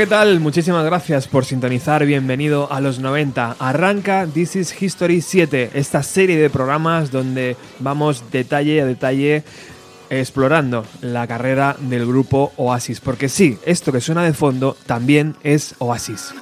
¿qué tal? Muchísimas gracias por sintonizar. Bienvenido a los 90. Arranca This is History 7, esta serie de programas donde vamos detalle a detalle explorando la carrera del grupo Oasis. Porque sí, esto que suena de fondo también es Oasis.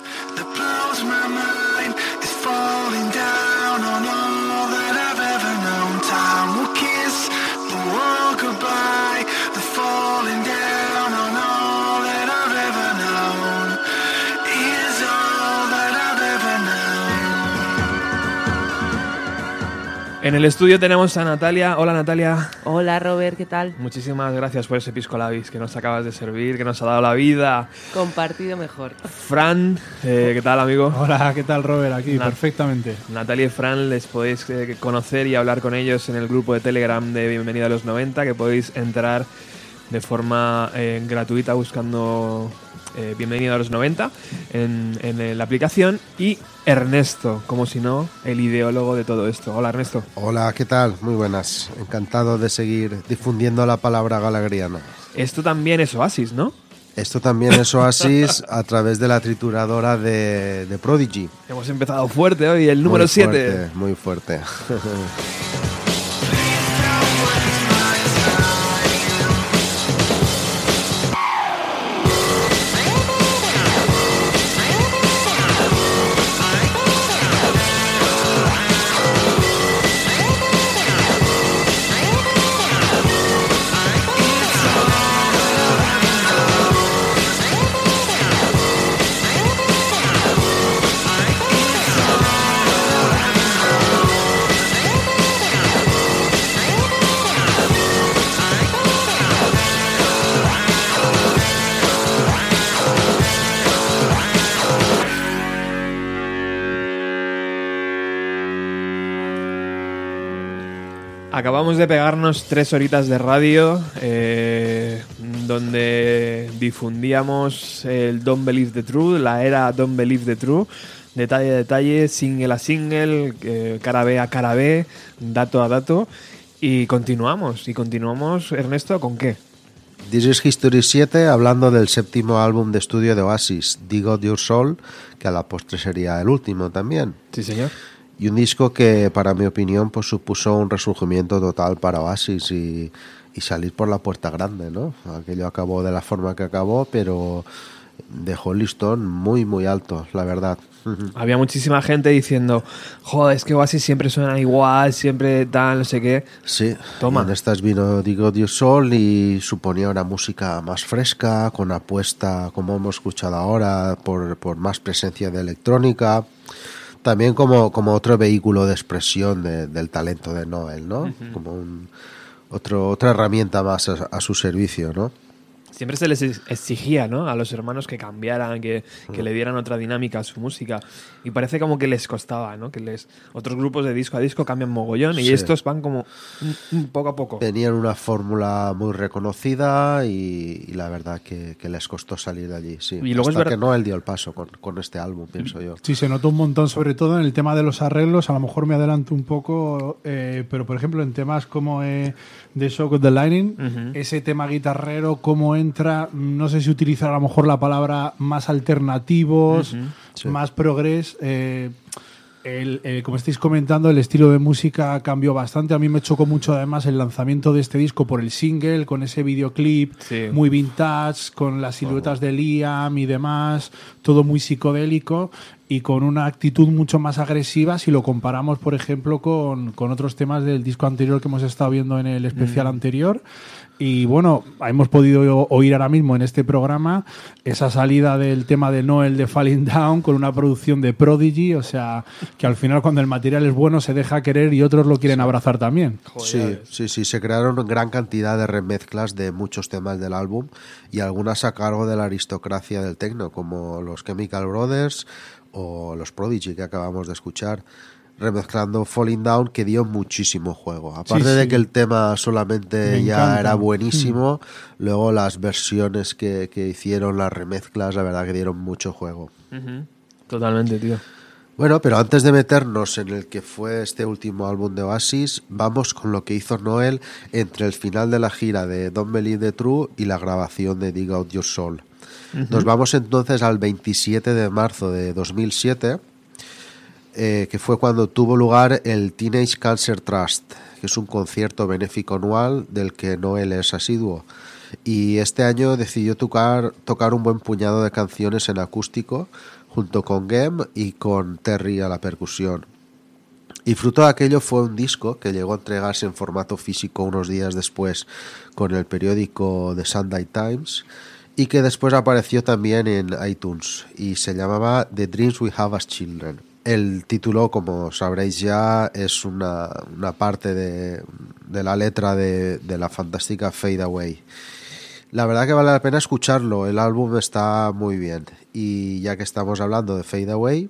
En el estudio tenemos a Natalia. Hola Natalia. Hola Robert, ¿qué tal? Muchísimas gracias por ese pisco labis que nos acabas de servir, que nos ha dado la vida. Compartido mejor. Fran, eh, ¿qué tal amigo? Hola, ¿qué tal Robert? Aquí, Na- perfectamente. Natalia y Fran les podéis eh, conocer y hablar con ellos en el grupo de Telegram de Bienvenido a los 90, que podéis entrar de forma eh, gratuita buscando eh, Bienvenido a los 90 en, en la aplicación. Y Ernesto, como si no, el ideólogo de todo esto. Hola Ernesto. Hola, ¿qué tal? Muy buenas. Encantado de seguir difundiendo la palabra galagriana. Esto también es Oasis, ¿no? Esto también es Oasis a través de la trituradora de, de Prodigy. Hemos empezado fuerte hoy, el número Muy 7. fuerte, Muy fuerte. Acabamos de pegarnos tres horitas de radio eh, donde difundíamos el Don't Believe the True, la era Don't Believe the True, detalle a detalle, single a single, eh, cara B a cara B, dato a dato. Y continuamos, y continuamos, Ernesto, ¿con qué? This is History 7, hablando del séptimo álbum de estudio de Oasis, Dig Out Your Soul, que a la postre sería el último también. Sí, señor. Y un disco que, para mi opinión, pues supuso un resurgimiento total para Oasis y, y salir por la puerta grande, ¿no? Aquello acabó de la forma que acabó, pero dejó el listón muy, muy alto, la verdad. Había muchísima gente diciendo, joder, es que Oasis siempre suena igual, siempre tal, no sé qué. Sí, Toma. en estas vino Digo Dios Sol y suponía una música más fresca, con apuesta, como hemos escuchado ahora, por, por más presencia de electrónica. También como, como otro vehículo de expresión de- del talento de Noel, ¿no? Como un, otro, otra herramienta más a, a su servicio, ¿no? Siempre se les ex- exigía, ¿no? A los hermanos que cambiaran, que, que le dieran otra dinámica a su música. Y parece como que les costaba, ¿no? Que les otros grupos de disco a disco cambian mogollón y Sí. estos van como mm, mm, poco a poco. Tenían una fórmula muy reconocida y, y la verdad que, que les costó salir de allí, sí. Y luego es Hasta verdad- que Noel dio el paso con, con este álbum, pienso yo. Sí, se notó un montón, sobre todo en el tema de los arreglos. A lo mejor me adelanto un poco, eh, pero por ejemplo en temas como eh, The Shock of the Lightning, ese tema guitarrero, cómo entra, no sé si utilizar a lo mejor la palabra más alternativos, más progres. eh, el- eh, como estáis comentando, el estilo de música cambió bastante. A mí me chocó mucho además el lanzamiento de este disco por el single, con ese videoclip Sí. muy vintage, con las siluetas de Liam y demás, todo muy psicodélico y con una actitud mucho más agresiva si lo comparamos, por ejemplo, con, con otros temas del disco anterior que hemos estado viendo en el especial anterior. Y bueno, hemos podido oír ahora mismo en este programa esa salida del tema de Noel de Falling Down con una producción de Prodigy, o sea, que al final cuando el material es bueno se deja querer y otros lo quieren abrazar también. Sí, sí, sí, se crearon gran cantidad de remezclas de muchos temas del álbum y algunas a cargo de la aristocracia del techno, como los Chemical Brothers o los Prodigy que acabamos de escuchar, remezclando Falling Down que dio muchísimo juego. Aparte Sí, de que el tema solamente Me ya encanta. Mm. era buenísimo, luego las versiones que, que hicieron, las remezclas, la verdad que dieron mucho juego. Totalmente, tío. Bueno, pero antes de meternos en el que fue este último álbum de Oasis, vamos con lo que hizo Noel entre el final de la gira de Don't Believe the True y la grabación de Dig Out Your Soul. Nos vamos entonces al 27 de marzo de 2007, eh, que fue cuando tuvo lugar el Teenage Cancer Trust, que es un concierto benéfico anual del que Noel es asiduo. Y este año decidió tocar, tocar un buen puñado de canciones en acústico, junto con Gem y con Terry a la percusión. Y fruto de aquello fue un disco que llegó a entregarse en formato físico unos días después con el periódico The Sunday Times y que después apareció también en iTunes y se llamaba The Dreams We Have as Children. El título, como sabréis ya, es una, una parte de, de la letra de, de la fantástica Fade Away. La verdad que vale la pena escucharlo, el álbum está muy bien. Y ya que estamos hablando de Fade Away,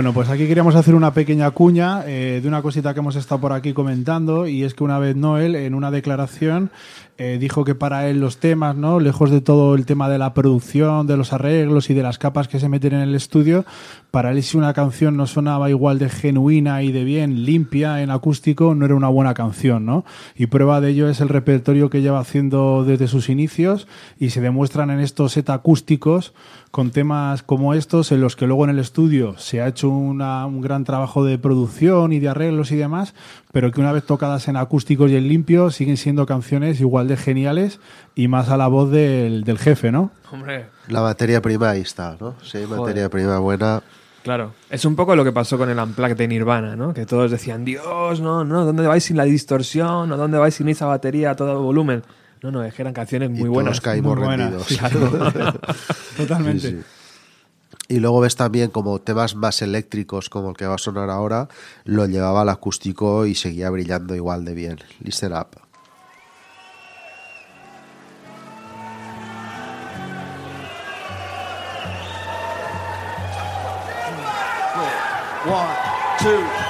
Bueno, pues aquí queríamos hacer una pequeña cuña eh, de una cosita que hemos estado por aquí comentando y es que una vez Noel en una declaración eh, dijo que para él los temas, ¿no? Lejos de todo el tema de la producción, de los arreglos y de las capas que se meten en el estudio, para él si una canción no sonaba igual de genuina y de bien, limpia en acústico, no era una buena canción, ¿no? Y prueba de ello es el repertorio que lleva haciendo desde sus inicios y se demuestran en estos set acústicos con temas como estos en los que luego en el estudio se ha hecho una- un gran trabajo de producción y de arreglos y demás, pero que una vez tocadas en acústicos y en limpio siguen siendo canciones igual de geniales y más a la voz del, del jefe, ¿no? Hombre, La materia prima ahí está, ¿no? Sí, materia prima buena. Claro, es un poco lo que pasó con el Unplugged de Nirvana, ¿no? Que todos decían, Dios, no, no, ¿dónde vais sin la distorsión? ¿O dónde vais sin esa batería a todo volumen? No, no, es que eran canciones y muy todos buenas. caímos muy buenas. rendidos. Claro. Totalmente. Sí, sí. Y luego ves también como temas más eléctricos, como el que va a sonar ahora, lo llevaba al acústico y seguía brillando igual de bien. Listen up. One, two,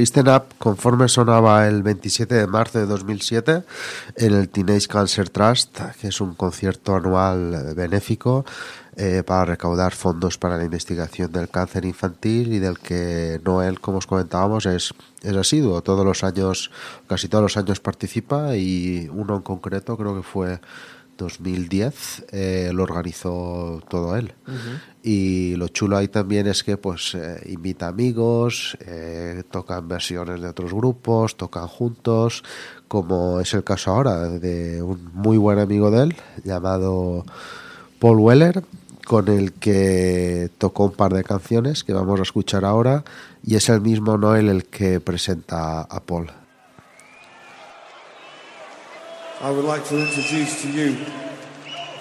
Listen Up, conforme sonaba el 27 de marzo de 2007 en el Teenage Cancer Trust, que es un concierto anual benéfico eh, para recaudar fondos para la investigación del cáncer infantil y del que Noel, como os comentábamos, es, es asiduo. Todos los años, casi todos los años participa y uno en concreto creo que fue 2010 eh, lo organizó todo él. Y lo chulo ahí también es que pues eh, invita amigos, eh, tocan versiones de otros grupos, tocan juntos, como es el caso ahora de un muy buen amigo de él llamado Paul Weller, con el que tocó un par de canciones que vamos a escuchar ahora y es el mismo Noel el que presenta a Paul. I would like to introduce to you,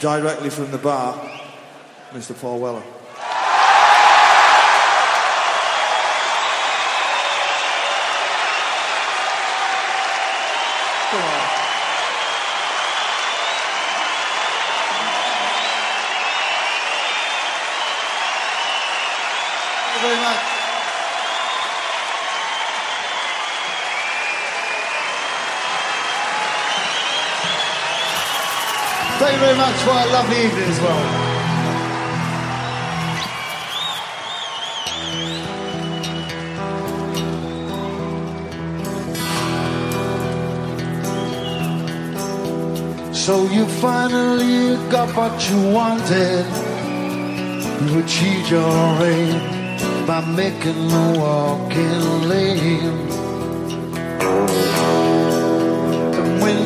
directly from the bar, Mr. Paul Weller. Thank you very much for a lovely evening as well. So you finally got what you wanted. You achieved your aim by making the walking lane.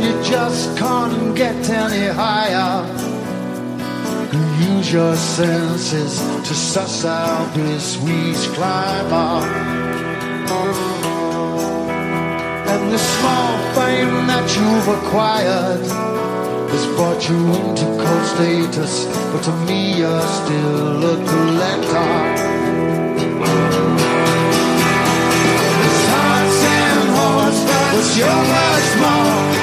You just can't get any higher, you use your senses to suss out this weed's climber. And the small fame that you've acquired has brought you into cold status, but to me you're still a collector. But you're much more.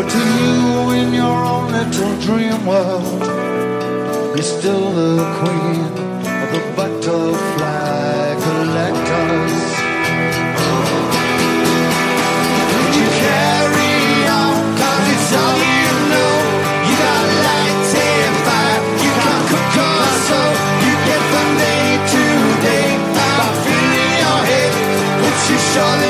But to you in your own little dream world, you're still the queen of the butterfly collectors. Would you carry on? Cause it's all you know. You got lights and fire. You can't cook or sew. You get from day to day by feeling your head. But you surely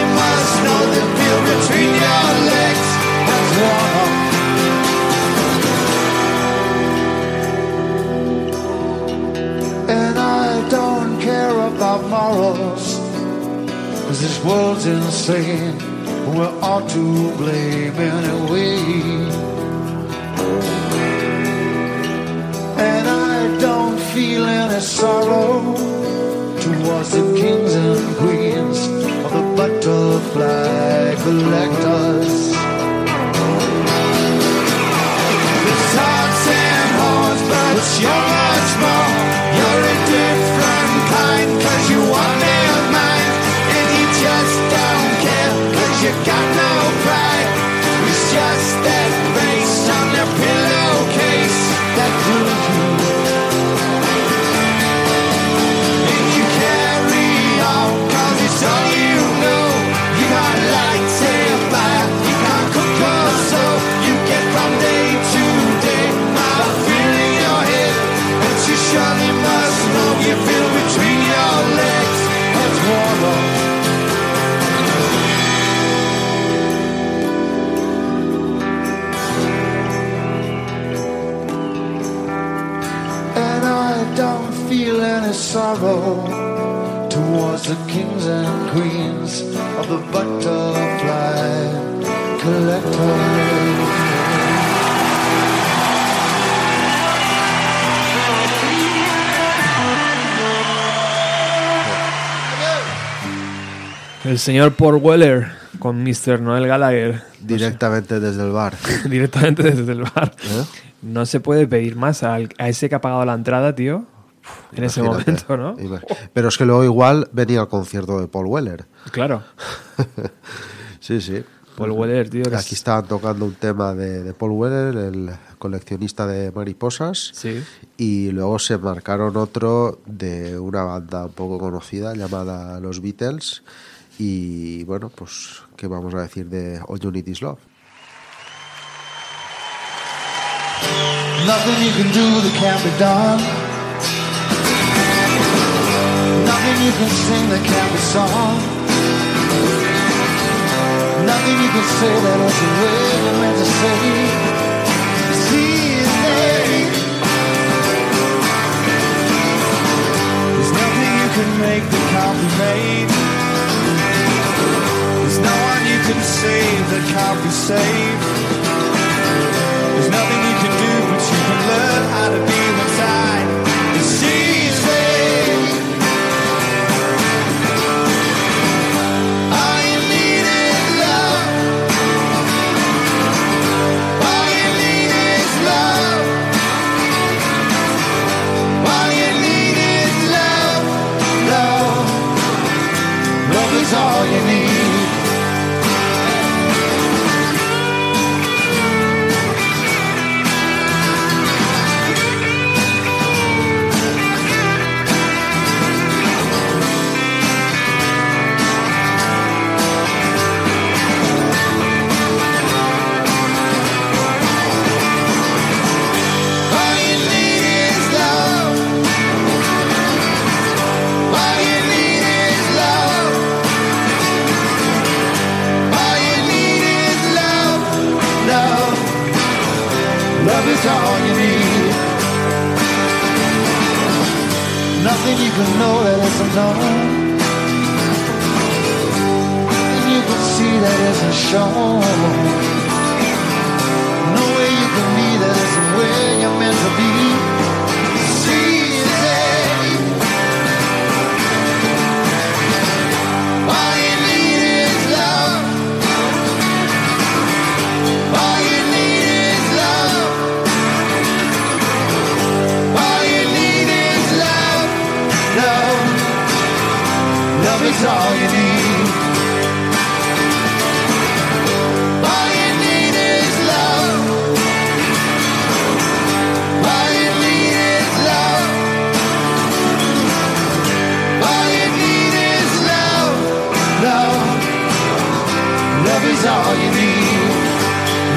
morals. Cause this world's insane. We're all to blame anyway. And I don't feel any sorrow towards the kings and queens of the butterfly collectors. It's hearts and horns, but you're much sorrow towards the kings and queens of the butterfly collector. El señor Paul Weller con Mr. Noel Gallagher Directamente desde el bar. directamente desde el bar. ¿Eh? No se puede pedir más al- a ese que ha pagado la entrada, tío. En ese momento, ¿no? Pero es que luego igual venía al concierto de Paul Weller. Claro. Sí, sí. Paul Weller, tío. que es- Aquí estaban tocando un tema de, de Paul Weller, el coleccionista de mariposas. Sí. Y luego se marcaron otro de una banda un poco conocida llamada Los Beatles. Y bueno, pues, ¿qué vamos a decir de All You Need Is Love? Nothing you can do that can't be done. Nothing you can sing that can't be sung. Nothing you can say that isn't really meant to say. It's easy. There's nothing you can make that can't be made. There's no one you can save that can't be saved. There's nothing you can do, but you can learn how to be inside. It's easy. Nothing you can know that isn't known. Nothing you can see that isn't shown. No way you can be that isn't where you're meant to be. All you need. All you need is love. All you need is love. All you need is love. Love. Love is all you need.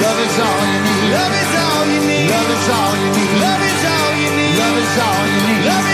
Love is all you need. Love is all you need. Love is all you need. Love is all you need. Love is all you need. Love is all you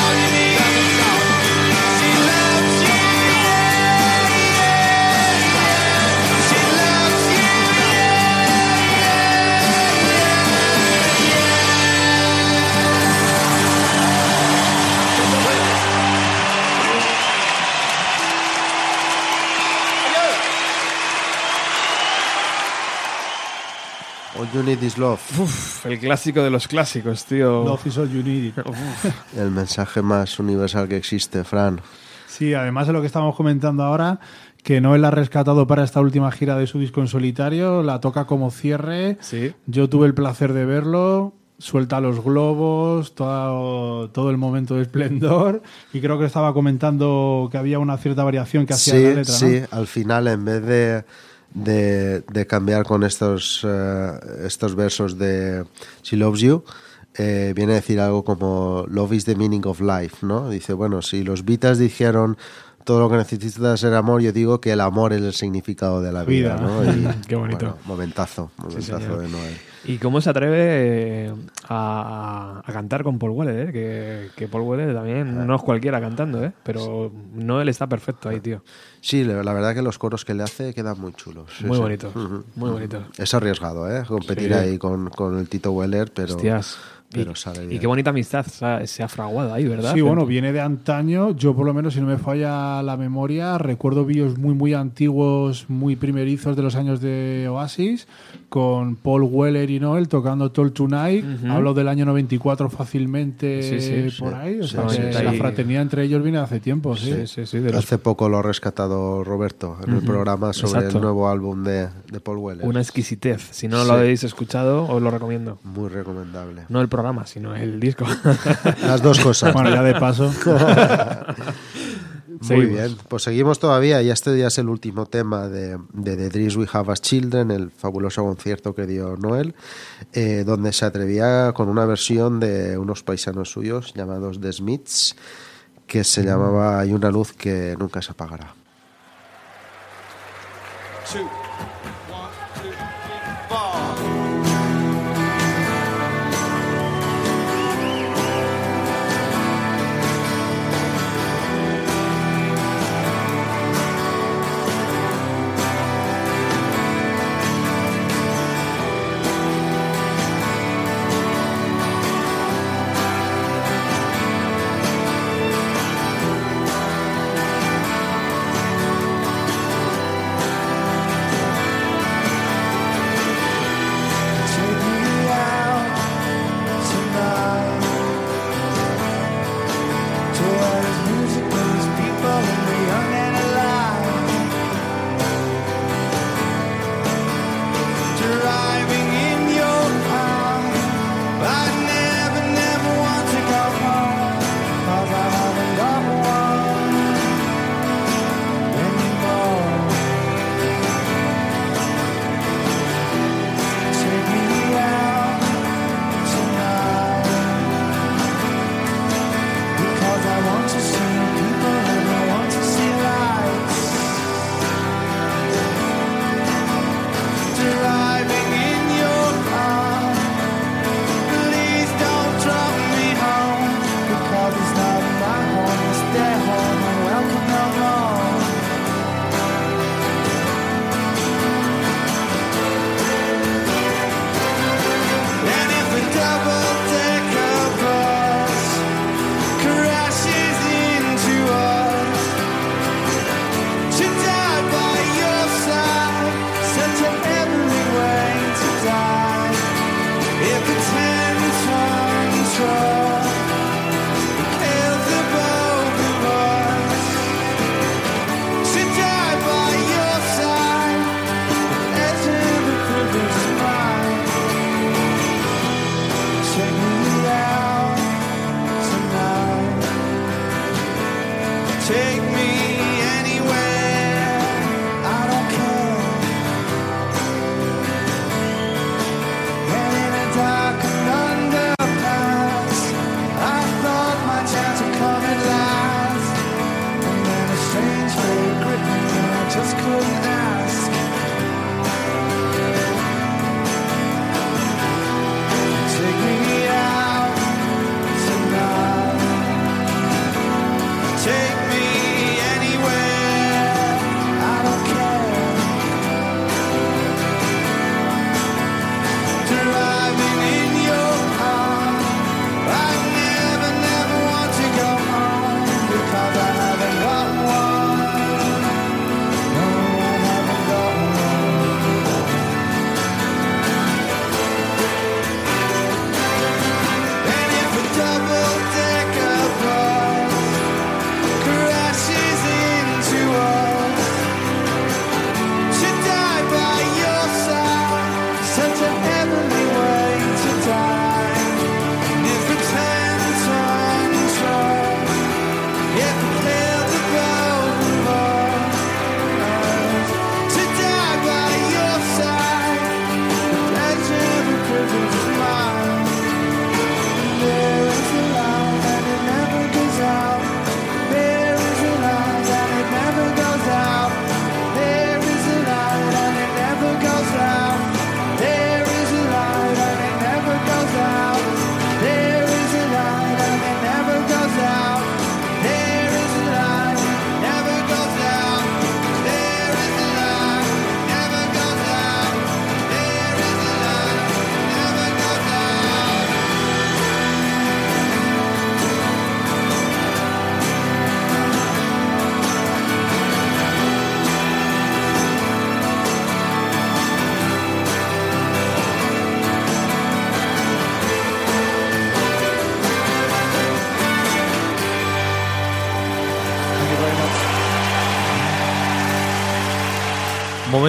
You Need Is Love. Uf, el clásico de los clásicos, tío. Love is all you need. El mensaje más universal que existe, Fran. Sí, además de lo que estamos comentando ahora, que Noel la ha rescatado para esta última gira de su disco en solitario, la toca como cierre. Sí. Yo tuve el placer de verlo, suelta los globos, todo, todo el momento de esplendor, y creo que estaba comentando que había una cierta variación que hacía Sí, la letra, ¿no? sí, al final en vez de, de, de cambiar con estos, eh, estos versos de She Loves You, eh, viene a decir algo como Love is the meaning of life, ¿no? Dice, bueno, si los Beatles dijeron todo lo que necesitas es amor, yo digo que el amor es el significado de la vida, Vida. ¿no? Y, Qué bonito. bueno, momentazo, momentazo de Noel. ¿Y cómo se atreve eh, a, a cantar con Paul Weller? eh? Que, que Paul Weller también no es cualquiera cantando, ¿eh? pero Noel está perfecto ahí, tío. Sí, la verdad que los coros que le hace quedan muy chulos. Muy sí. bonito, Ujú. muy bonito. Es arriesgado, ¿eh? Competir Sí. ahí con, con el Tito Weller, pero, Hostias. Pero y, sale y bien. qué bonita amistad se ha, se ha fraguado ahí, ¿verdad? Sí, bueno, viene de antaño. Yo, por lo menos, si no me falla la memoria, recuerdo vídeos muy, muy antiguos, muy primerizos de los años de Oasis, con Paul Weller y Noel tocando Toll Tonight. Hablo del año 94 fácilmente Sí, sí, por sí, ahí. O sí, sea, sí, que sí. la fraternidad entre ellos viene hace tiempo, sí. Sí, sí, sí, de los- Hace poco lo ha rescatado Roberto en el programa sobre Exacto. el nuevo álbum de, de Paul Weller. una exquisitez. Si no Sí. lo habéis escuchado, os lo recomiendo. Muy recomendable. No el programa, sino el disco. Las dos cosas. Bueno, ya de paso. Muy Seguimos. bien, pues seguimos todavía y este ya es el último tema de, de The Dreams We Have as Children, el fabuloso concierto que dio Noel, eh, donde se atrevía con una versión de unos paisanos suyos llamados The Smiths, que se llamaba Hay una luz que nunca se apagará. two, one, two, three,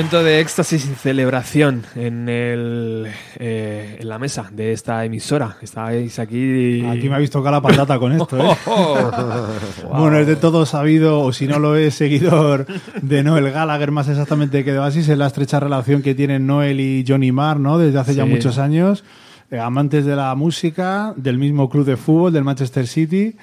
Momento de éxtasis y celebración en, el, eh, en la mesa de esta emisora. Estáis aquí. Aquí me habéis tocado la patata con esto, ¿eh? Bueno, es de todo sabido, o si no lo es, seguidor de Noel Gallagher, más exactamente que de Oasis, es la estrecha relación que tienen Noel y Johnny Marr, ¿no? Desde hace ya muchos años. Eh, amantes de la música, del mismo club de fútbol, del Manchester City.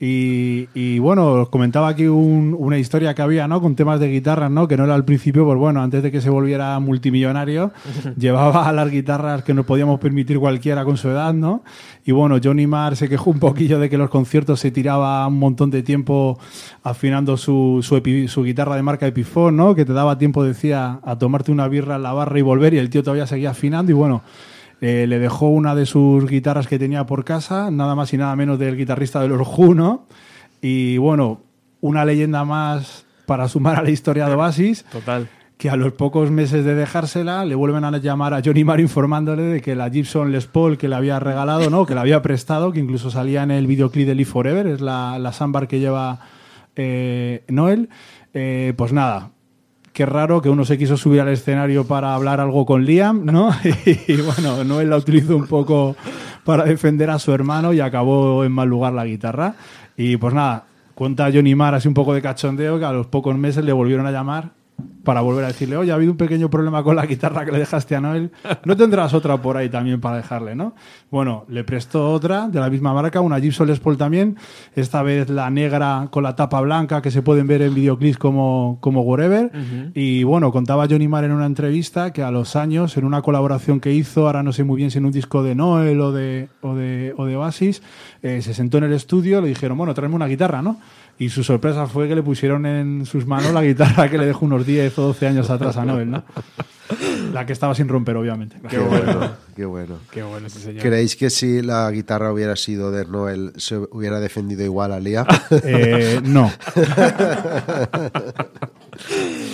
Y, y, bueno, os comentaba aquí un- una historia que había, ¿no? Con temas de guitarras, ¿no? Que no era al principio, pues bueno, antes de que se volviera multimillonario, llevaba las guitarras que nos podíamos permitir cualquiera con su edad, ¿no? Y bueno, Johnny Marr se quejó un poquillo de que los conciertos se tiraba un montón de tiempo afinando su, su, epi- su guitarra de marca Epiphone, ¿no? Que te daba tiempo, decía, a tomarte una birra en la barra y volver y el tío todavía seguía afinando y bueno... Eh, le dejó una de sus guitarras que tenía por casa, nada más y nada menos del guitarrista de los Who, ¿no? Y bueno, una leyenda más para sumar a la historia de Oasis, Total. que a los pocos meses de dejársela le vuelven a llamar a Johnny Marr informándole de que la Gibson Les Paul que le había regalado, ¿no? Que le había prestado, que incluso salía en el videoclip de Live Forever, es la, la Sambar que lleva eh, Noel. Eh, pues nada, qué raro que uno se quiso subir al escenario para hablar algo con Liam, ¿no? Y, bueno, Noel la utilizó un poco para defender a su hermano y acabó en mal lugar la guitarra. Y pues nada, cuenta Johnny Marr así un poco de cachondeo que a los pocos meses le volvieron a llamar para volver a decirle, oye, ha habido un pequeño problema con la guitarra que le dejaste a Noel, ¿no tendrás otra por ahí también para dejarle, no? Bueno, le prestó otra de la misma marca, una Gibson Les Paul también, esta vez la negra con la tapa blanca que se pueden ver en videoclips como, como Wherever. Y bueno, contaba Johnny Marr en una entrevista que a los años, en una colaboración que hizo, ahora no sé muy bien si en un disco de Noel o de, o de, o de Oasis, eh, se sentó en el estudio, le dijeron, bueno, tráeme una guitarra, ¿no? Y su sorpresa fue que le pusieron en sus manos la guitarra que le dejó unos 10 o 12 años atrás a Noel, ¿no? La que estaba sin romper, obviamente. Qué bueno, qué bueno. Qué bueno ese señor. ¿Creéis que si la guitarra hubiera sido de Noel se hubiera defendido igual a Liam? Eh, no.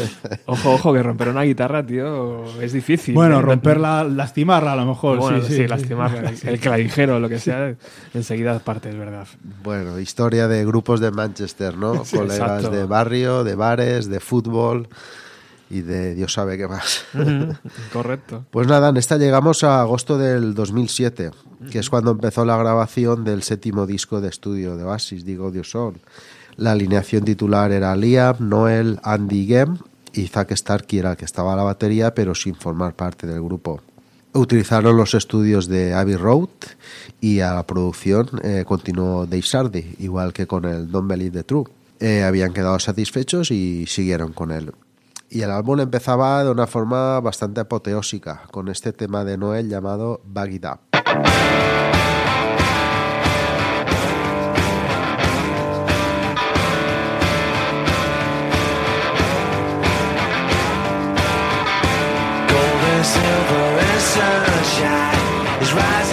Ojo, ojo, que romper una guitarra, tío, es difícil. Bueno, ¿eh? romperla, lastimarla a lo mejor. Bueno, sí, sí, sí, lastimarla. El clavijero, lo que sea, enseguida parte, es verdad. Bueno, historia de grupos de Manchester, ¿no? Sí, Colegas exacto. de barrio, de bares, de fútbol y de Dios sabe qué más. Correcto. Pues nada, en esta llegamos a agosto del 2007, que es cuando empezó la grabación del séptimo disco de estudio de Oasis, Digo Dios Sol. La alineación titular era Liam, Noel, Andy Gem y Zack Starkey era el que estaba a la batería, pero sin formar parte del grupo. Utilizaron los estudios de Abbey Road y a la producción eh, continuó Dave Sardy, igual que con el Don't Believe the True. Eh, habían quedado satisfechos y siguieron con él. Y el álbum empezaba de una forma bastante apoteósica, con este tema de Noel llamado Bag It Up. Silver and sunshine is rising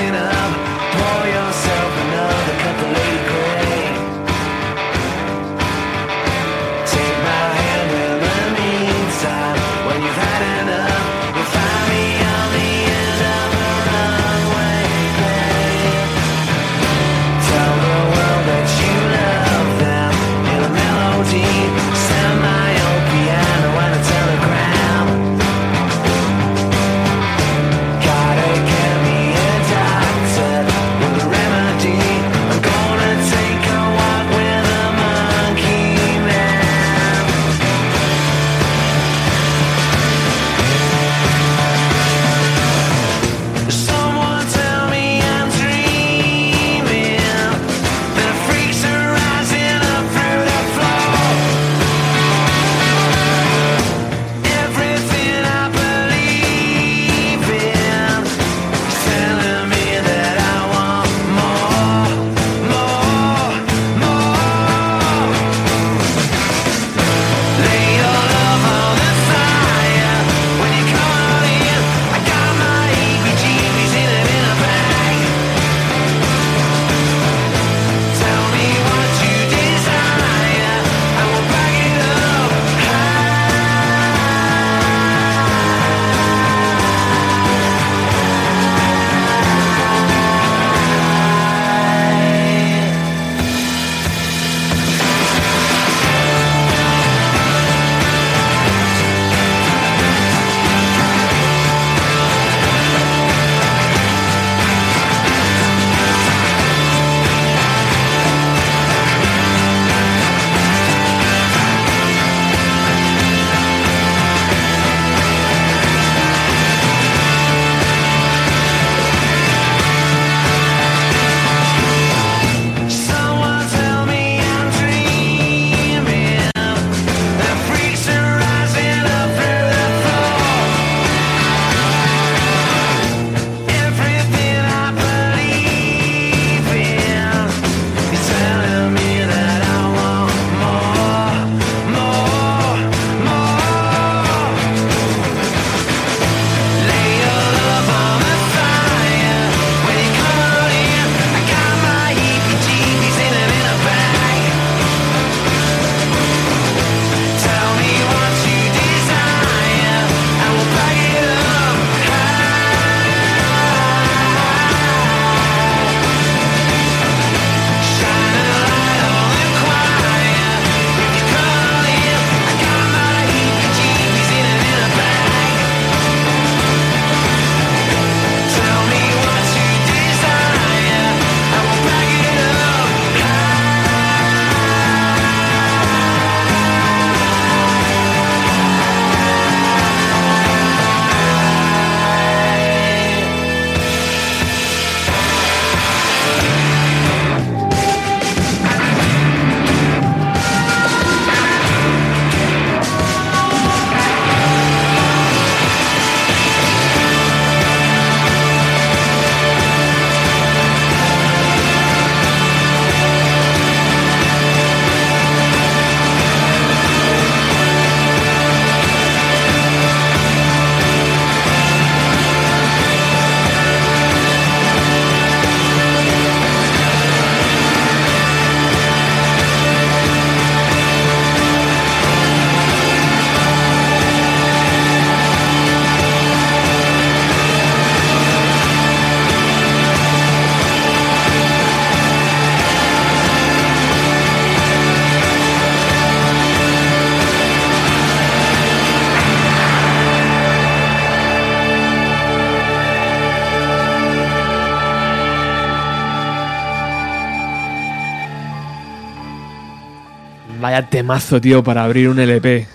Vaya temazo, tío, para abrir un LP.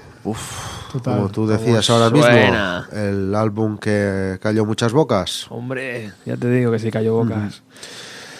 Total. Como tú decías ahora suena. mismo, el álbum que cayó muchas bocas. Hombre, ya te digo que sí cayó bocas.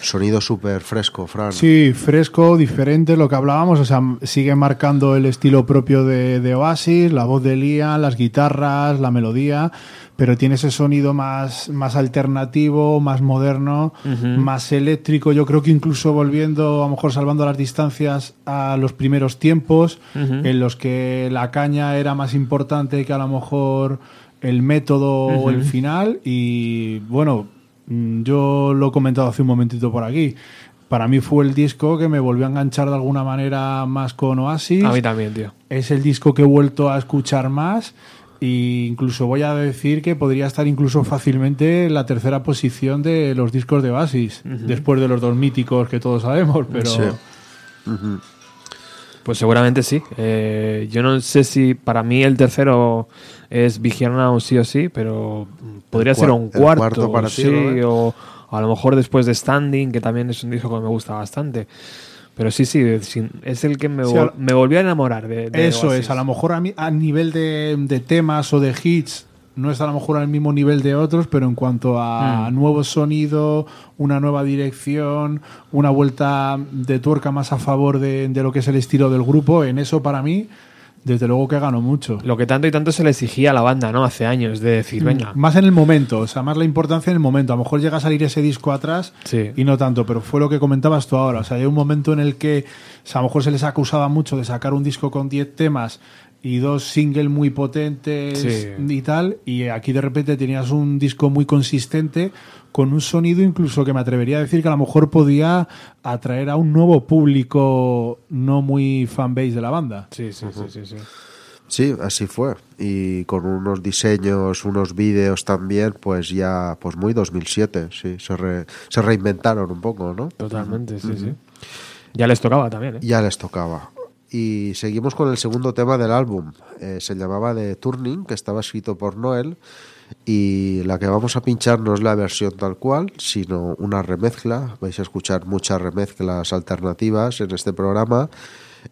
Sonido súper fresco, Fran. Sí, fresco, diferente, lo que hablábamos, o sea, sigue marcando el estilo propio de, de Oasis, la voz de Liam, las guitarras, la melodía, pero tiene ese sonido más, más alternativo, más moderno, más eléctrico, yo creo que incluso volviendo, a lo mejor salvando las distancias a los primeros tiempos, en los que la caña era más importante que a lo mejor el método o el final, y bueno, Mm, Yo lo he comentado hace un momentito por aquí. Para mí fue el disco que me volvió a enganchar de alguna manera más con Oasis. A mí también, tío. Es el disco que he vuelto a escuchar más. E incluso voy a decir que podría estar incluso fácilmente en la tercera posición de los discos de Oasis. Después de los dos míticos que todos sabemos. Pero Sí. Pues seguramente sí. Eh, yo no sé si para mí el tercero es Vigiarna o sí o sí, pero podría El ser un cuarto. cuarto para ti, sí, o a lo mejor después de Standing, que también es un disco que me gusta bastante. Pero sí, sí, es el que me, Sí, vol- al- me volvió a enamorar de, de Eso Oasis. es, a lo mejor a, mi- a nivel de, de temas o de hits no está a lo mejor al mismo nivel de otros, pero en cuanto a Mm. nuevo sonido, una nueva dirección, una vuelta de tuerca más a favor de, de lo que es el estilo del grupo, en eso para mí, desde luego que ganó mucho. Lo que tanto y tanto se le exigía a la banda, ¿no? Hace años, de decir, venga, Más en el momento, o sea, más la importancia en el momento. A lo mejor llega a salir ese disco atrás Sí. y no tanto, pero fue lo que comentabas tú ahora. O sea, hay un momento en el que o sea, a lo mejor se les acusaba mucho de sacar un disco con 10 temas y dos singles muy potentes Sí. y tal, y aquí de repente tenías un disco muy consistente con un sonido incluso que me atrevería a decir que a lo mejor podía atraer a un nuevo público no muy fanbase de la banda. sí, sí, sí, sí, sí. Sí, así fue. Y con unos diseños, unos vídeos también, pues ya, pues muy 2007, sí. Se, re- se reinventaron un poco, ¿no? Totalmente, sí, sí. Ya les tocaba también, ¿eh? Ya les tocaba. Y seguimos con el segundo tema del álbum. Eh, se llamaba The Turning, que estaba escrito por Noel. Y la que vamos a pinchar no es la versión tal cual, sino una remezcla. Vais a escuchar muchas remezclas alternativas en este programa.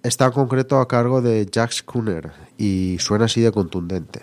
Está en concreto a cargo de Jack Schooner y suena así de contundente.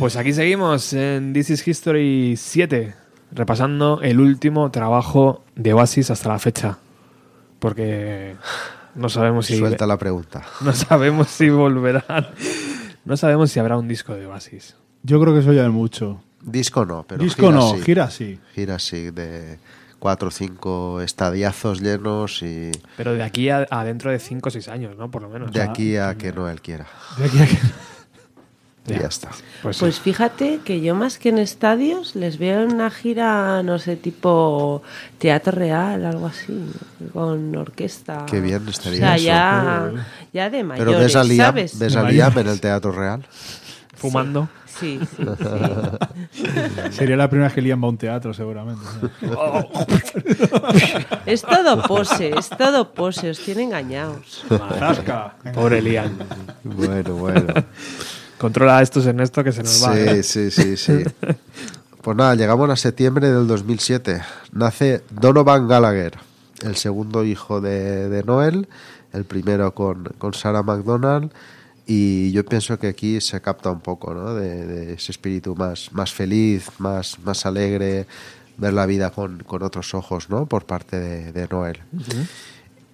Pues aquí seguimos en This is History 7, repasando el último trabajo de Oasis hasta la fecha. Porque no sabemos si Suelta la pregunta. no sabemos si volverán. No sabemos si habrá un disco de Oasis. Yo creo que eso ya es mucho. Disco no, pero Disco gira no, sí. gira sí. Gira sí, de cuatro o cinco estadiazos llenos y Pero de aquí a, a dentro de 5 o 6 años, ¿no? Por lo menos. de aquí a que Noel quiera. De aquí a que- Y ya está. Pues, sí. Pues fíjate que yo más que en estadios les veo en una gira, no sé, tipo teatro real, algo así, con orquesta. Qué bien estaría O sea, eso. ya, ya de mayores, Pero ves a Liam, ¿sabes? ves a. Liam en el Teatro Real. fumando. Sí, sí, sí. Sería la primera vez que Liam va a un teatro, seguramente. Es todo pose, es todo pose, os tiene engañados. Pobre Liam. Bueno, bueno. Controla estos Ernesto que se nos va. ¿eh? Sí, sí, sí, sí. Pues nada, llegamos a septiembre del 2007. Nace Donovan Gallagher, el segundo hijo de, de Noel, el primero con, con Sarah McDonald. Y yo pienso que aquí se capta un poco ¿no? de, de ese espíritu más, más feliz, más, más alegre, ver la vida con, con otros ojos ¿no? por parte de, de Noel.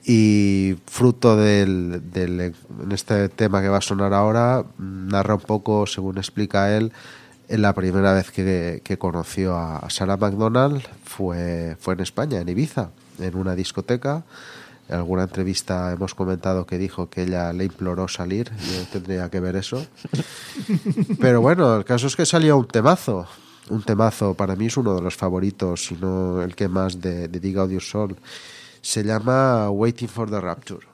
Y fruto del, del- en este tema que va a sonar ahora, narra un poco, según explica él, en la primera vez que, que conoció a, Sarah McDonald fue, fue en España, en Ibiza, en una discoteca. En alguna entrevista hemos comentado que dijo que ella le imploró salir, yo tendría que ver eso. Pero bueno, el caso es que salió un temazo. Un temazo, para mí es uno de los favoritos, si no el que más de, de Dig Out Your Soul. Se llama Waiting for the Rapture.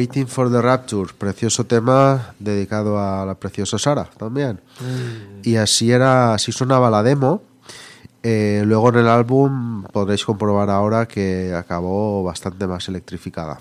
Waiting for the Rapture, precioso tema dedicado a la preciosa Sara también. Y así era, así sonaba la demo. Eh, luego en el álbum podréis comprobar ahora que acabó bastante más electrificada.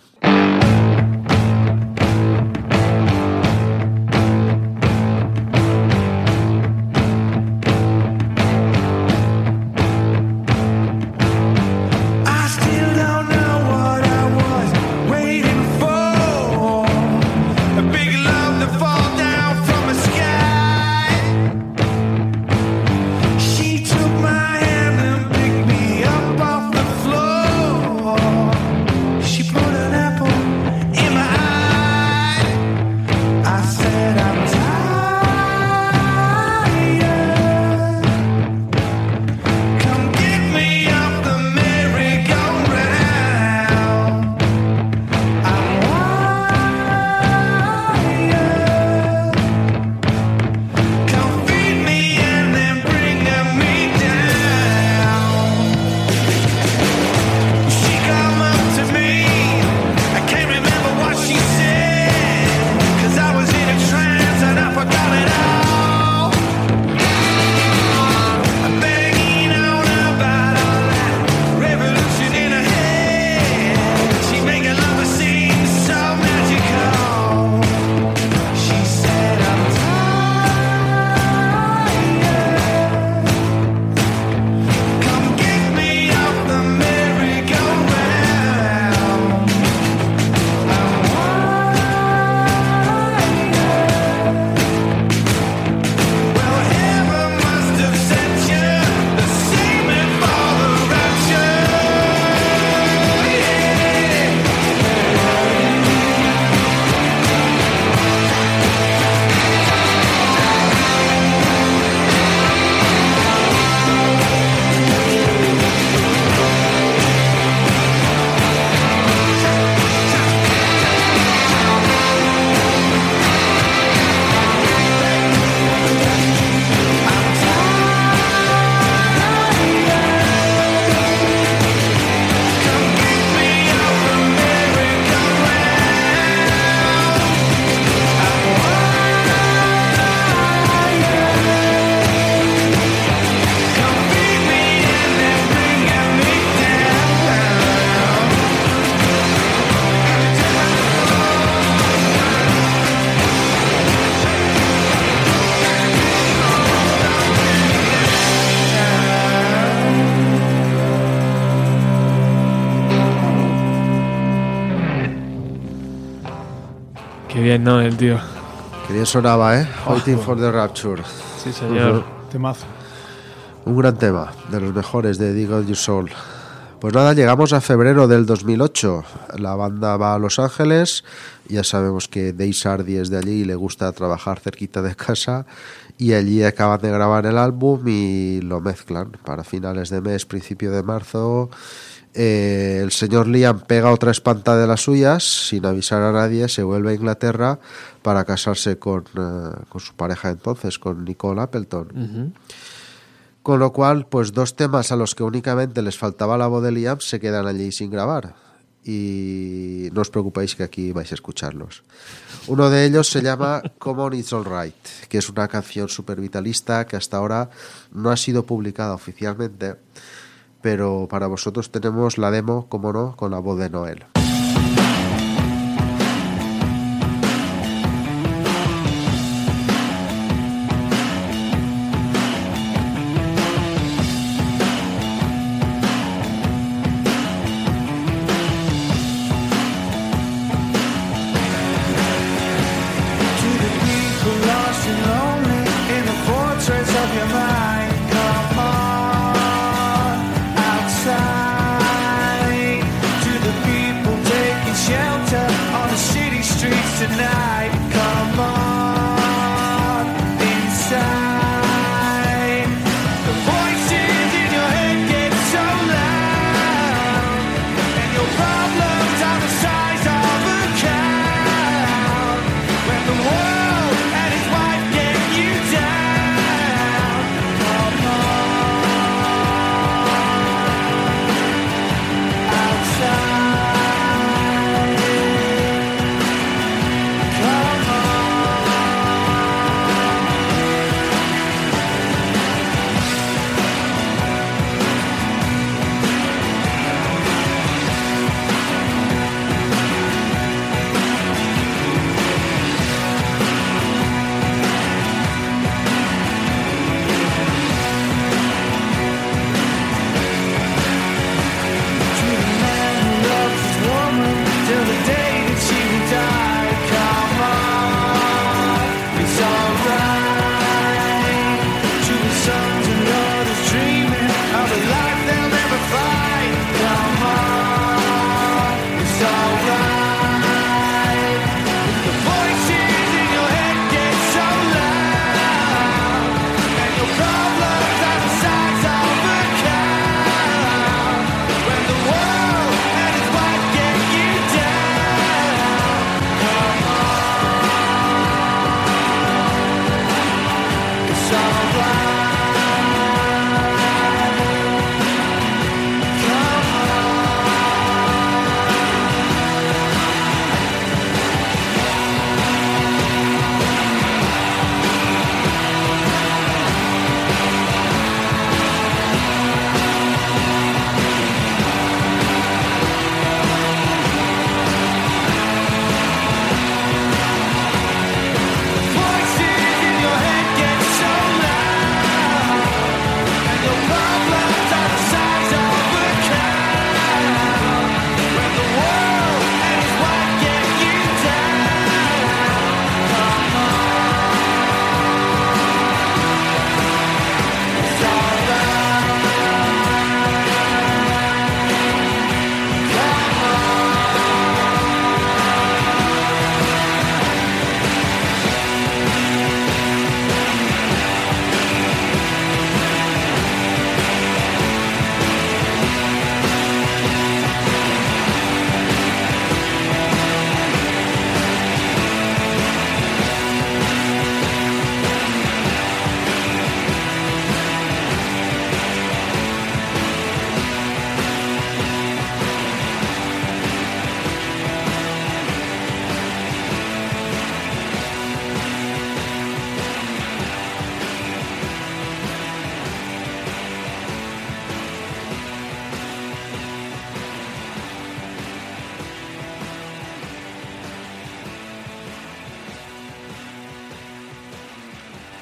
Bien, ¿no? El tío. Que bien sonaba, ¿eh? Waiting for the Rapture. Sí, señor. Temazo. Un gran tema, de los mejores de Dig Out Your Soul. Pues nada, llegamos a febrero del 2008. La banda va a Los Ángeles. Ya sabemos que Dave Sardi es de allí y le gusta trabajar cerquita de casa. Y allí acaban de grabar el álbum y lo mezclan para finales de mes, principio de marzo. Eh, el señor Liam pega otra espantada de las suyas sin avisar a nadie, se vuelve a Inglaterra para casarse con, eh, con su pareja entonces, con Nicole Appleton. Con lo cual, pues dos temas a los que únicamente les faltaba la voz de Liam se quedan allí sin grabar. Y no os preocupéis que aquí vais a escucharlos. Uno de ellos se llama Come On It's Alright, que es una canción súper vitalista que hasta ahora no ha sido publicada oficialmente, pero para vosotros tenemos la demo, como no, con la voz de Noel.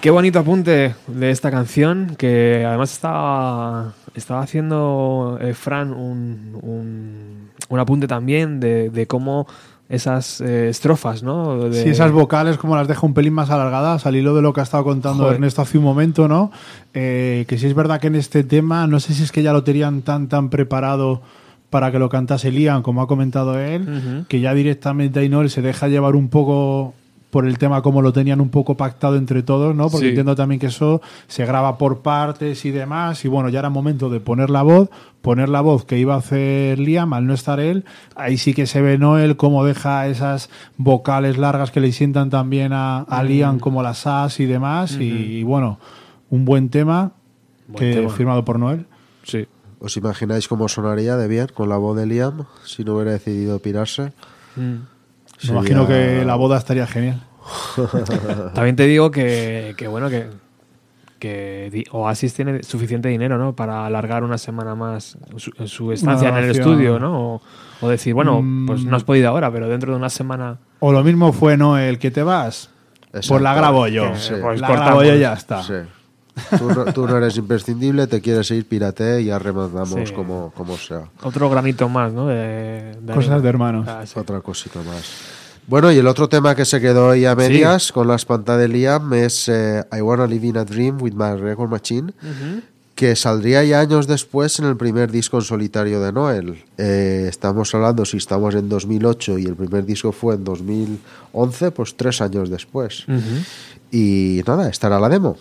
Qué bonito apunte de esta canción, que además estaba, estaba haciendo eh, Fran un, un, un apunte también de, de cómo esas eh, estrofas, ¿no? De- Sí, esas vocales como las deja un pelín más alargadas, al hilo de lo que ha estado contando Joder. Ernesto hace un momento, ¿no? Eh, que sí es verdad que en este tema, no sé si es que ya lo tenían tan tan preparado para que lo cantase Liam, como ha comentado él, que ya directamente ahí no él se deja llevar un poco por el tema como lo tenían un poco pactado entre todos, ¿no? Porque Sí. entiendo también que eso se graba por partes y demás, y bueno, ya era momento de poner la voz, poner la voz que iba a hacer Liam al no estar él, ahí sí que se ve Noel cómo deja esas vocales largas que le sientan también a, a Liam como las as y demás, y, y bueno, un buen tema Buen que tema. firmado por Noel. Sí. ¿Os imagináis cómo sonaría de bien con la voz de Liam si no hubiera decidido pirarse? Mm. Me Sería- imagino que la boda estaría genial. También te digo que, que bueno, que, que Oasis tiene suficiente dinero, ¿no? Para alargar una semana más su, su estancia en el estudio, ¿no? O, o decir, bueno, Mm. pues no has podido ahora, pero dentro de una semana... O lo mismo fue Noel, que te vas, pues la Exacto. grabo yo. Sí. Pues la cortamos. grabo yo y ya está. Sí. Tú no, tú no eres imprescindible, te quieres ir, pírate y ya remandamos Sí. como, como sea. Otro granito más, ¿no? De, de Cosas arena. de hermanos. Ah, sí. Otra cosita más. Bueno, y el otro tema que se quedó ahí a medias con la espanta de Liam es eh, I Wanna Live in a Dream with My Record Machine, que saldría ya años después en el primer disco en solitario de Noel. Eh, estamos hablando, si estamos en 2008 y el primer disco fue en 2011, pues tres años después. Ujú. Y nada, estará la demo.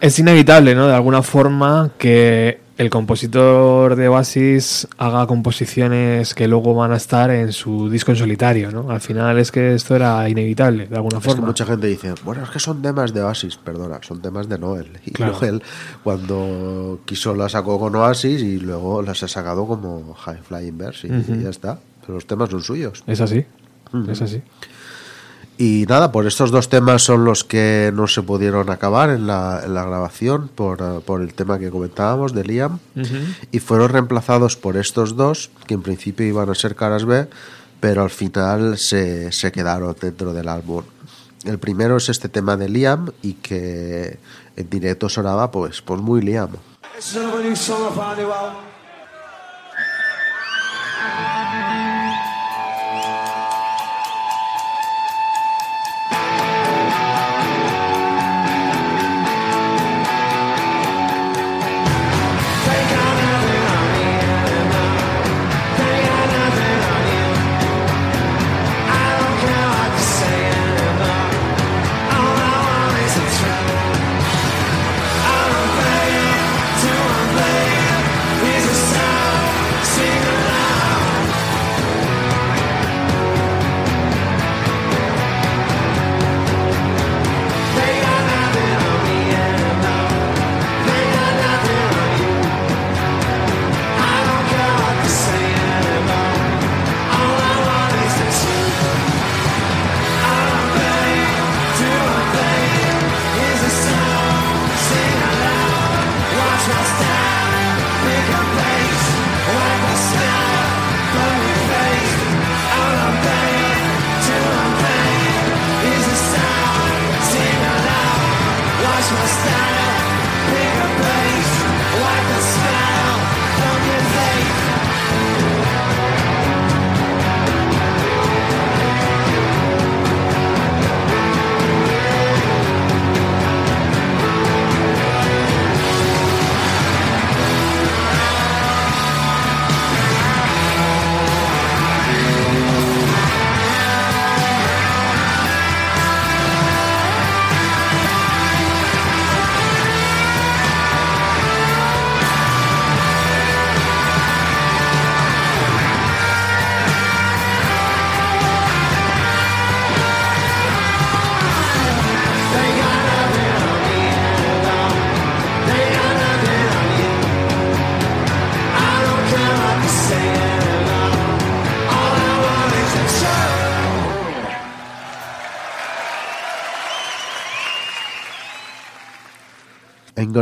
Es inevitable, ¿no? De alguna forma que el compositor de Oasis haga composiciones que luego van a estar en su disco en solitario, ¿no? Al final es que esto era inevitable, de alguna Es que forma. mucha gente dice, bueno, es que son temas de Oasis, perdona, son temas de Noel. Y Claro. Noel, cuando quiso, la sacó con Oasis y luego las ha sacado como High Flying Birds y, y ya está. Pero los temas son suyos. Es así, es así. Y nada, por estos dos temas son los que no se pudieron acabar en la, en la grabación por, por el tema que comentábamos de Liam. Y fueron reemplazados por estos dos, que en principio iban a ser caras B, pero al final se, se quedaron dentro del álbum. El primero es este tema de Liam y que en directo sonaba pues, pues muy Liam.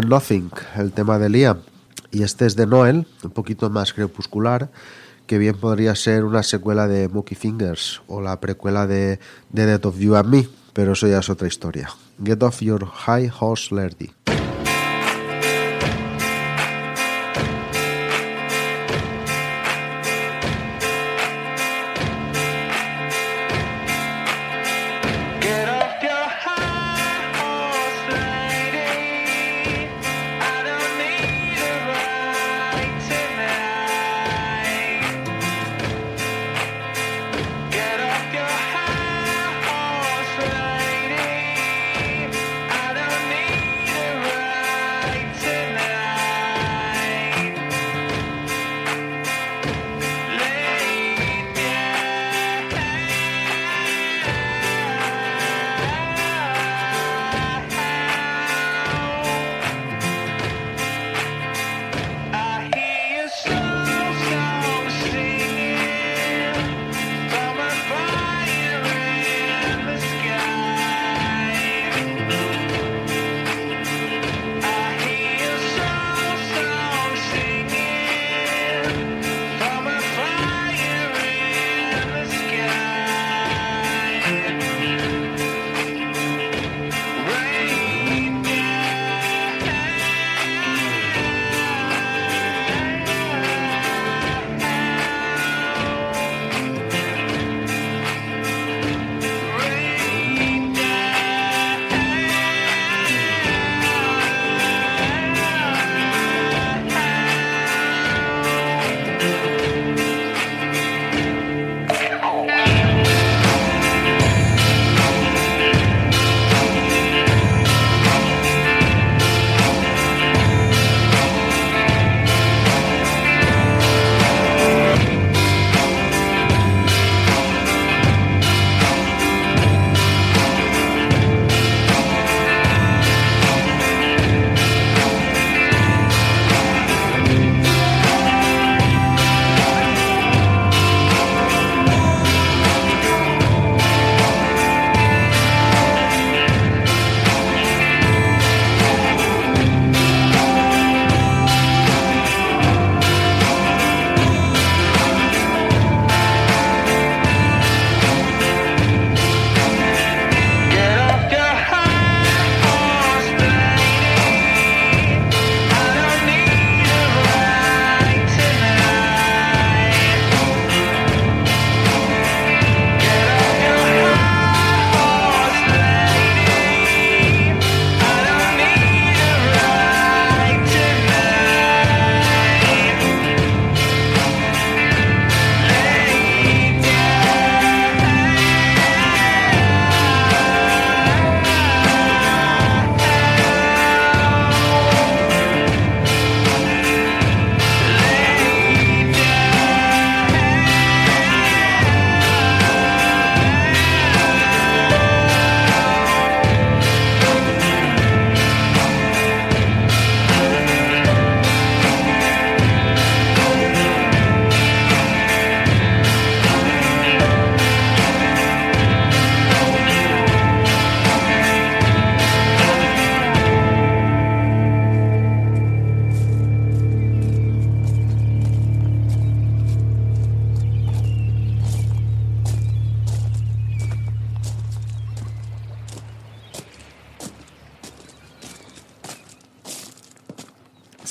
Nothing, el tema de Liam. Y este es de Noel, un poquito más crepuscular, que bien podría ser una secuela de Monkey Fingers o la precuela de The Death of You and Me, pero eso ya es otra historia. Get off your high horse, Lerdy.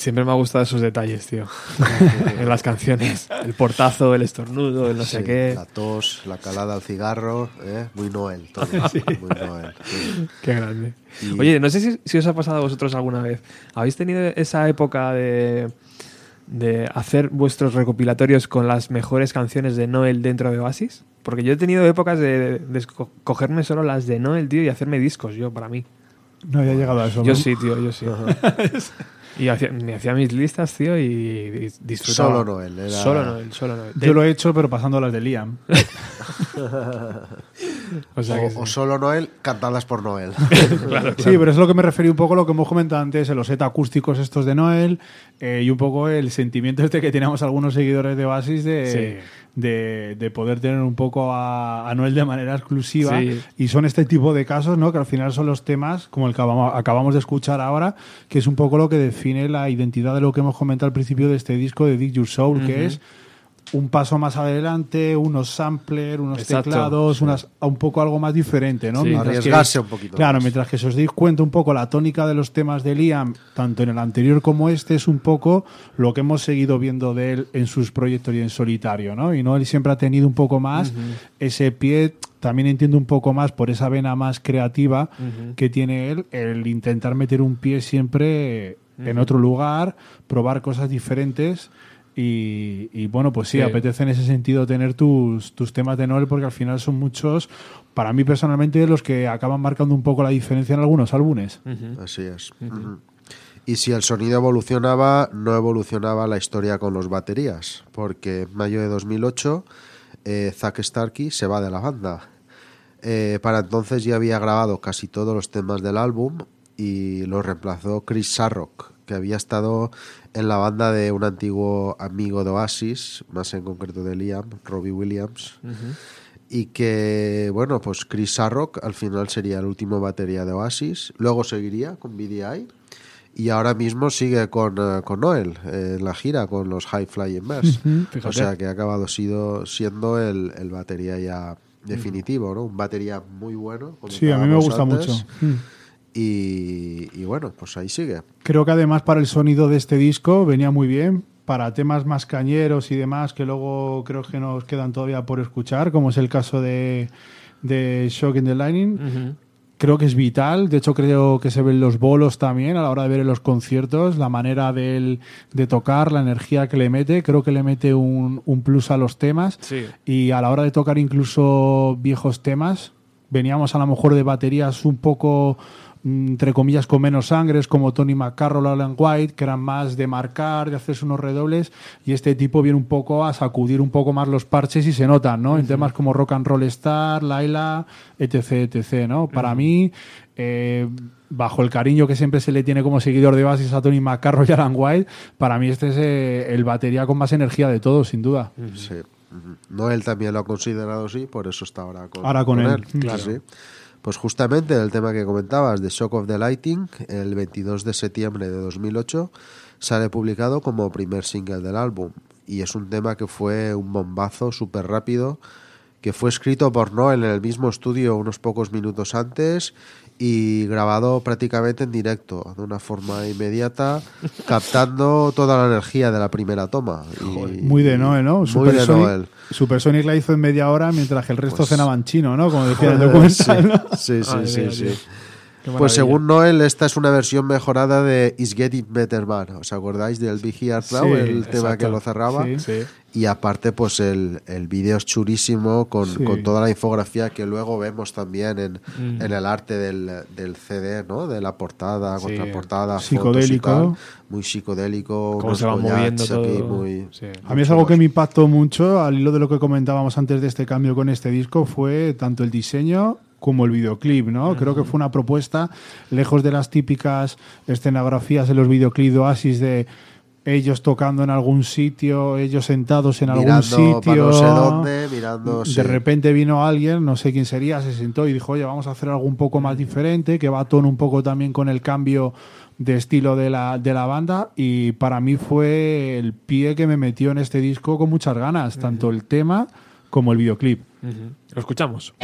Siempre me ha gustado esos detalles, tío. en las canciones. El portazo, el estornudo, el no sé qué. La tos, la calada al cigarro, ¿eh? muy Noel. Todo, Muy Noel. sí. Qué grande. Y- Oye, no sé si, si os ha pasado a vosotros alguna vez. ¿Habéis tenido esa época de, de hacer vuestros recopilatorios con las mejores canciones de Noel dentro de Oasis? Porque yo he tenido épocas de, de cogerme solo las de Noel, tío, y hacerme discos yo, para mí. No había llegado a eso. Yo ¿no? sí, tío, yo sí. y hacía- me hacía mis listas, tío, y dis- disfrutaba. Solo Noel, era- Solo Noel, solo Noel. Yo lo he hecho, pero pasando las de Liam. O sea que O, sí. o solo Noel, cantadas por Noel. Sí, pero es lo que me referí un poco a lo que hemos comentado antes, en los set acústicos estos de Noel eh, y un poco el sentimiento este que teníamos algunos seguidores de Oasis de, de, de poder tener un poco a, a Noel de manera exclusiva. Sí. Y son este tipo de casos, ¿no? Que al final son los temas, como el que acabamos, acabamos de escuchar ahora, que es un poco lo que define la identidad de lo que hemos comentado al principio de este disco de Dig Your Soul, que es un paso más adelante, unos samplers, unos Exacto, teclados, unas, un poco algo más diferente, ¿no? Sí. Mientras que- Arriesgarse un poquito Claro, más. mientras que si os dais cuenta un poco la tónica de los temas de Liam, tanto en el anterior como este, es un poco lo que hemos seguido viendo de él en sus proyectos y en solitario, ¿no? Y no él siempre ha tenido un poco más ese pie, también entiendo un poco más por esa vena más creativa que tiene él, el intentar meter un pie siempre en otro lugar, probar cosas diferentes. Y, y, bueno, pues sí, Sí. apetece en ese sentido tener tus, tus temas de Noel porque al final son muchos, para mí personalmente, los que acaban marcando un poco la diferencia en algunos álbumes. Así es. Y si el sonido evolucionaba, no evolucionaba la historia con los baterías, porque en mayo de 2008 eh, Zack Starkey se va de la banda. Eh, para entonces ya había grabado casi todos los temas del álbum y lo reemplazó Chris Sarrock, que había estado en la banda de un antiguo amigo de Oasis, más en concreto de Liam, Robbie Williams y que, bueno, pues Chris Sarrock al final sería el último batería de Oasis, luego seguiría con BDI y ahora mismo sigue con, eh, con Noel eh, en la gira con los High Flying Birds. fíjate. o sea que ha acabado sido, siendo el, el batería ya definitivo, ¿no? Un batería muy bueno. Sí, a mí me gusta antes. mucho. Y, y bueno, pues ahí sigue. Creo que además para el sonido de este disco venía muy bien. Para temas más cañeros y demás, que luego creo que nos quedan todavía por escuchar, como es el caso de, de Shock in the Lightning, creo que es vital. De hecho, creo que se ven los bolos también a la hora de ver en los conciertos, la manera de, él de tocar, la energía que le mete. Creo que le mete un, un plus a los temas. Sí. Y a la hora de tocar incluso viejos temas, veníamos a lo mejor de baterías un poco entre comillas con menos sangres como Tony McCarroll o Alan White que eran más de marcar de hacerse unos redobles y este tipo viene un poco a sacudir un poco más los parches y se notan ¿no? en temas como Rock and Roll Star Laila etc etc ¿no? para mí eh, bajo el cariño que siempre se le tiene como seguidor de Basis a Tony McCarroll y Alan White para mí este es eh, el batería con más energía de todos sin duda Sí. Ujú. Noel también lo ha considerado así, por eso está ahora con, Ahora con él, Sí, claro. sí. Pues justamente el tema que comentabas de Shock of the Lighting, el 22 de septiembre de 2008, sale publicado como primer single del álbum. Y es un tema que fue un bombazo súper rápido, que fue escrito por Noel en el mismo estudio unos pocos minutos antes y grabado prácticamente en directo, de una forma inmediata, captando toda la energía de la primera toma. Y- Muy de Noel, ¿no? Muy de Supersonic, Noel. Supersonic la hizo en media hora mientras que el resto Pues- cenaban chino, ¿no? Como decía el documental. ¿no? Sí, sí, sí, sí. Pues según Noel, esta es una versión mejorada de Is Getting Better Man. ¿Os acordáis del Big Here Now, Sí, el tema exacto. que lo cerraba? Sí. Sí. Y aparte, pues el, el vídeo es churísimo con, Sí. con toda la infografía que luego vemos también en, Mm. en el arte del, del CD, ¿no? De la portada, Sí. contraportada, Psicodélico. fotos y tal. Muy psicodélico, Cómo unos se va moviendo aquí todo. muy... Sí. A mí es algo que me impactó mucho al hilo de lo que comentábamos antes de este cambio con este disco fue tanto el diseño como el videoclip, ¿no? Creo que fue una propuesta lejos de las típicas escenografías en los videoclips de Oasis de ellos tocando en algún sitio, ellos sentados en algún mirando sitio. no sé dónde, mirando... sí. De repente vino alguien, no sé quién sería, se sentó y dijo, oye, vamos a hacer algo un poco más diferente, que va a tono un poco también con el cambio de estilo de la, de la banda. Y para mí fue el pie que me metió en este disco con muchas ganas, tanto el tema como el videoclip. Lo escuchamos.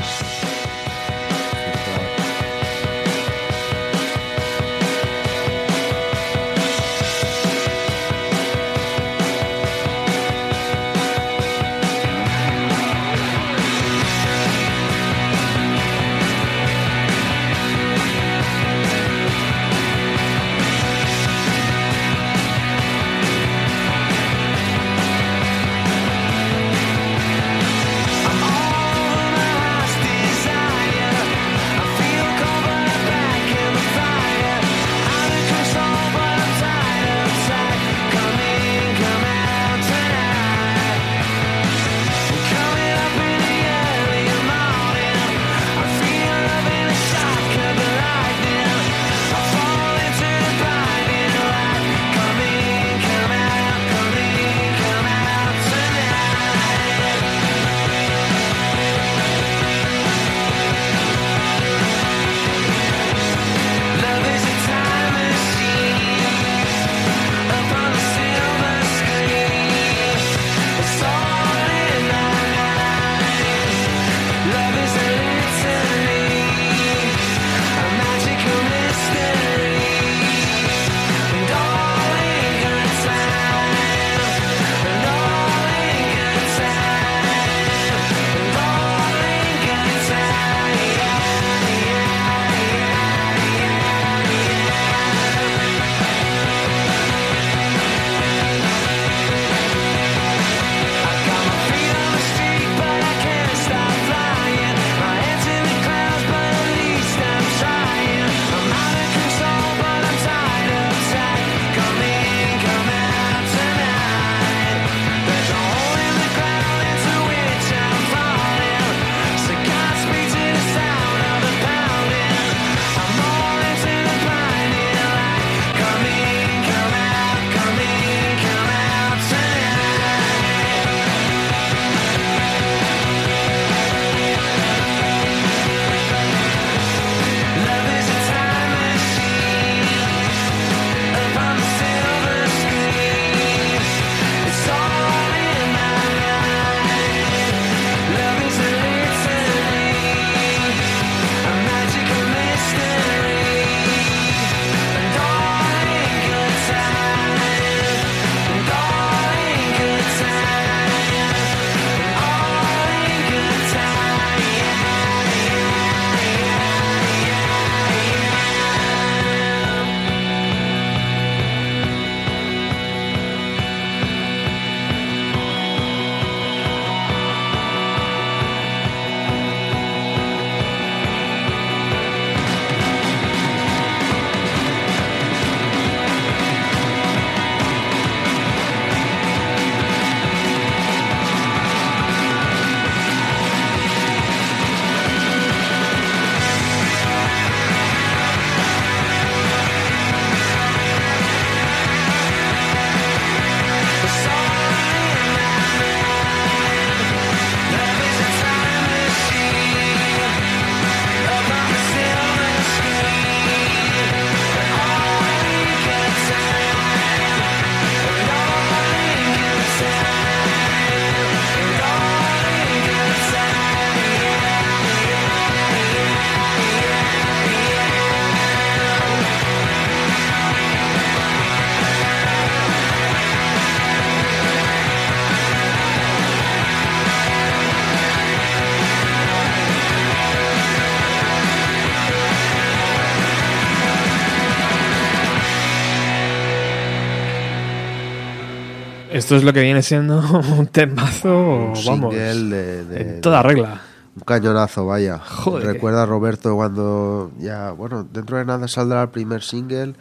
Esto es lo que viene siendo un temazo, Un vamos, de- de- en toda regla. Un cañonazo, vaya. Joder. Recuerda Roberto cuando ya, bueno, dentro de nada saldrá el primer single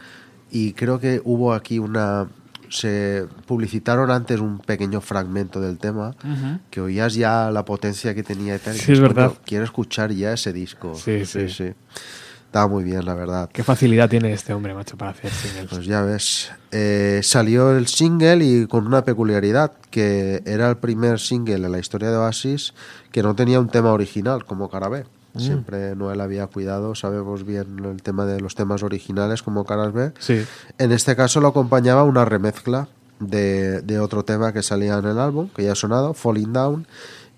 y creo que hubo aquí una se publicitaron antes un pequeño fragmento del tema que oías ya la potencia que tenía y tal. y Sí, es verdad. "Coño, Quiero escuchar ya ese disco. Sí, sí. Estaba muy bien, la verdad. Qué facilidad tiene este hombre, macho, para hacer singles. Pues ya ves. Eh, salió el single y con una peculiaridad, que era el primer single en la historia de Oasis que no tenía un tema original como cara B. Mm. Siempre Noel había cuidado, sabemos bien el tema de los temas originales como caras B. Sí. En este caso lo acompañaba una remezcla de, de otro tema que salía en el álbum, que ya ha sonado, Falling Down.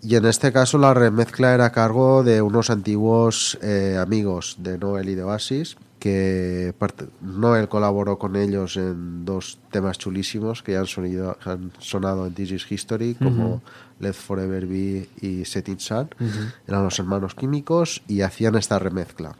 Y en este caso la remezcla era a cargo de unos antiguos eh, amigos de Noel y de Oasis, que Noel colaboró con ellos en dos temas chulísimos que ya han, sonido, han sonado en This is History, como Let Forever Be y Setting Sun. Eran los hermanos químicos y hacían esta remezcla.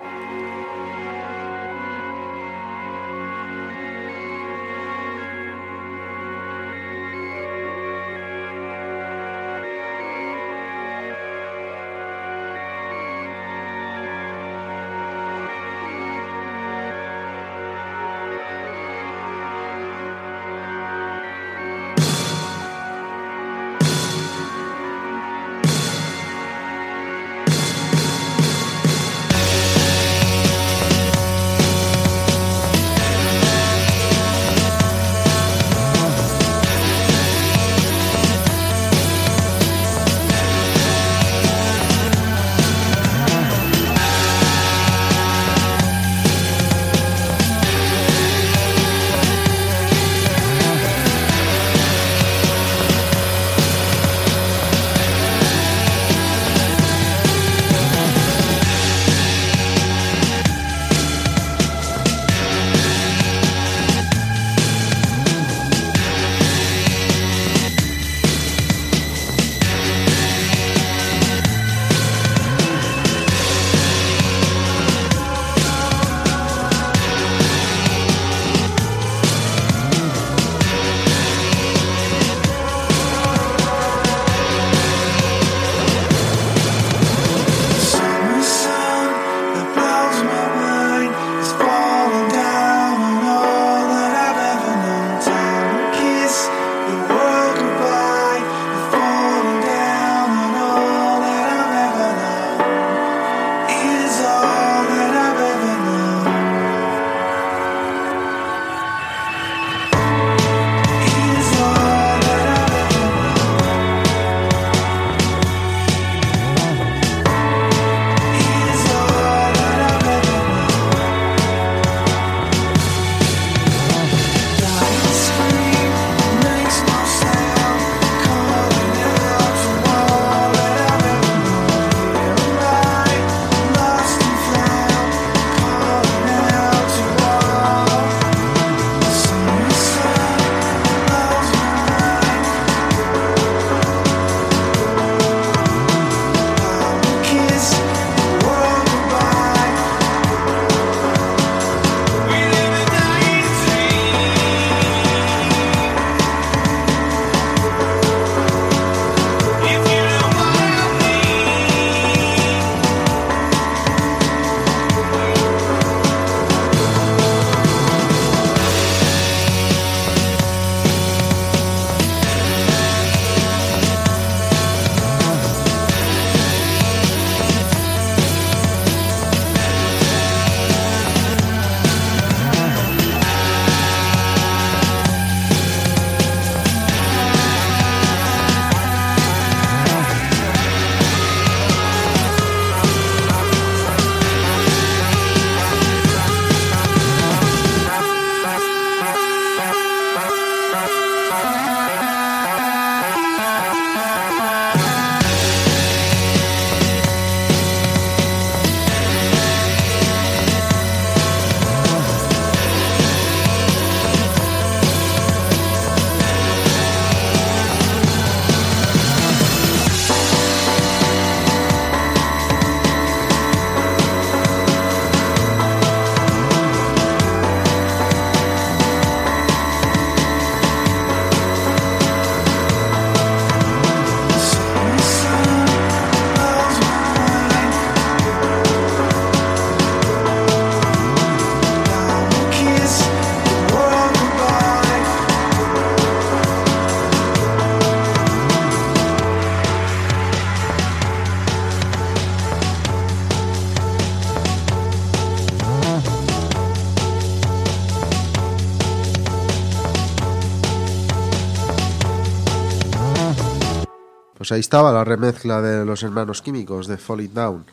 Ahí estaba la remezcla de los hermanos químicos de Falling Down.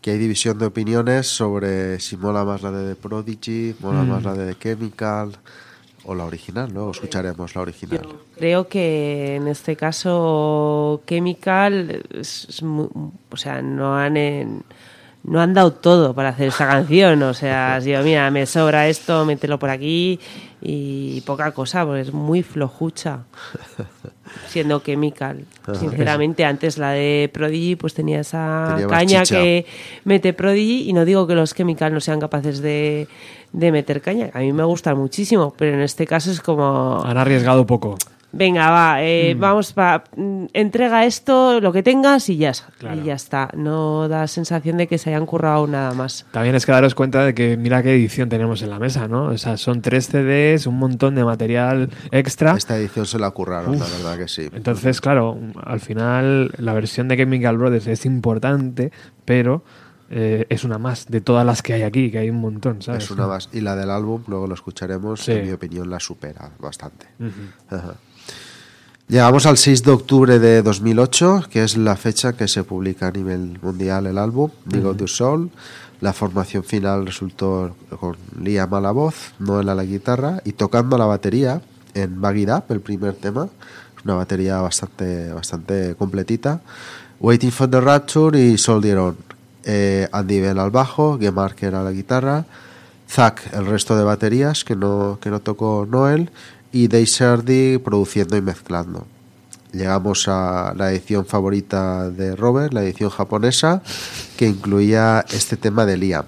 Que hay división de opiniones sobre si mola más la de The Prodigy, mola más la de The Chemical o la original, Luego escucharemos la original. Creo que en este caso Chemical, es- es mu- o sea, no han en- no han dado todo para hacer esta canción. O sea, has dicho, mira, me sobra esto, mételo por aquí y poca cosa, porque es muy flojucha. Siendo Chemical. Sinceramente, antes la de Prodigy pues tenía esa Tenía caña chicha. que mete Prodigy y no digo que los Chemical no sean capaces de, de meter caña. A mí me gustan muchísimo, pero en este caso es como... Han arriesgado poco. Venga, va, eh, vamos, pa, mm, entrega esto, lo que tengas y ya, Claro. y ya está. No da sensación de que se hayan currado nada más. También es que daros cuenta de que mira qué edición tenemos en la mesa, ¿no? O sea, son tres CDs, un montón de material extra. Esta edición se la curraron, la verdad que sí. Entonces, claro, al final la versión de Chemical Brothers es importante, pero eh, es una más de todas las que hay aquí, que hay un montón, ¿sabes? Es una más. Y la del álbum, luego lo escucharemos, Sí. en mi opinión la supera bastante. Ajá. Llegamos al 6 de octubre de 2008, que es la fecha que se publica a nivel mundial el álbum, Digo du Sol. La formación final resultó con Liam a la voz, Noel a la guitarra y tocando la batería en Bag It Up, el primer tema. Una batería bastante, bastante completita. Waiting for the Rapture y Soldier On. Eh, Andy Bell al bajo, Gemarker a la guitarra, Zack el resto de baterías que no, que no tocó Noel y Dave Shardy produciendo y mezclando. Llegamos a la edición favorita de Robert, la edición japonesa, que incluía este tema de Liam.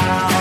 If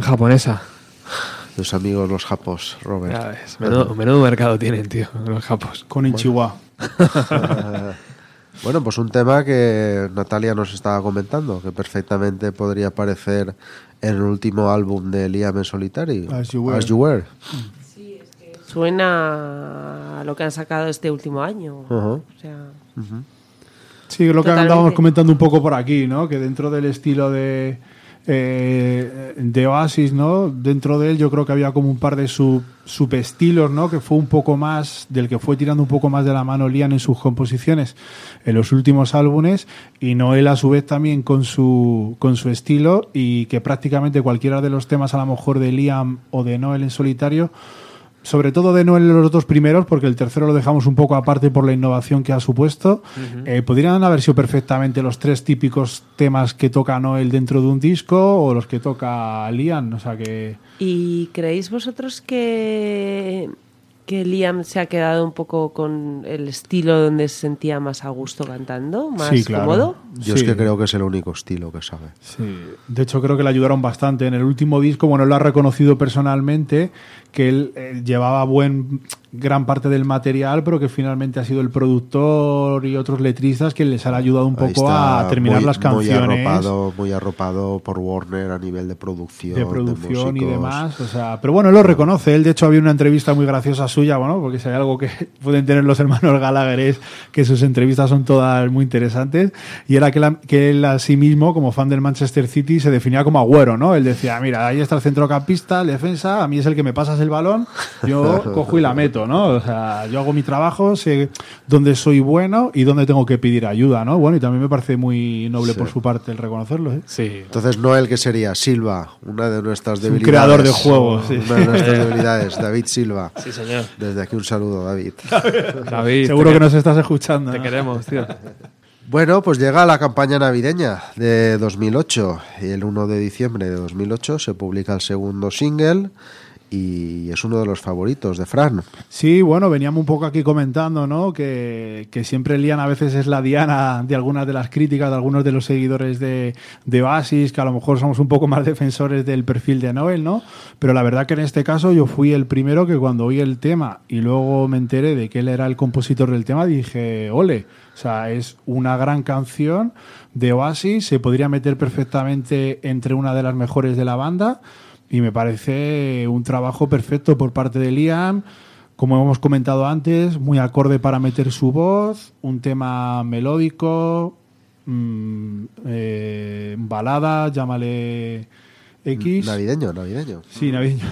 Japonesa. Los amigos, los japos, Robert. Ya ves, menudo, menudo mercado tienen, tío, los japos. Con Chihuahua. Bueno, pues un tema que Natalia nos estaba comentando, que perfectamente podría aparecer en el último álbum de Liam en solitario. As You Were. As You Were. Suena a lo que han sacado este último año. O sea, Sí, lo que Totalmente. andábamos comentando un poco por aquí, ¿no? Que dentro del estilo de, eh, de Oasis, ¿no? Dentro de él yo creo que había como un par de sub, subestilos, ¿no? Que fue un poco más, del que fue tirando un poco más de la mano Liam en sus composiciones en los últimos álbumes y Noel a su vez también con su, con su estilo y que prácticamente cualquiera de los temas a lo mejor de Liam o de Noel en solitario sobre todo de Noel en los dos primeros, porque el tercero lo dejamos un poco aparte por la innovación que ha supuesto. Eh, podrían haber sido perfectamente los tres típicos temas que toca Noel dentro de un disco o los que toca Liam. O sea que. ¿Y creéis vosotros que, que Liam se ha quedado un poco con el estilo donde se sentía más a gusto cantando, más Sí, claro. cómodo? Yo es Sí. que creo que es el único estilo que sabe. Sí, de hecho creo que le ayudaron bastante. En el último disco, bueno, él lo ha reconocido personalmente, que él eh, llevaba buen gran parte del material, pero que finalmente ha sido el productor y otros letristas que les han ayudado un Ahí poco a terminar muy- las canciones. Muy arropado, muy arropado por Warner a nivel de producción. de producción y músicos. demás, o sea, pero bueno, él lo reconoce. Él, de hecho, había una entrevista muy graciosa suya, bueno, porque si hay algo que pueden tener los hermanos Gallagher es que sus entrevistas son todas muy interesantes. Y era que, la- que él a sí mismo, como fan del Manchester City, se definía como agüero, ¿no? Él decía, mira, ahí está el centrocampista, el defensa, a mí es el que me pasas el balón, yo cojo y la meto, ¿no? O sea, yo hago mi trabajo, sé dónde soy bueno y dónde tengo que pedir ayuda, ¿no? Bueno, y también me parece muy noble por su parte el reconocerlo, ¿eh? Sí. Entonces, Noel, ¿qué sería? Silva, una de nuestras un debilidades. creador de juegos, sí. Una de nuestras debilidades, David Silva. Sí, señor. Desde aquí un saludo, David. David, Seguro que que- nos estás escuchando. Te ¿no? queremos, tío. Bueno, pues llega la campaña navideña de 2008. Y el 1 de diciembre de 2008 se publica el segundo single y es uno de los favoritos de Fran. Sí, bueno, veníamos un poco aquí comentando, ¿no? Que, siempre Lian a veces es la diana de algunas de las críticas de algunos de los seguidores de, de Oasis, que a lo mejor somos un poco más defensores del perfil de Noel, ¿no? Pero la verdad que en este caso yo fui el primero que cuando oí el tema y luego me enteré de que él era el compositor del tema, dije, ole, o sea, es una gran canción de Oasis, se podría meter perfectamente entre una de las mejores de la banda. Y me parece un trabajo perfecto por parte de Liam. Como hemos comentado antes, muy acorde para meter su voz, un tema melódico, mm, eh, balada, llámale X. Navideño, navideño. Sí, navideño.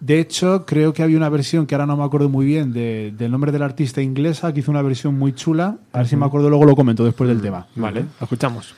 De hecho, creo que había una versión que ahora no me acuerdo muy bien de- del nombre del artista inglesa, que hizo una versión muy chula. A ver si me acuerdo, luego lo comento después del tema. Vale, lo escuchamos.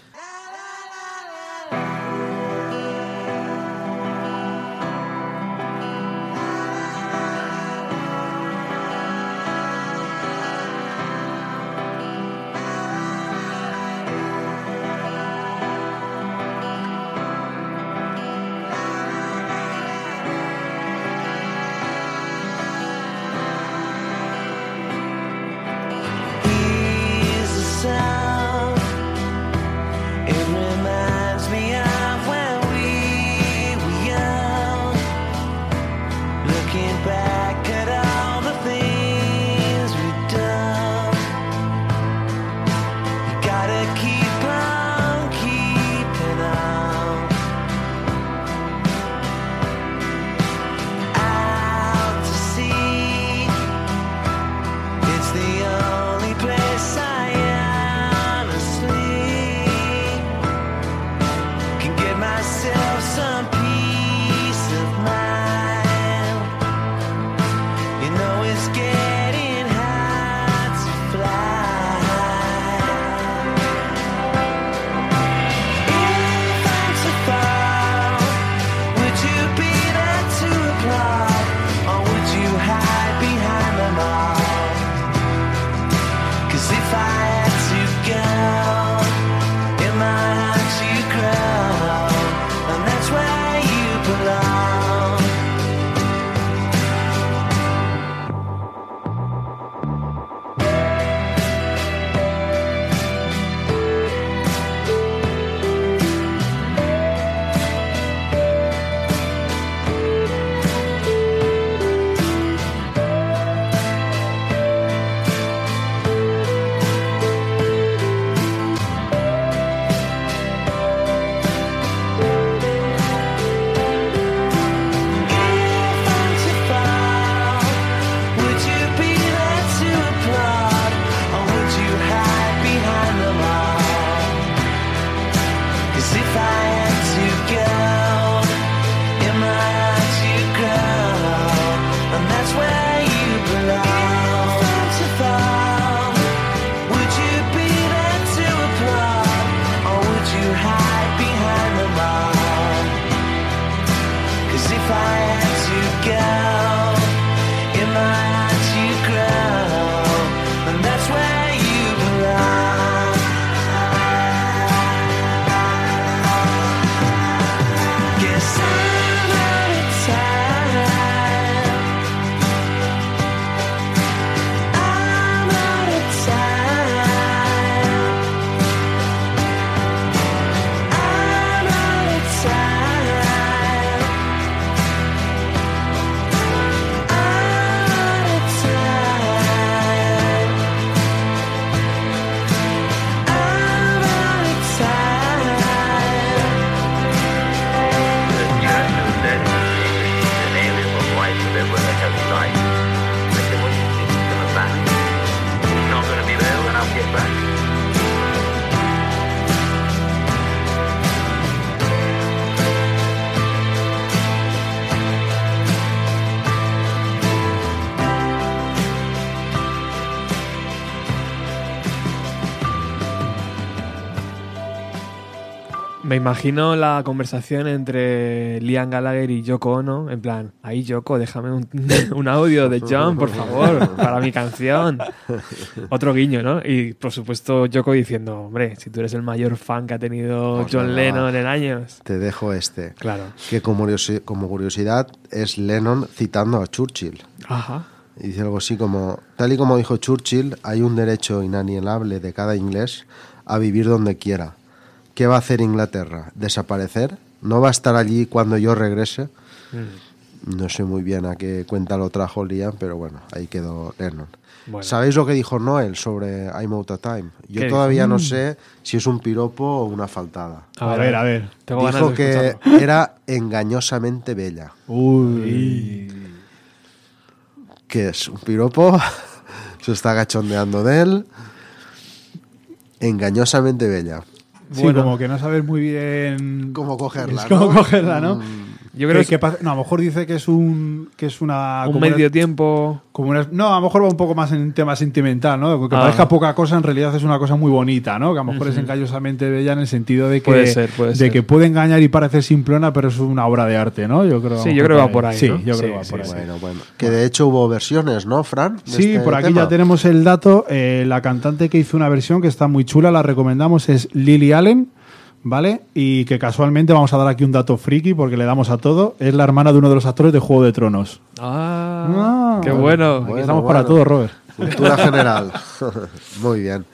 Me imagino la conversación entre Liam Gallagher y Yoko Ono, en plan, ahí Yoko, déjame un, un audio de John, por favor, para mi canción. Otro guiño, ¿no? Y por supuesto Yoko diciendo, hombre, si tú eres el mayor fan que ha tenido John nada. Lennon en años. Te dejo este. Claro. Que como curiosidad es Lennon citando a Churchill. Ajá. Y dice algo así como, tal y como dijo Churchill, hay un derecho inalienable de cada inglés a vivir donde quiera. ¿Qué va a hacer Inglaterra? ¿Desaparecer? ¿No va a estar allí cuando yo regrese? No sé muy bien a qué cuenta lo trajo Liam, pero bueno, ahí quedó Lennon. Bueno. ¿Sabéis lo que dijo Noel sobre I'm Out of Time? Yo ¿Qué todavía dijo? no sé si es un piropo o una faltada. A ver, a ver. Tengo ganas Dijo de que era engañosamente bella. Uy. que es un piropo, se está cachondeando de él, engañosamente bella. Sí, Bueno. como que no sabes muy bien ¿Cómo cogerla? es cómo no? cogerla, ¿no? Yo creo Que- que que es pasa- no, a lo mejor dice que es un que es una un como una- medio tiempo. como una- no, a lo mejor va un poco más en tema sentimental, ¿no? Que Ah. parezca poca cosa, en realidad es una cosa muy bonita, ¿no? Que a lo mejor es engañosamente bella en el sentido de que, Puede ser, puede de ser. que puede engañar y parecer simplona, pero es una obra de arte, ¿no? Yo creo. Sí, yo creo que va por ahí, Sí, ¿no? yo creo Sí, que va sí, por ahí. sí. Bueno, bueno. Que de hecho hubo versiones, ¿no, Fran? Sí, este por aquí tema. ya tenemos el dato. Eh, la cantante que hizo una versión que está muy chula, la recomendamos, es Lily Allen, ¿vale? Y que casualmente vamos a dar aquí un dato friki porque le damos a todo. Es la hermana de uno de los actores de Juego de Tronos. Ah, Ah, qué bueno. Aquí Bueno, estamos para todo, Robert. Cultura general. Muy bien.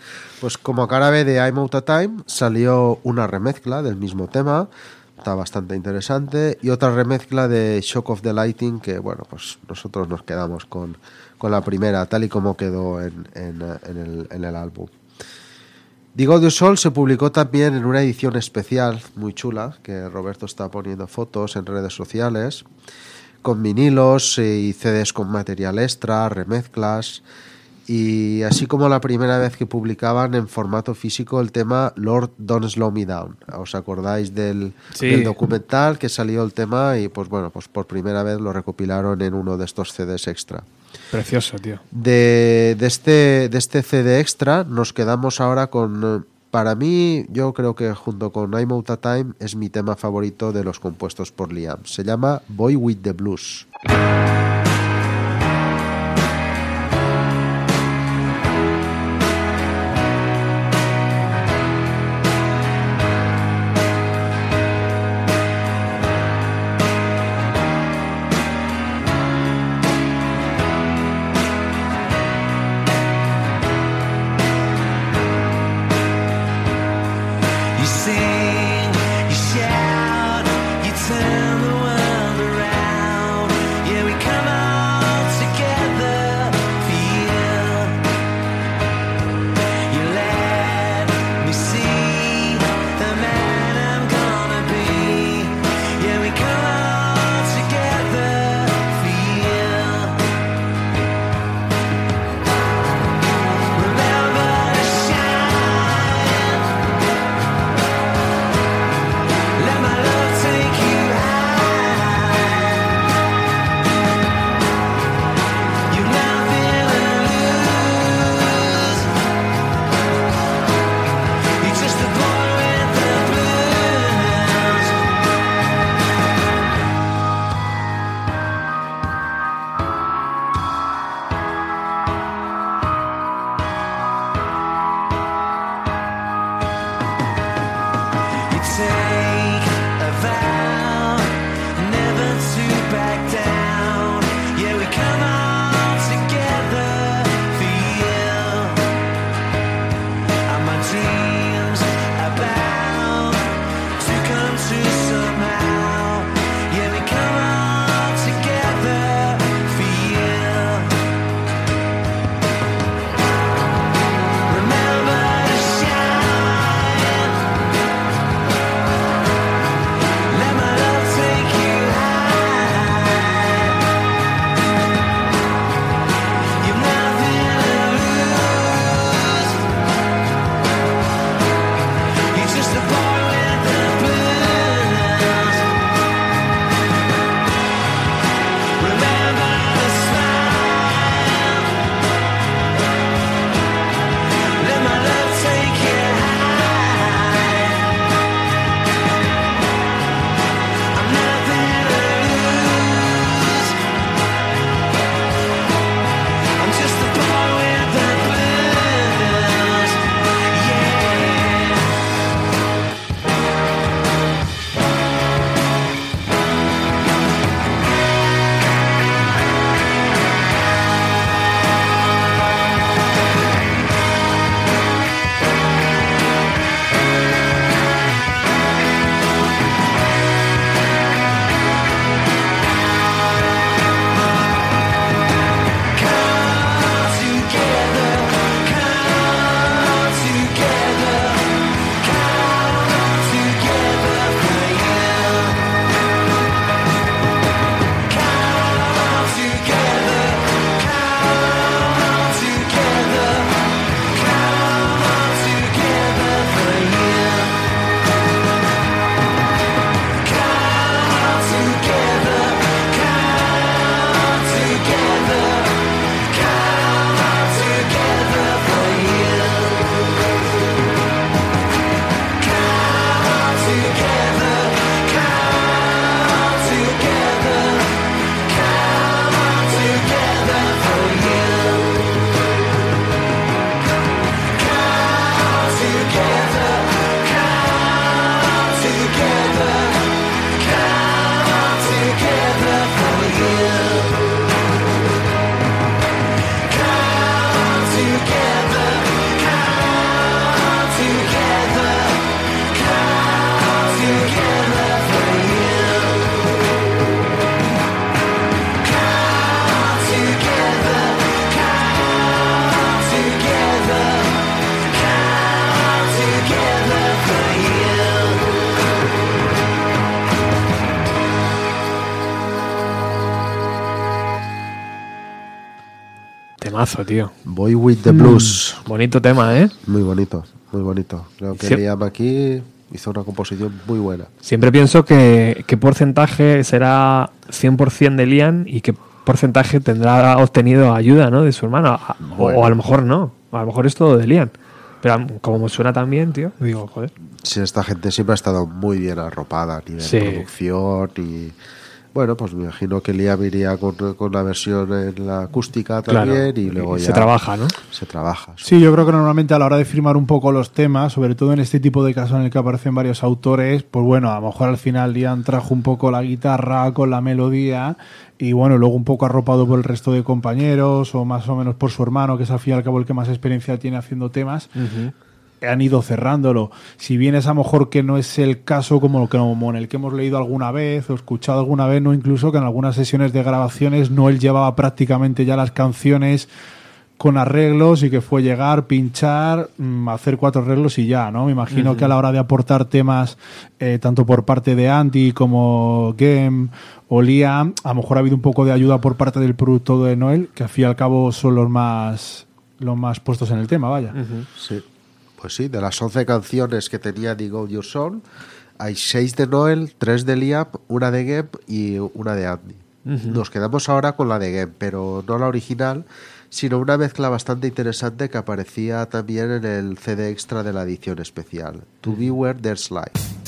Pues como cara B de I'm Out of Time salió una remezcla del mismo tema. Está bastante interesante. Y otra remezcla de Shock of the Lighting que, bueno, pues nosotros nos quedamos con, con la primera, tal y como quedó en, en, en el, en el álbum. Digo Audio Sol se publicó también en una edición especial muy chula, que Roberto está poniendo fotos en redes sociales, con vinilos eh, y CDs con material extra, remezclas, y así como la primera vez que publicaban en formato físico el tema Lord Don't Slow Me Down. ¿Os acordáis del, Sí. del documental que salió el tema? Y pues bueno, pues por primera vez lo recopilaron en uno de estos CDs extra. Precioso, tío. De, de este, de este CD extra nos quedamos ahora con... eh, Para mí, yo creo que junto con I'm Out Time es mi tema favorito de los compuestos por Liam. Se llama Boy with the Blues. Temazo, tío. Boy with the Blues. Bonito tema, ¿eh? Muy bonito, muy bonito. Creo que Sí. Liam aquí hizo una composición muy buena. Siempre pienso que qué porcentaje será 100% de Liam y qué porcentaje tendrá obtenido ayuda, ¿no? De su hermano. A- O, Bueno. o a lo mejor no. A lo mejor es todo de Liam. Pero como me suena tan bien, tío, digo, joder. Sí, esta gente siempre ha estado muy bien arropada a nivel Sí. producción y bueno, pues me imagino que Liam iría con, con la versión en la acústica también Claro. y luego se ya trabaja, ¿no? Se trabaja. Sí, yo creo que normalmente a la hora de firmar un poco los temas, sobre todo en este tipo de casos en el que aparecen varios autores, pues bueno, a lo mejor al final Liam trajo un poco la guitarra con la melodía y bueno, luego un poco arropado por el resto de compañeros o más o menos por su hermano, que es al fin y al cabo el que más experiencia tiene haciendo temas. Han ido cerrándolo. Si bien es a lo mejor que no es el caso como, como en el que hemos leído alguna vez o escuchado alguna vez, no incluso que en algunas sesiones de grabaciones no él llevaba prácticamente ya las canciones con arreglos y que fue llegar, pinchar, mm, hacer cuatro arreglos y ya, ¿no? Me imagino que a la hora de aportar temas, eh, tanto por parte de Andy como Game o Liam, a lo mejor ha habido un poco de ayuda por parte del producto de Noel, que al fin y al cabo son los más, los más puestos en el tema, vaya. Sí. Pues sí, de las 11 canciones que tenía The Go Your Soul, hay 6 de Noel, 3 de Liam, una de Geb y una de Andy. Nos quedamos ahora con la de Geb, pero no la original, sino una mezcla bastante interesante que aparecía también en el CD extra de la edición especial. To Be Where There's Life.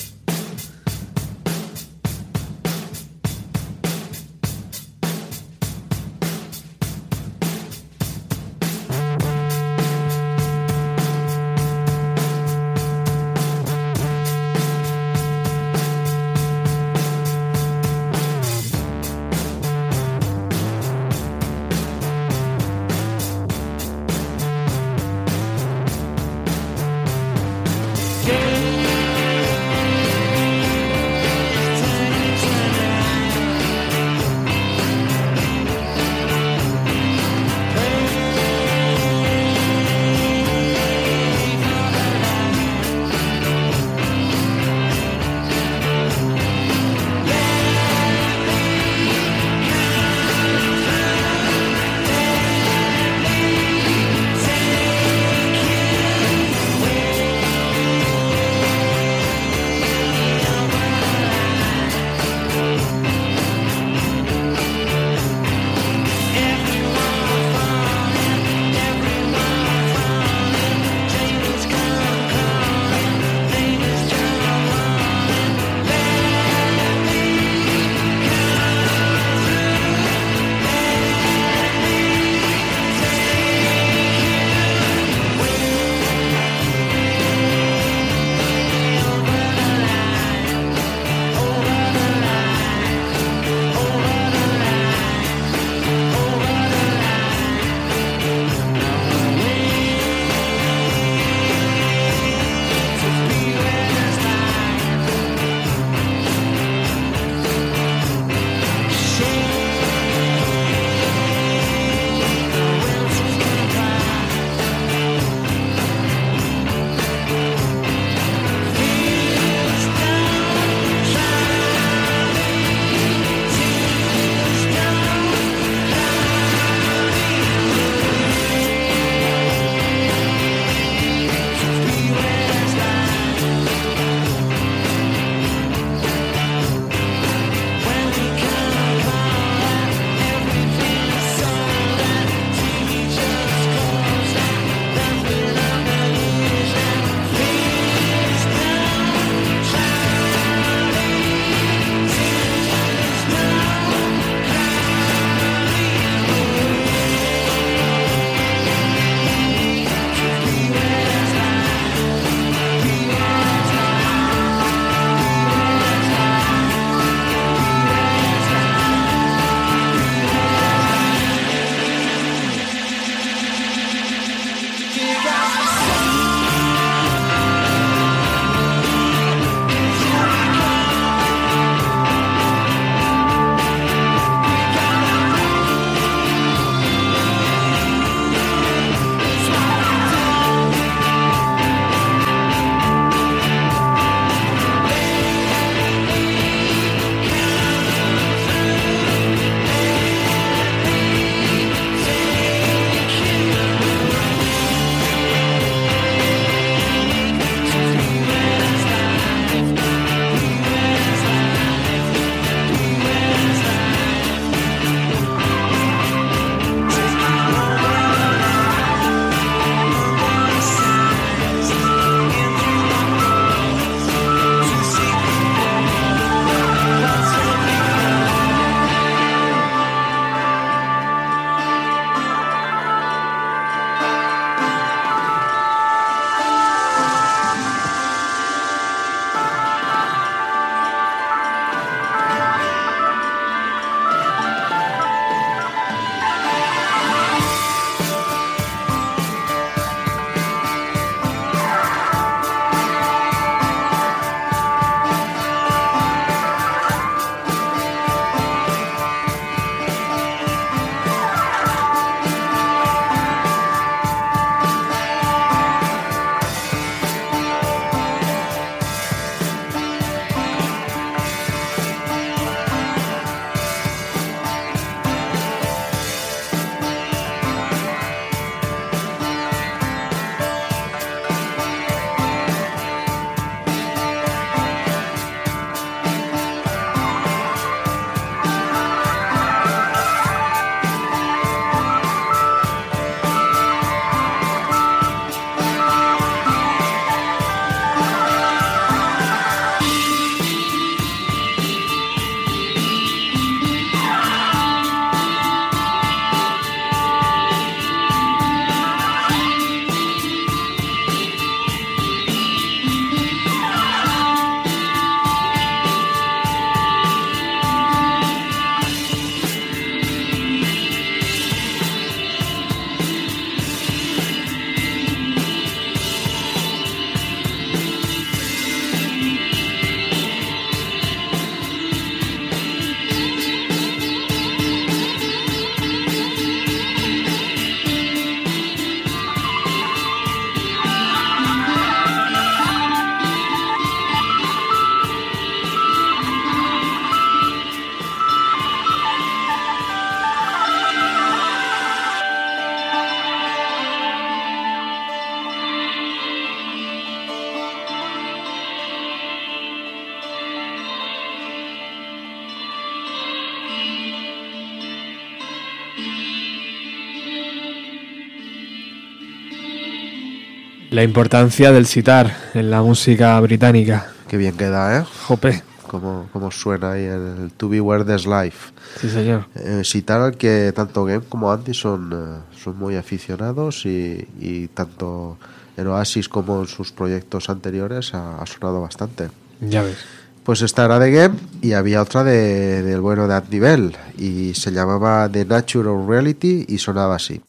La importancia del sitar en la música británica. Qué bien queda, ¿eh? Jope. Como, como suena ahí el To Be Where There's Life. Sí, señor. Eh, citar al que tanto Game como Andy son, eh, son muy aficionados y, y tanto en Oasis como en sus proyectos anteriores ha, ha sonado bastante. Ya ves. Pues esta era de Game y había otra de, del bueno de Andy Bell y se llamaba The Natural Reality y sonaba así.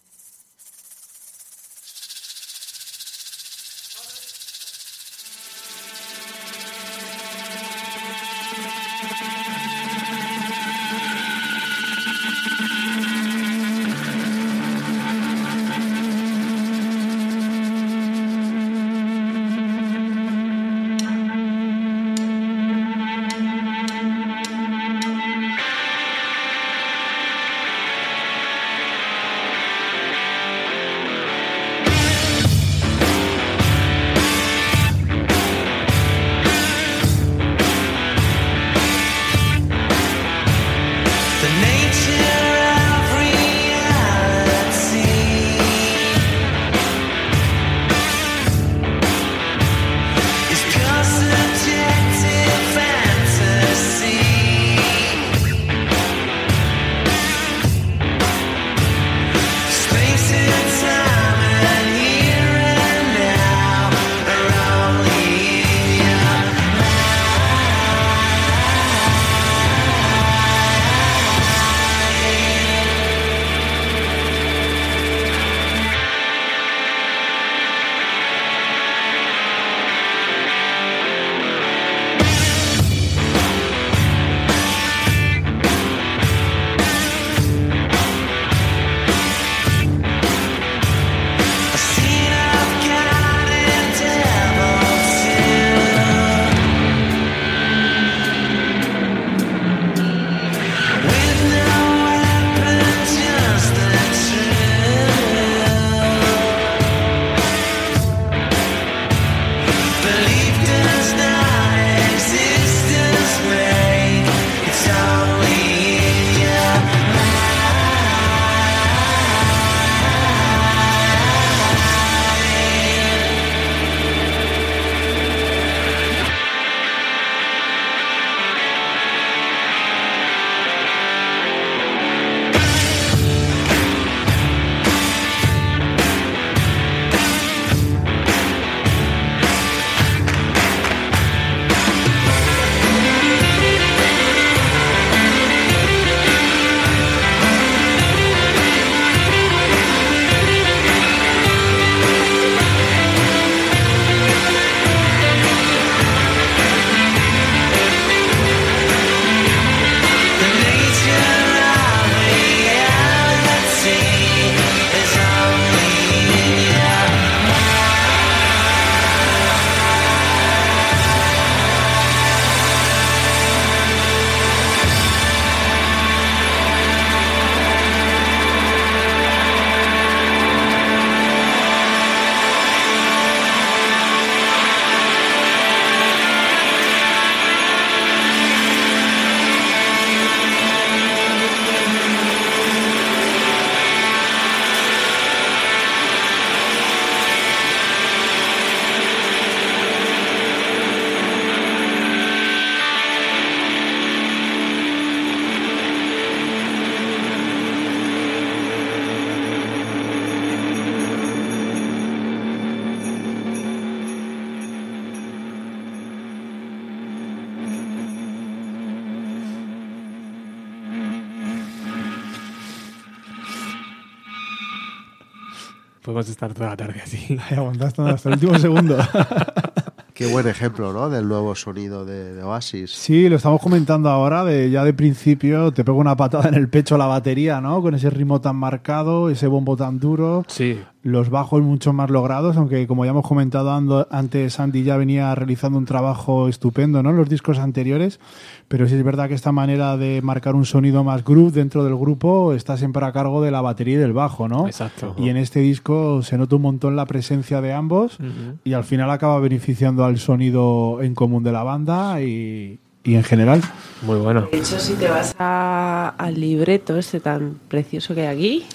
Estar toda la tarde así. Ahí aguantaste hasta el último segundo. Qué buen ejemplo, ¿no? Del nuevo sonido de, de Oasis. Sí, lo estamos comentando ahora, de ya de principio te pega una patada en el pecho la batería, ¿no? Con ese ritmo tan marcado, ese bombo tan duro, Sí. Los bajos mucho más logrados, aunque como ya hemos comentado ando- antes, Andy ya venía realizando un trabajo estupendo, ¿no? En los discos anteriores, pero sí es verdad que esta manera de marcar un sonido más groove dentro del grupo está siempre a cargo de la batería y del bajo, ¿no? Exacto. Y en este disco se nota un montón la presencia de ambos y al final acaba beneficiando al sonido en común de la banda y, y en general. Muy bueno. De hecho, si te vas a- al libreto este tan precioso que hay aquí,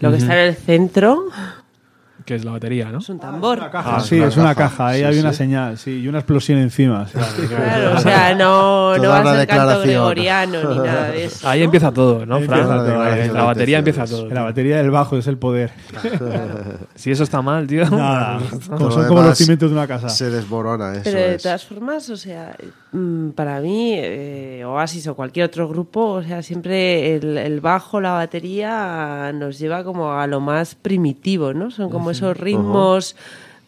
lo que está en el centro, que es la batería, ¿no? Es un tambor. Una caja, Ah, sí, es una caja. caja. Ahí Sí, hay una señal, sí, y una explosión encima. sí. Claro, o sea, no, no va a ser canto gregoriano ni nada de eso. Ahí ¿no? empieza todo, ¿no, Fran? la batería empieza todo. La batería del bajo es el poder. Si eso está mal, tío. Nada, como son como los cimientos de una casa. Se desmorona eso. Pero de todas formas, o sea, mm, para mí, eh, Oasis o cualquier otro grupo, o sea, siempre el, el bajo, la batería nos lleva como a lo más primitivo, ¿no? Son como esos ritmos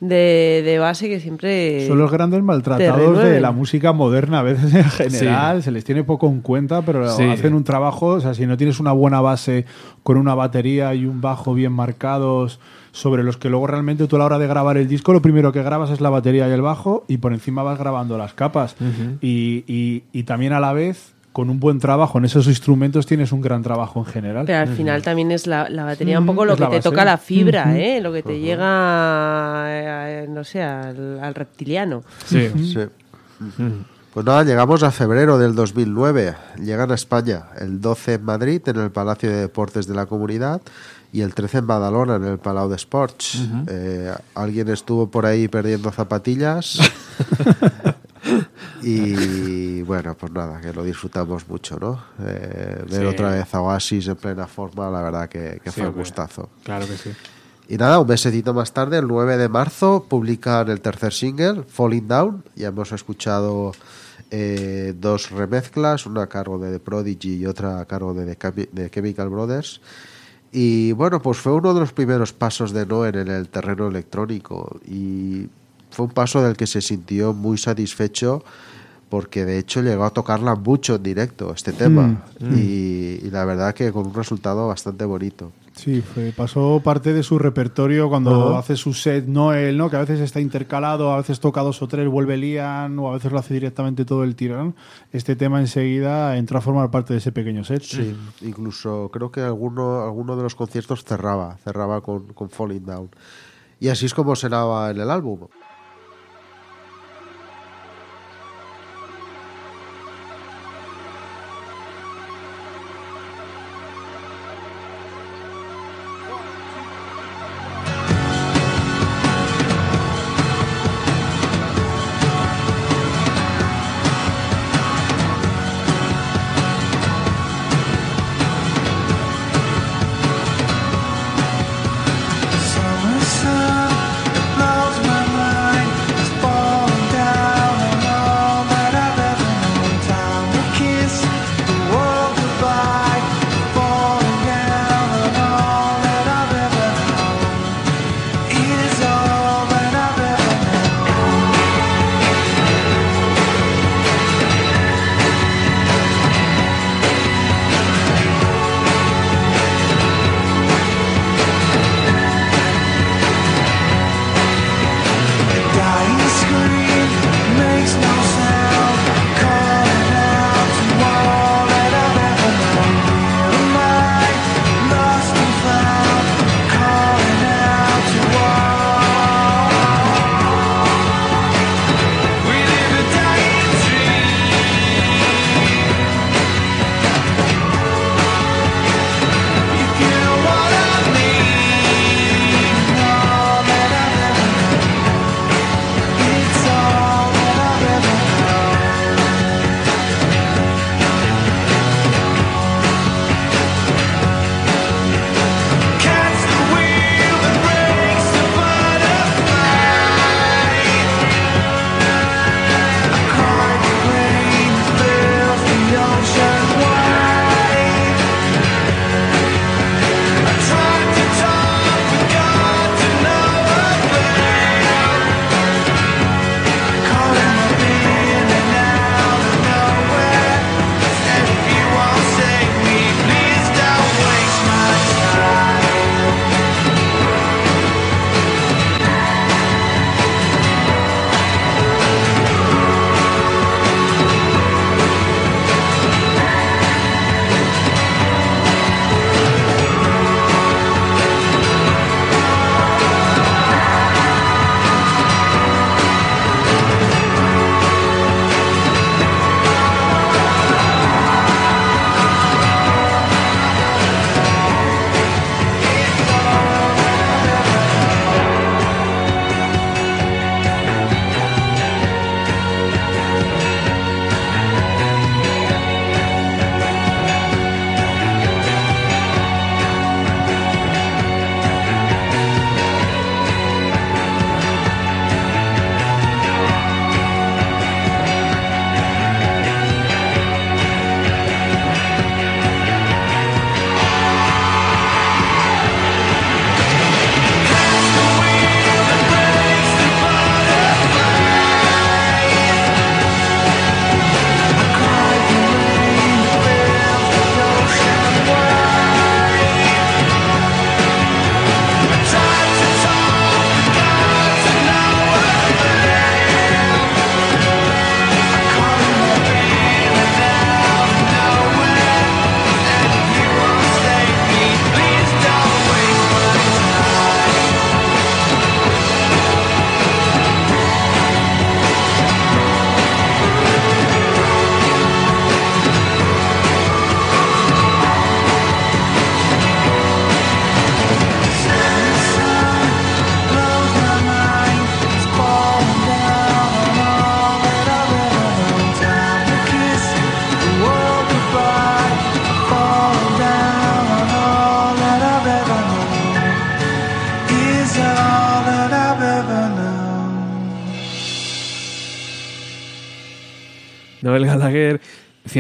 de, de base que siempre... Son los grandes maltratados de la música moderna, a veces en general, se les tiene poco en cuenta, pero Sí. hacen un trabajo, o sea, si no tienes una buena base con una batería y un bajo bien marcados, sobre los que luego realmente tú a la hora de grabar el disco, lo primero que grabas es la batería y el bajo, y por encima vas grabando las capas. y, y- y también a la vez, con un buen trabajo en esos instrumentos, tienes un gran trabajo en general. Pero al final también es la, la batería un poco lo es que te toca la fibra. ¿eh? Lo que te llega, eh, no sé, al, al reptiliano. Sí. Sí. Pues nada, llegamos a febrero del 2009. Llegan a España el 12 en Madrid, en el Palacio de Deportes de la Comunidad, y el 13 en Badalona, en el Palau de Sports. Eh, alguien estuvo por ahí perdiendo zapatillas. y bueno, pues nada, que lo disfrutamos mucho, ¿no? Eh, ver Sí. otra vez a Oasis en plena forma, la verdad que, que Sí, fue un gustazo. Claro que sí. Y nada, un mesecito más tarde, el 9 de marzo, publican el tercer single, Falling Down. Ya hemos escuchado eh, dos remezclas, una a cargo de The Prodigy y otra a cargo de, The de Chemical Brothers. Y bueno, pues fue uno de los primeros pasos de Noel en el terreno electrónico. Y fue un paso del que se sintió muy satisfecho porque de hecho llegó a tocarla mucho en directo este tema. Y, y la verdad que con un resultado bastante bonito. Sí, fue- pasó parte de su repertorio cuando hace su set Noel, ¿no? Que a veces está intercalado, a veces toca dos o tres, vuelve Lian, o a veces lo hace directamente todo el tirón. Este tema enseguida entró a formar parte de ese pequeño set. Sí, incluso creo que alguno, alguno de los conciertos cerraba, cerraba con, con Falling Down. Y así es como sonaba en el álbum.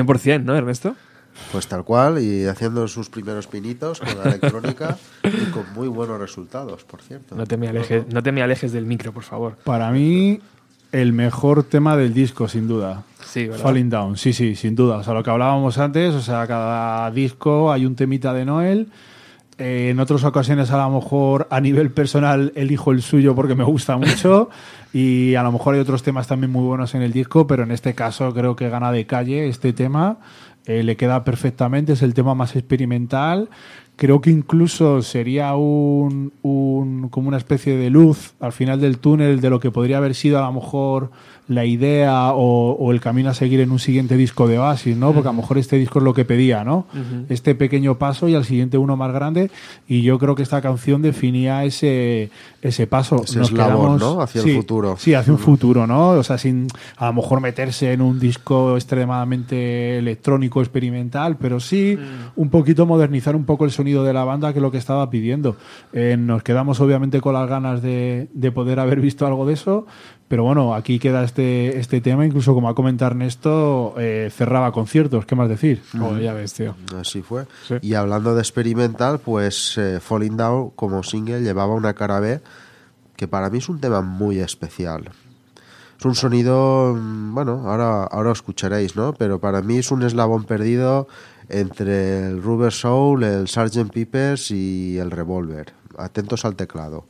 100%, ¿no, Ernesto? Pues tal cual, y haciendo sus primeros pinitos con la electrónica y con muy buenos resultados, por cierto. No te me alejes, no te me alejes del micro, por favor. Para mí, el mejor tema del disco, sin duda. Sí, ¿verdad? Falling Down, sí, sí, sin duda. O sea, lo que hablábamos antes, o sea, cada disco hay un temita de Noel. Eh, en otras ocasiones, a lo mejor a nivel personal, elijo el suyo porque me gusta mucho. y a lo mejor hay otros temas también muy buenos en el disco, pero en este caso creo que gana de calle este tema. Eh, le queda perfectamente, es el tema más experimental. Creo que incluso sería un, un- como una especie de luz al final del túnel de lo que podría haber sido a lo mejor la idea o, o el camino a seguir en un siguiente disco de Oasis, ¿no? Porque a lo mejor este disco es lo que pedía, ¿no? Este pequeño paso y al siguiente uno más grande. Y yo creo que esta canción definía ese, ese paso. Ese eslabón, ¿no? Hacia el sí, futuro. Sí, hacia un futuro, ¿no? O sea, sin a lo mejor meterse en un disco extremadamente electrónico, experimental, pero sí un poquito modernizar un poco el sonido de la banda, que es lo que estaba pidiendo. Eh, nos quedamos obviamente con las ganas de, de poder haber visto algo de eso, pero bueno, aquí queda este, este tema, incluso como ha comentado Ernesto, eh, cerraba conciertos, ¿qué más decir? Joder, ya ves, tío. Así fue. Sí. Y hablando de experimental, pues eh, Falling Down como single llevaba una cara B que para mí es un tema muy especial. Es un sonido, mm, bueno, ahora, ahora escucharéis, ¿no? Pero para mí es un eslabón perdido entre el Rubber Soul, el Sgt. Peppers y el Revolver. Atentos al teclado.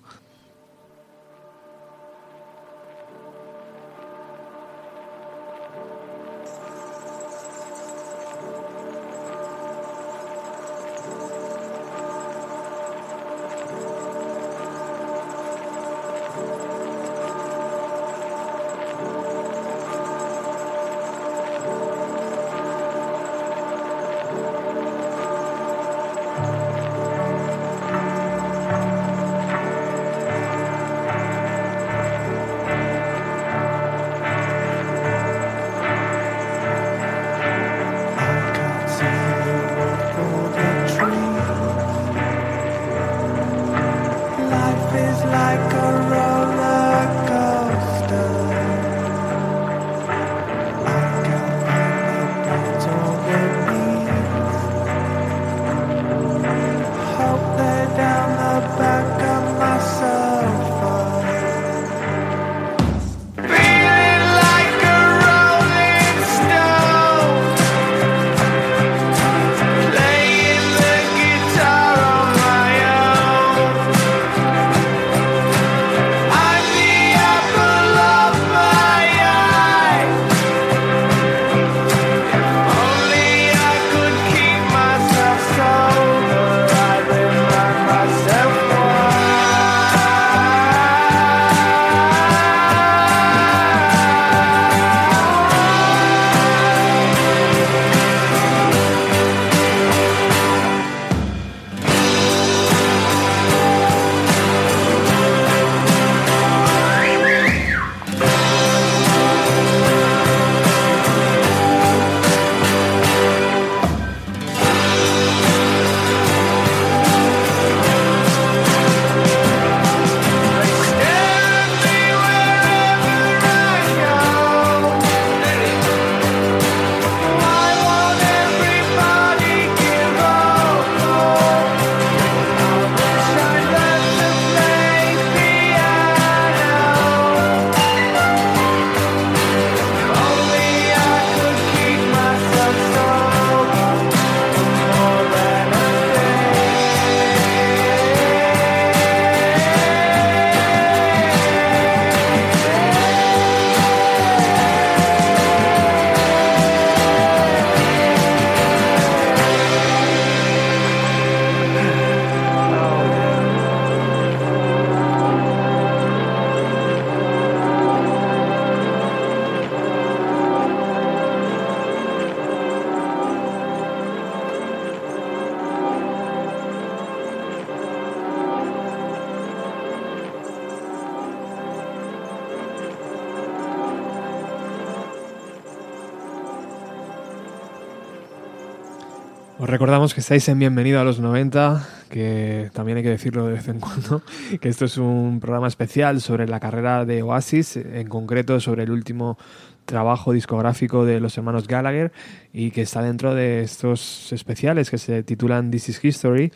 Recordamos que estáis en Bienvenido a los 90, que también hay que decirlo de vez en cuando, que esto es un programa especial sobre la carrera de Oasis, en concreto sobre el último trabajo discográfico de los hermanos Gallagher y que está dentro de estos especiales que se titulan This is History.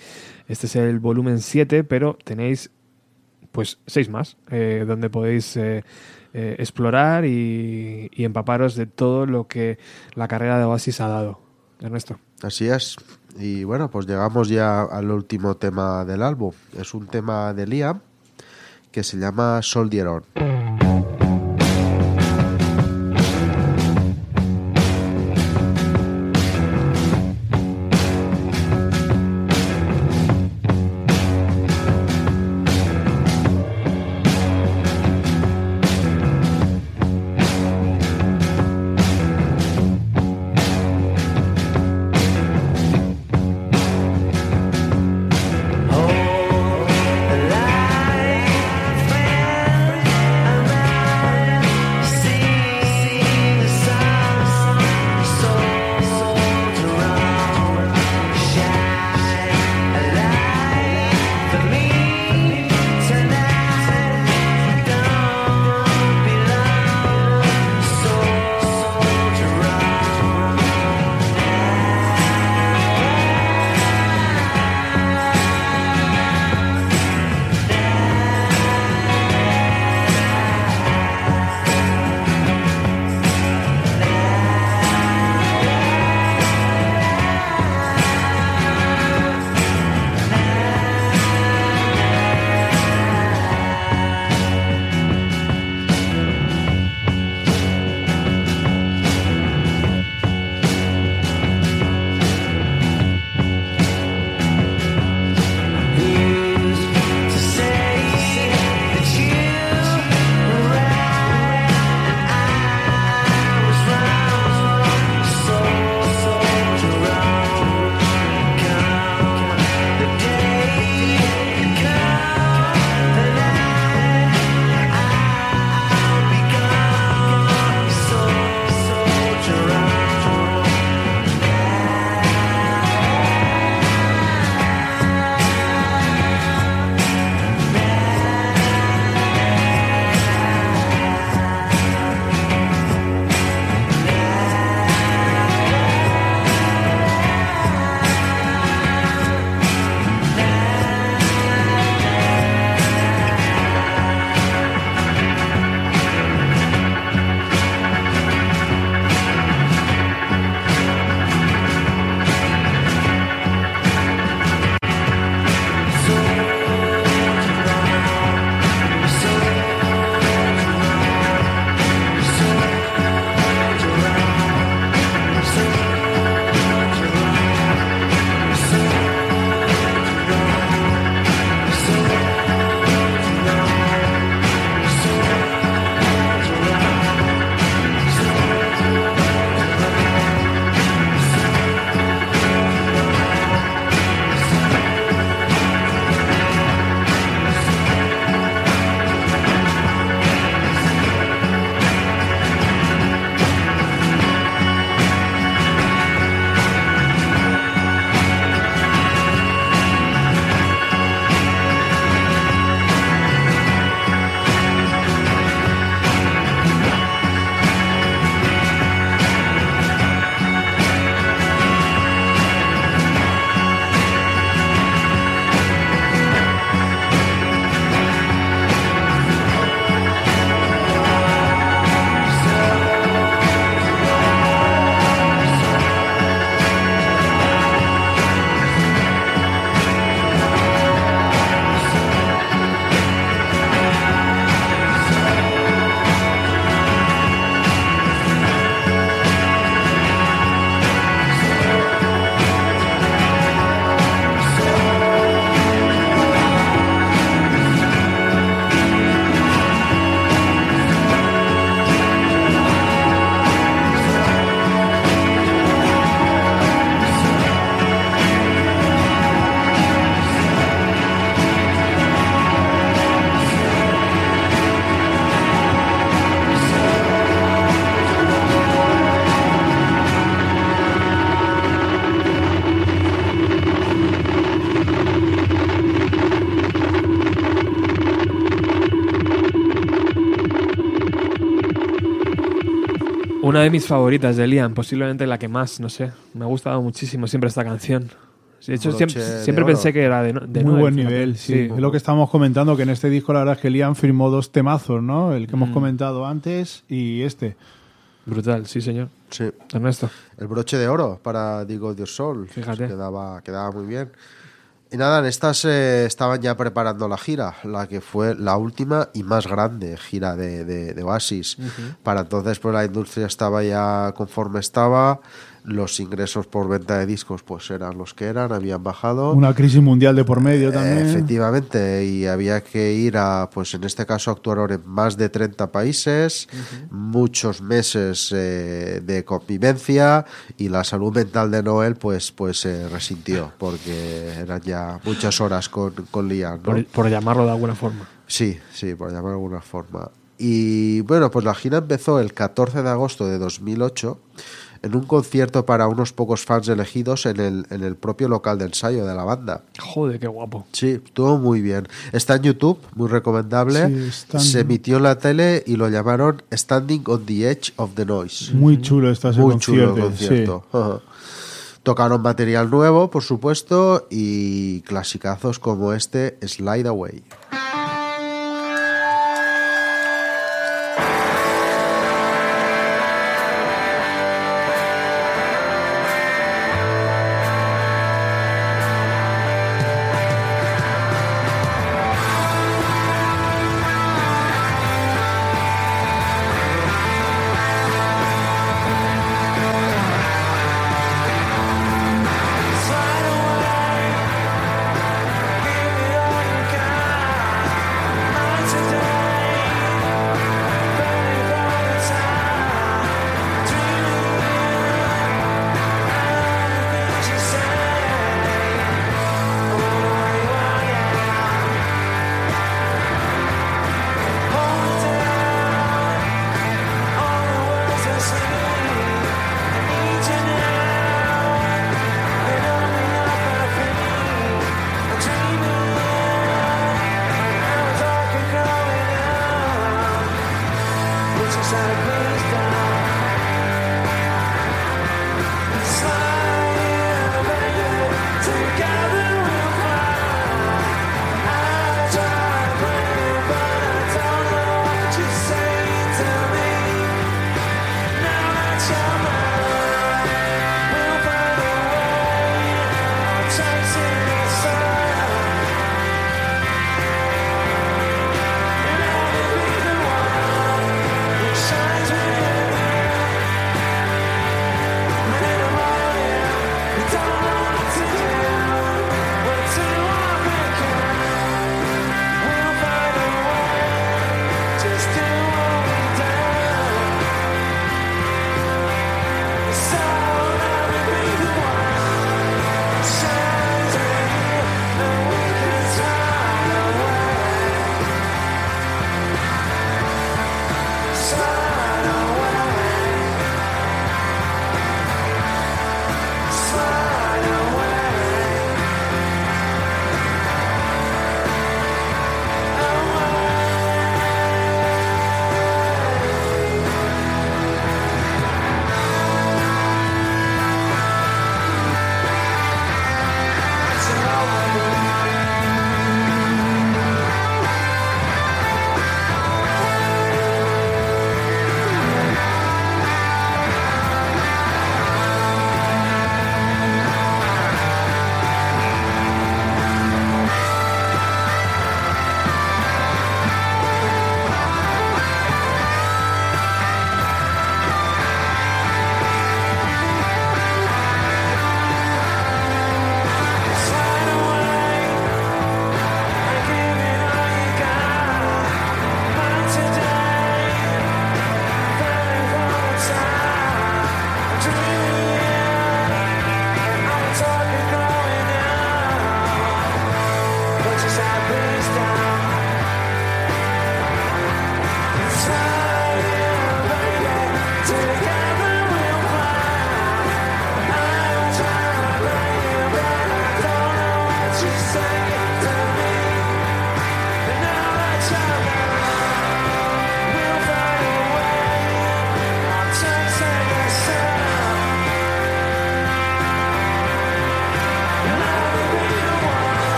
Este es el volumen 7, pero tenéis pues seis más, eh, donde podéis eh, eh, explorar y empaparos de todo lo que la carrera de Oasis ha dado. Ernesto. Así es. Y bueno, pues llegamos ya al último tema del álbum. Es un tema de Liam que se llama Soldier On. Una de mis favoritas de Liam, posiblemente la que más, no sé. Me ha gustado muchísimo siempre esta canción. De hecho, siempre, de siempre pensé que era de, de Muy buen nivel, sí. Es lo que estábamos comentando, que en este disco la verdad es que Liam firmó dos temazos, ¿no? El que hemos comentado antes y este. Brutal, sí, señor. Sí. Ernesto. El broche de oro para Digo Dios Sol. Fíjate. Quedaba, quedaba muy bien. Y nada, en estas eh, estaban ya preparando la gira, la que fue la última y más grande gira de, de- de Oasis. Para entonces, pues la industria estaba ya conforme estaba, los ingresos por venta de discos pues eran los que eran, habían bajado. Una crisis mundial de por medio Eh, también. Efectivamente, y había que ir a, pues en este caso actuaron en más de 30 países, muchos meses eh, de convivencia y la salud mental de Noel pues pues se resintió porque eran ya muchas horas con, con Liam. ¿no? Por, por llamarlo de alguna forma. Sí, sí, por llamar de alguna forma. Y bueno, pues la gira empezó el 14 de agosto de 2008 en un concierto para unos pocos fans elegidos en el, en el propio local de ensayo de la banda. Joder, qué guapo. Sí, estuvo muy bien. Está en YouTube, muy recomendable. Sí, Se emitió en la tele y lo llamaron Standing on the Edge of the Noise. Muy chulo está ese Muy chulo concierto. el sí. concierto. Ajá. Tocaron material nuevo, por supuesto, y clasicazos como este Slide Away.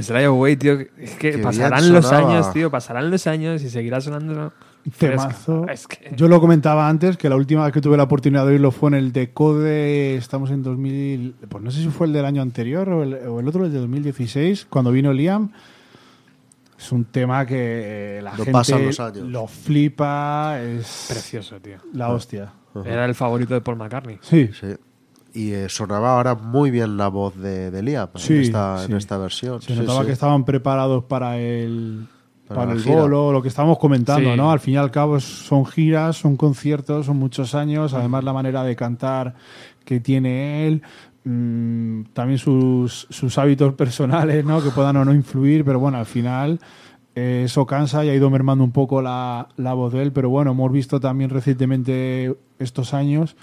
Slide Away, tío, es que Qué pasarán los años, tío, pasarán los años y seguirá sonando. Temazo. es que- Yo lo comentaba antes, que la última vez que tuve la oportunidad de oírlo fue en el Decode, estamos en 2000, pues no sé si fue el del año anterior o el, o el otro, el de 2016, cuando vino Liam. Es un tema que eh, la gente pasan los años. lo flipa, es Precioso, tío. la hostia. Era el favorito de Paul McCartney. Sí, Sí. Y eh, sonaba ahora muy bien la voz de, de Liam Sí, en, esta, sí. en esta versión. se Sí, notaba sí. que estaban preparados para el, Para el gira. bolo, lo que estábamos comentando, Sí. ¿no? Al fin y al cabo son giras, son conciertos, son muchos años, además la manera de cantar que tiene él, mm, también sus, sus hábitos personales, ¿no? Que puedan o no influir, pero bueno, al final eh, eso cansa y ha ido mermando un poco la, la voz de él, pero bueno, hemos visto también recientemente estos años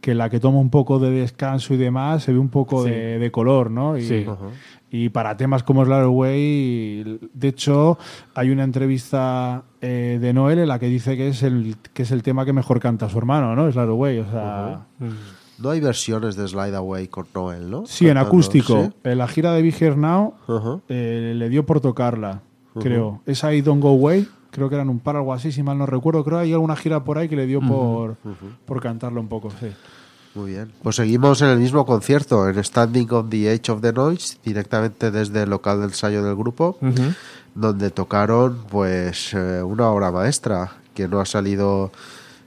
que la que toma un poco de descanso y demás se ve un poco Sí. de, de color, ¿no? Y, Sí. y para temas como Slide Away, de hecho, hay una entrevista eh, de Noel en la que dice que es el que es el tema que mejor canta su hermano, ¿no? Slide Away, o sea, No hay versiones de Slide Away con Noel, ¿no? sí, en acústico. ¿sí? En la gira de Be Here Now eh, le dio por tocarla, creo. Esa I Don't Go Away, creo que eran un par o algo así, si mal no recuerdo. Creo que hay alguna gira por ahí que le dio por, por cantarlo un poco, sí. Muy bien. Pues seguimos en el mismo concierto, en Standing on the Edge of the Noise, directamente desde el local de ensayo del grupo, donde tocaron pues eh, una obra maestra que no ha salido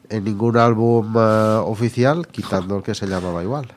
en ningún álbum eh, oficial, quitando el que se llamaba igual.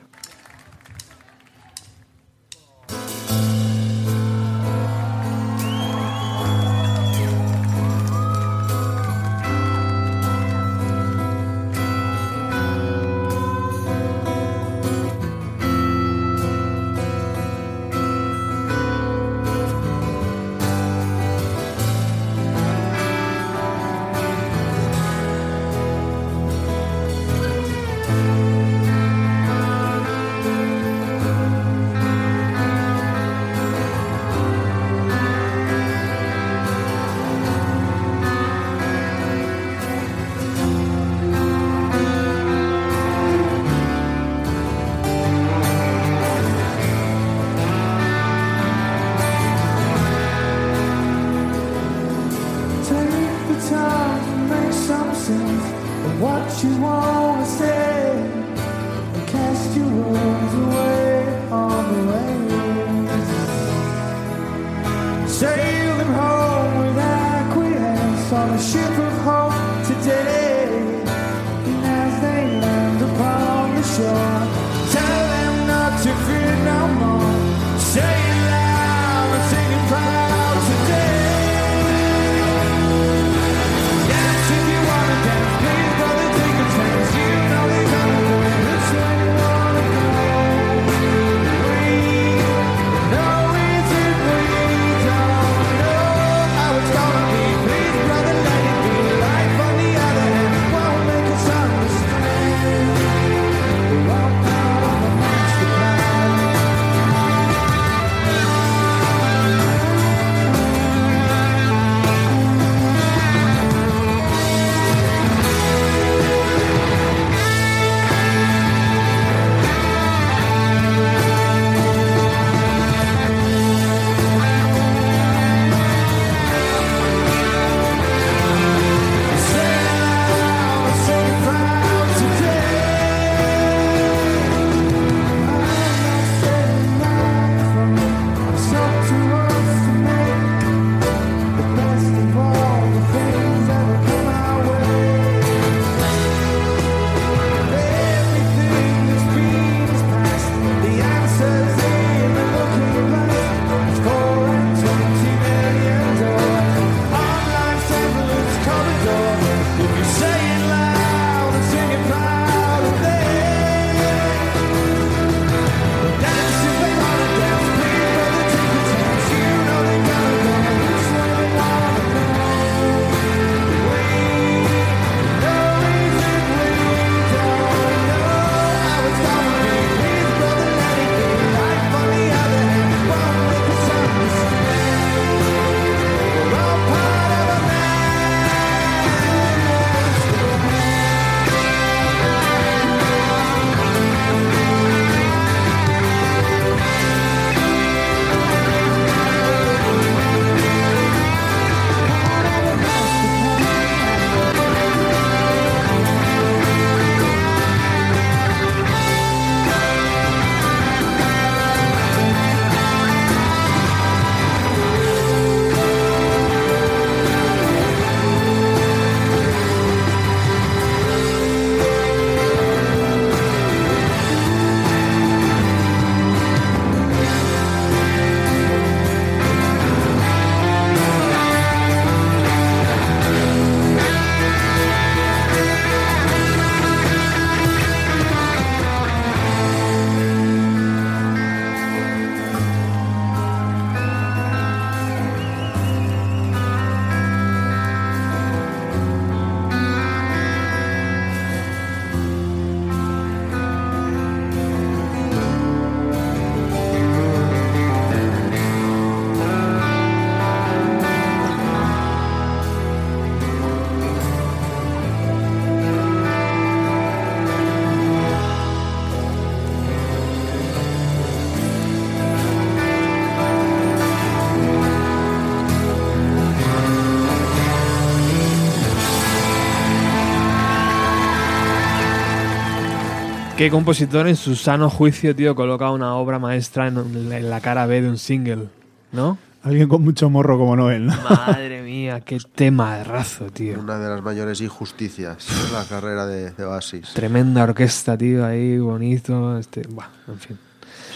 ¿Qué compositor en su sano juicio, tío, coloca una obra maestra en, en la cara B de un single? ¿No? Alguien con mucho morro como Noel, ¿no? Madre mía, qué tema de razo, tío. Una de las mayores injusticias en la carrera de, de Oasis. Tremenda orquesta, tío, ahí, bonito. Este, buah, en fin.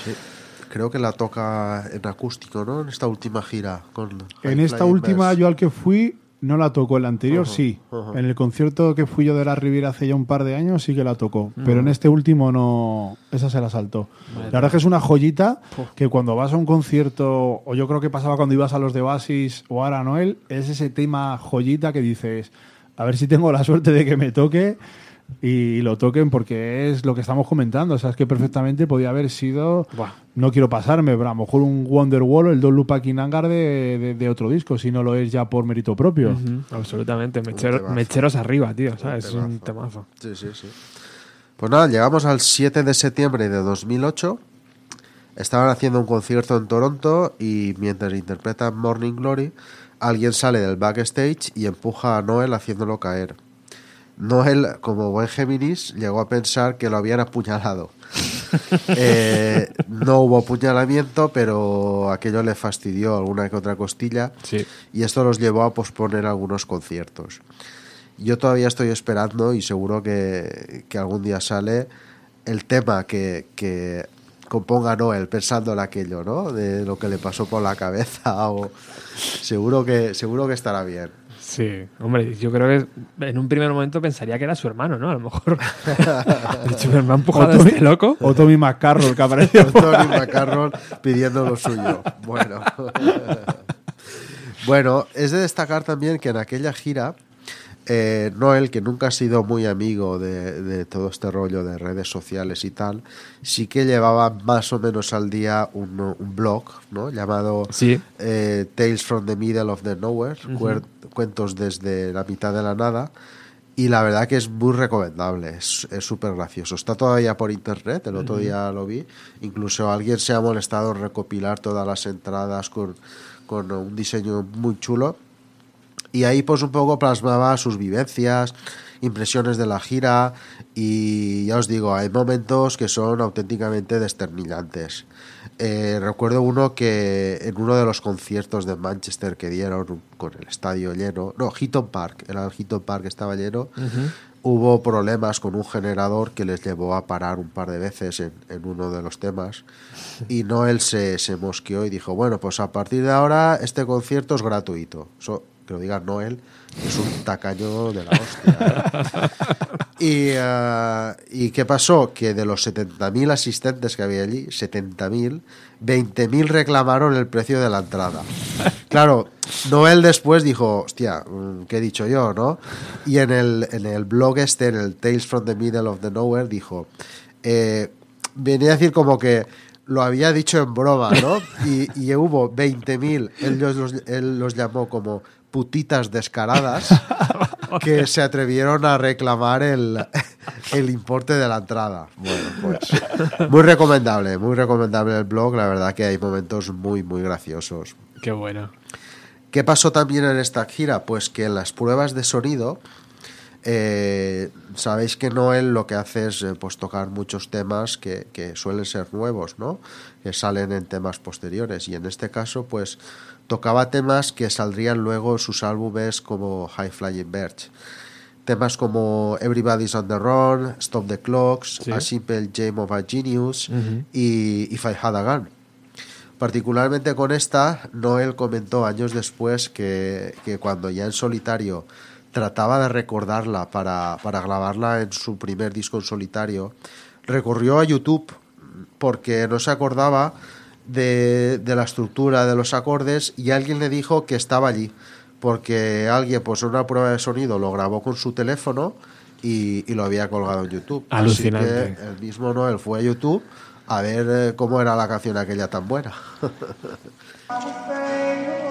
Sí. Creo que la toca en acústico, ¿no? En esta última gira. Con En High esta última, yo al que fui, no la tocó. El anterior Ujú, sí. En el concierto que fui yo de la Riviera hace ya un par de años sí que la tocó. Pero en este último no. Esa se la saltó. La verdad es que es una joyita que cuando vas a un concierto, o yo creo que pasaba cuando ibas a los de Basis o ahora Noel, es ese tema joyita que dices, a ver si tengo la suerte de que me toque. Y lo toquen porque es lo que estamos comentando. O sea, es que perfectamente podía haber sido. Buah. No quiero pasarme, pero a lo mejor un Wonderwall o el Back in Anger de, de- de otro disco, si no lo es ya por mérito propio. Ujú, absolutamente. Mechero- mecheros arriba, tío, ¿sabes? Es un temazo. temazo. Sí, sí, sí. Pues nada, llegamos al 7 de septiembre de 2008. Estaban haciendo un concierto en Toronto y mientras interpretan Morning Glory, alguien sale del backstage y empuja a Noel haciéndolo caer. Noel, como buen Géminis, llegó a pensar que lo habían apuñalado. Eh, no hubo apuñalamiento, pero aquello le fastidió alguna que otra costilla Sí. y esto los llevó a posponer algunos conciertos. Yo todavía estoy esperando y seguro que, que algún día sale el tema que, que componga Noel pensando en aquello, ¿no? De lo que le pasó por la cabeza o seguro que seguro que estará bien. Sí, hombre, yo creo que en un primer momento pensaría que era su hermano, ¿no? A lo mejor. De hecho, me ha empujado Tommy- este loco. O Tommy McCarroll, que apareció. Tony McCarroll pidiendo lo suyo. Bueno. bueno, es de destacar también que en aquella gira, eh, Noel, que nunca ha sido muy amigo de, de todo este rollo de redes sociales y tal, sí que llevaba más o menos al día un, un blog, ¿no? Llamado Sí. eh, Tales from the Middle of the Nowhere, cuentos desde la mitad de la nada. Y la verdad que es muy recomendable, es es súper gracioso. Está todavía por internet, el otro día lo vi. Incluso alguien se ha molestado en recopilar todas las entradas con, con un diseño muy chulo. Y ahí pues un poco plasmaba sus vivencias, impresiones de la gira y ya os digo, hay momentos que son auténticamente desternillantes. Eh, recuerdo uno que en uno de los conciertos de Manchester que dieron con el estadio lleno, no, Heaton Park, era el Heaton Park que estaba lleno, hubo problemas con un generador que les llevó a parar un par de veces en, en uno de los temas y Noel se, se mosqueó y dijo, bueno, pues a partir de ahora este concierto es gratuito. Eso, que lo diga Noel, es un tacaño de la hostia. ¿eh? Y, eh, ¿Y qué pasó? Que de los 70.000 asistentes que había allí, 70.000, 20.000 reclamaron el precio de la entrada. Claro, Noel después dijo, hostia, mm, ¿qué he dicho yo, no? Y en el, en el blog este, en el Tales from the Middle of the Nowhere, dijo, eh, venía a decir como que lo había dicho en broma, ¿no? Y, y hubo 20.000, él los, él los llamó como putitas descaradas que se atrevieron a reclamar el, el importe de la entrada. Bueno, pues muy recomendable, muy recomendable el blog, la verdad que hay momentos muy, muy graciosos. Qué bueno. ¿Qué pasó también en esta gira? Pues que en las pruebas de sonido, eh, sabéis que Noel lo que hace es eh, pues tocar muchos temas que, que suelen ser nuevos, ¿no? Que salen en temas posteriores. Y en este caso, pues tocaba temas que saldrían luego en sus álbumes como High Flying Birds. Temas como Everybody's on the Run, Stop the Clocks, Sí. A Simple Game of a Genius y If I Had a Gun. Particularmente con esta, Noel comentó años después que, que cuando ya en solitario trataba de recordarla para, para grabarla en su primer disco en solitario, recurrió a YouTube porque no se acordaba de, de la estructura de los acordes y alguien le dijo que estaba allí, porque alguien pues en una prueba de sonido lo grabó con su teléfono y, y lo había colgado en YouTube. Alucinante. Así que el mismo Noel fue a YouTube a ver eh, cómo era la canción aquella tan buena.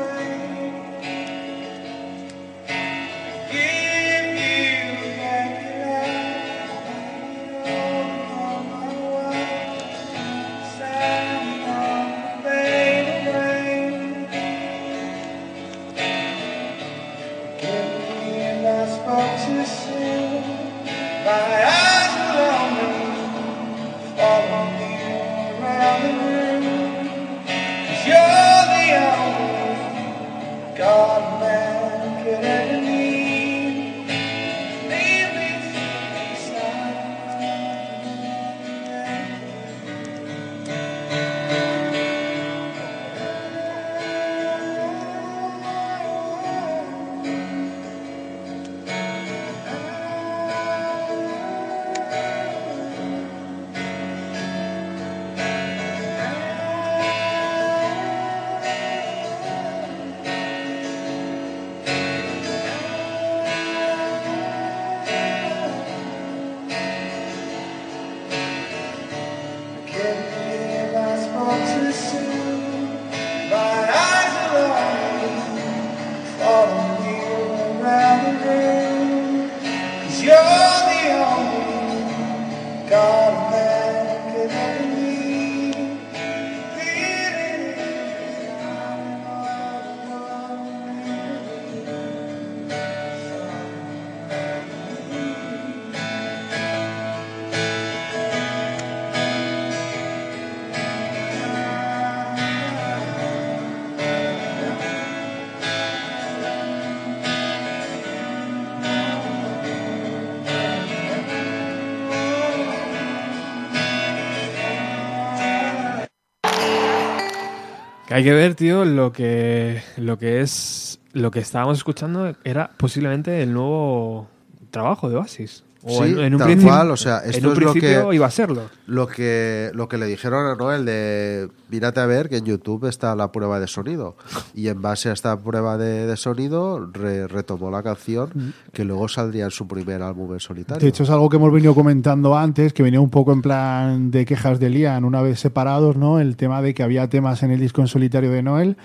hay que ver, tío, lo que, lo que es. Lo que estábamos escuchando era posiblemente el nuevo trabajo de Oasis. O Sí, en, en un tal principio, cual, o sea, en esto un es lo principio que- iba a serlo. Lo que, lo que le dijeron a Noel de mírate a ver que en YouTube está la prueba de sonido. Y en base a esta prueba de, de sonido re- retomó la canción que luego saldría en su primer álbum en solitario. De hecho, es algo que hemos venido comentando antes, que venía un poco en plan de quejas de Liam, una vez separados, ¿no? El tema de que había temas en el disco en solitario de Noel,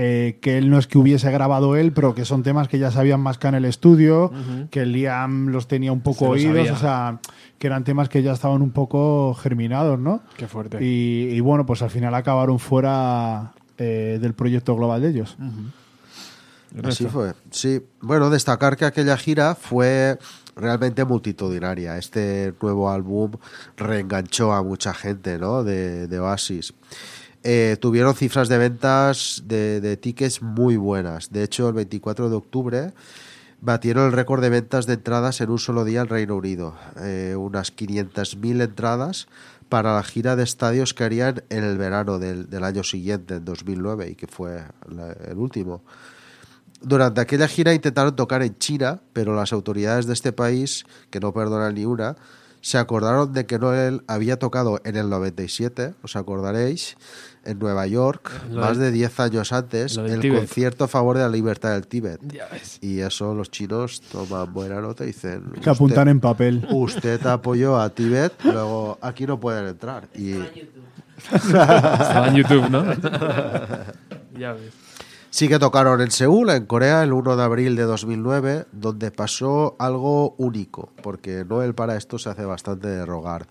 eh, que él no es que hubiese grabado él, pero que son temas que ya sabían más que en el estudio, que Liam los tenía un poco oídos, o sea, que eran temas que ya estaban un poco germinados, ¿no? Qué fuerte. Y, y bueno, pues al final acabaron fuera eh, del proyecto global de ellos. Así fue. Sí, bueno, destacar que aquella gira fue realmente multitudinaria. Este nuevo álbum reenganchó a mucha gente, ¿no? De, de Oasis. Eh, tuvieron cifras de ventas de, tickets muy buenas. De hecho, el 24 de octubre batieron el récord de ventas de entradas en un solo día en Reino Unido. Eh, unas 500.000 entradas para la gira de estadios que harían en el verano del, año siguiente, en 2009, y que fue el último. Durante aquella gira intentaron tocar en China, pero las autoridades de este país, que no perdonan ni una, se acordaron de que Noel había tocado en el 97, os acordaréis, en Nueva York, Lo más del- de 10 años antes, el Tíbet. concierto a favor de la libertad del Tíbet. Ya ves. Y eso los chinos toman buena nota y dicen... Que apuntan en papel. Usted apoyó a Tíbet, luego aquí no pueden entrar. Y Estaba en YouTube, ¿no? ya ves. Sí que tocaron en Seúl, en Corea, el 1 de abril de 2009, donde pasó algo único, porque Noel para esto se hace bastante de rogar.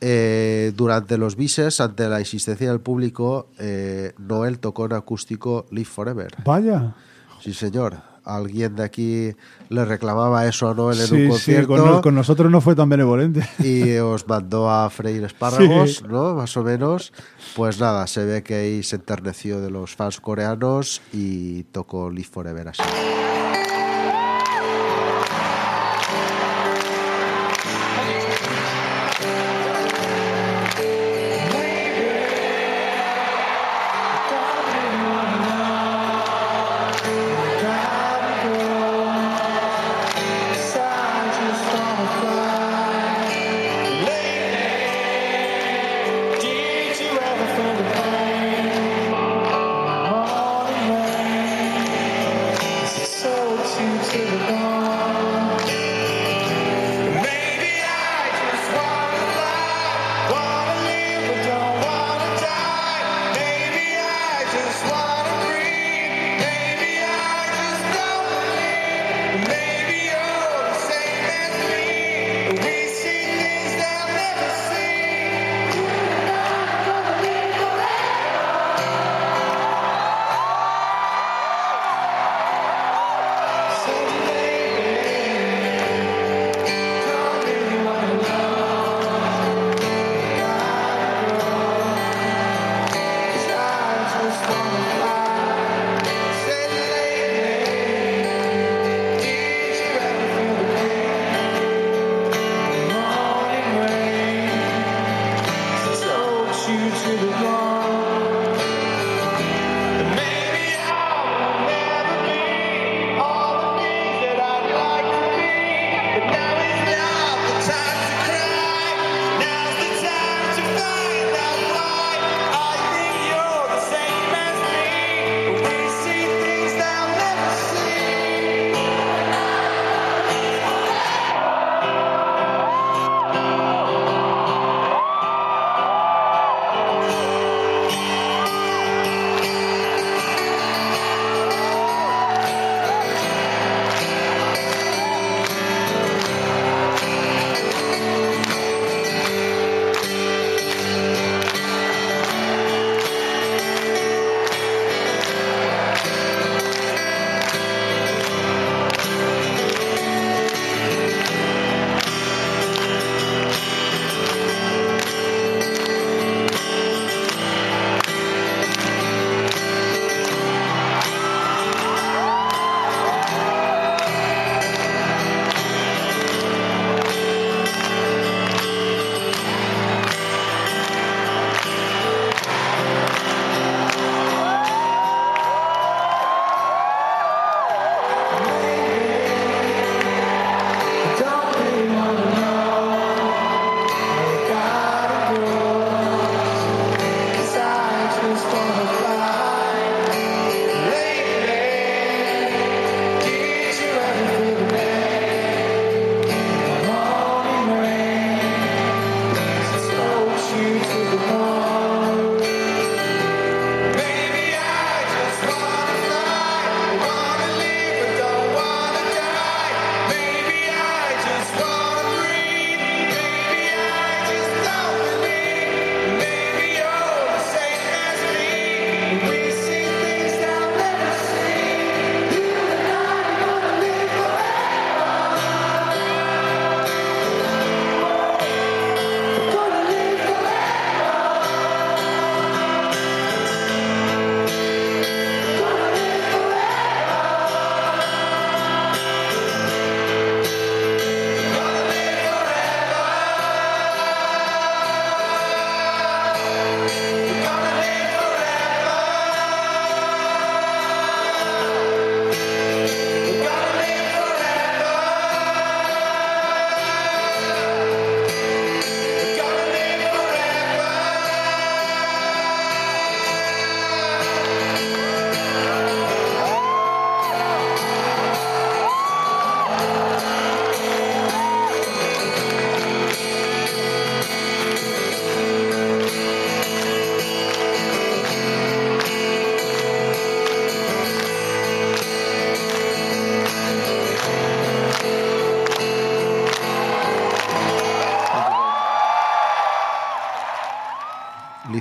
Eh, durante los bises, ante la insistencia del público, eh, Noel tocó en acústico Live Forever. Vaya. Sí, señor. Alguien de aquí le reclamaba eso a Noel en Sí, un sí, concierto con, no- con nosotros no fue tan benevolente. y os mandó a freír espárragos, Sí. ¿no? Más o menos. Pues nada, se ve que ahí se enterneció de los fans coreanos y tocó Live Forever así.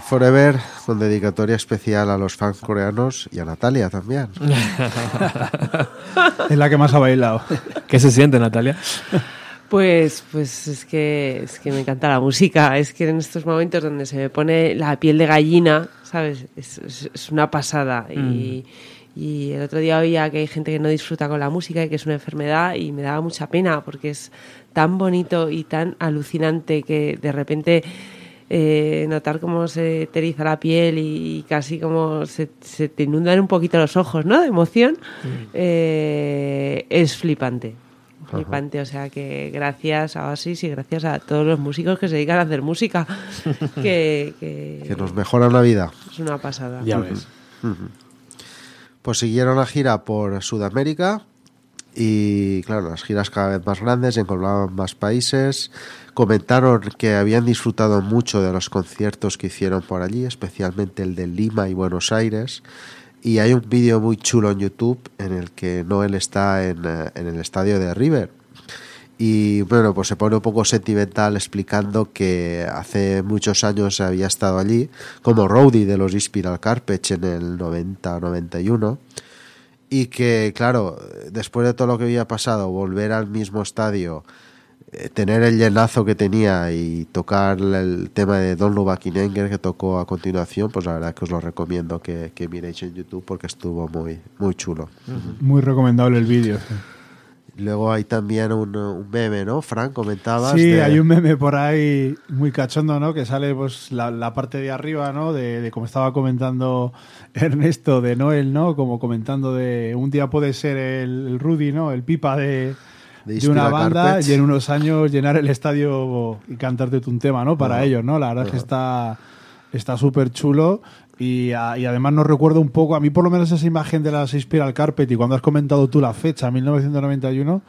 Forever, con dedicatoria especial a los fans coreanos y a Natalia también. Es la que más ha bailado. ¿Qué se siente, Natalia? Pues, pues es que es que me encanta la música. Es que en estos momentos donde se me pone la piel de gallina, ¿sabes? Es, es- es una pasada. Y, y el otro día oía que hay gente que no disfruta con la música y que es una enfermedad y me daba mucha pena porque es tan bonito y tan alucinante que de repente eh, notar cómo se te eriza la piel y casi como se, se te inundan un poquito los ojos, ¿no? De emoción, eh, es flipante. Flipante, o sea que gracias a Oasis y gracias a todos los músicos que se dedican a hacer música, que, que Que nos mejoran la vida. es una pasada. Ya ves. Pues siguieron la gira por Sudamérica y claro, las giras cada vez más grandes, englobaban más países. Comentaron que habían disfrutado mucho de los conciertos que hicieron por allí, especialmente el de Lima y Buenos Aires. Y hay un vídeo muy chulo en YouTube en el que Noel está en, eh, en el estadio de River. Y bueno, pues se pone un poco sentimental explicando que hace muchos años había estado allí como roadie de los Spiral Carpets en el 90-91 y que, claro, después de todo lo que había pasado, volver al mismo estadio, tener el llenazo que tenía y tocar el tema de Don Lubakinenger que tocó a continuación, pues la verdad que os lo recomiendo que, que miréis en YouTube porque estuvo muy, muy chulo. Muy recomendable el vídeo. sí. Luego hay también un, un meme, ¿no? Frank, comentabas. Sí, de- hay un meme por ahí muy cachondo, ¿no? Que sale pues la, la parte de arriba, ¿no? De, de como estaba comentando Ernesto de Noel, ¿no? Como comentando de un día puede ser el, el Rudy, ¿no? El pipa de, De de una banda Carpets. y en unos años llenar el estadio y cantarte un tema, ¿no? Para ellos, ¿no? La verdad es que está está súper chulo y, a- y además nos recuerda un poco, a mí por lo menos esa imagen de las Spiral Carpet y cuando has comentado tú la fecha, 1991,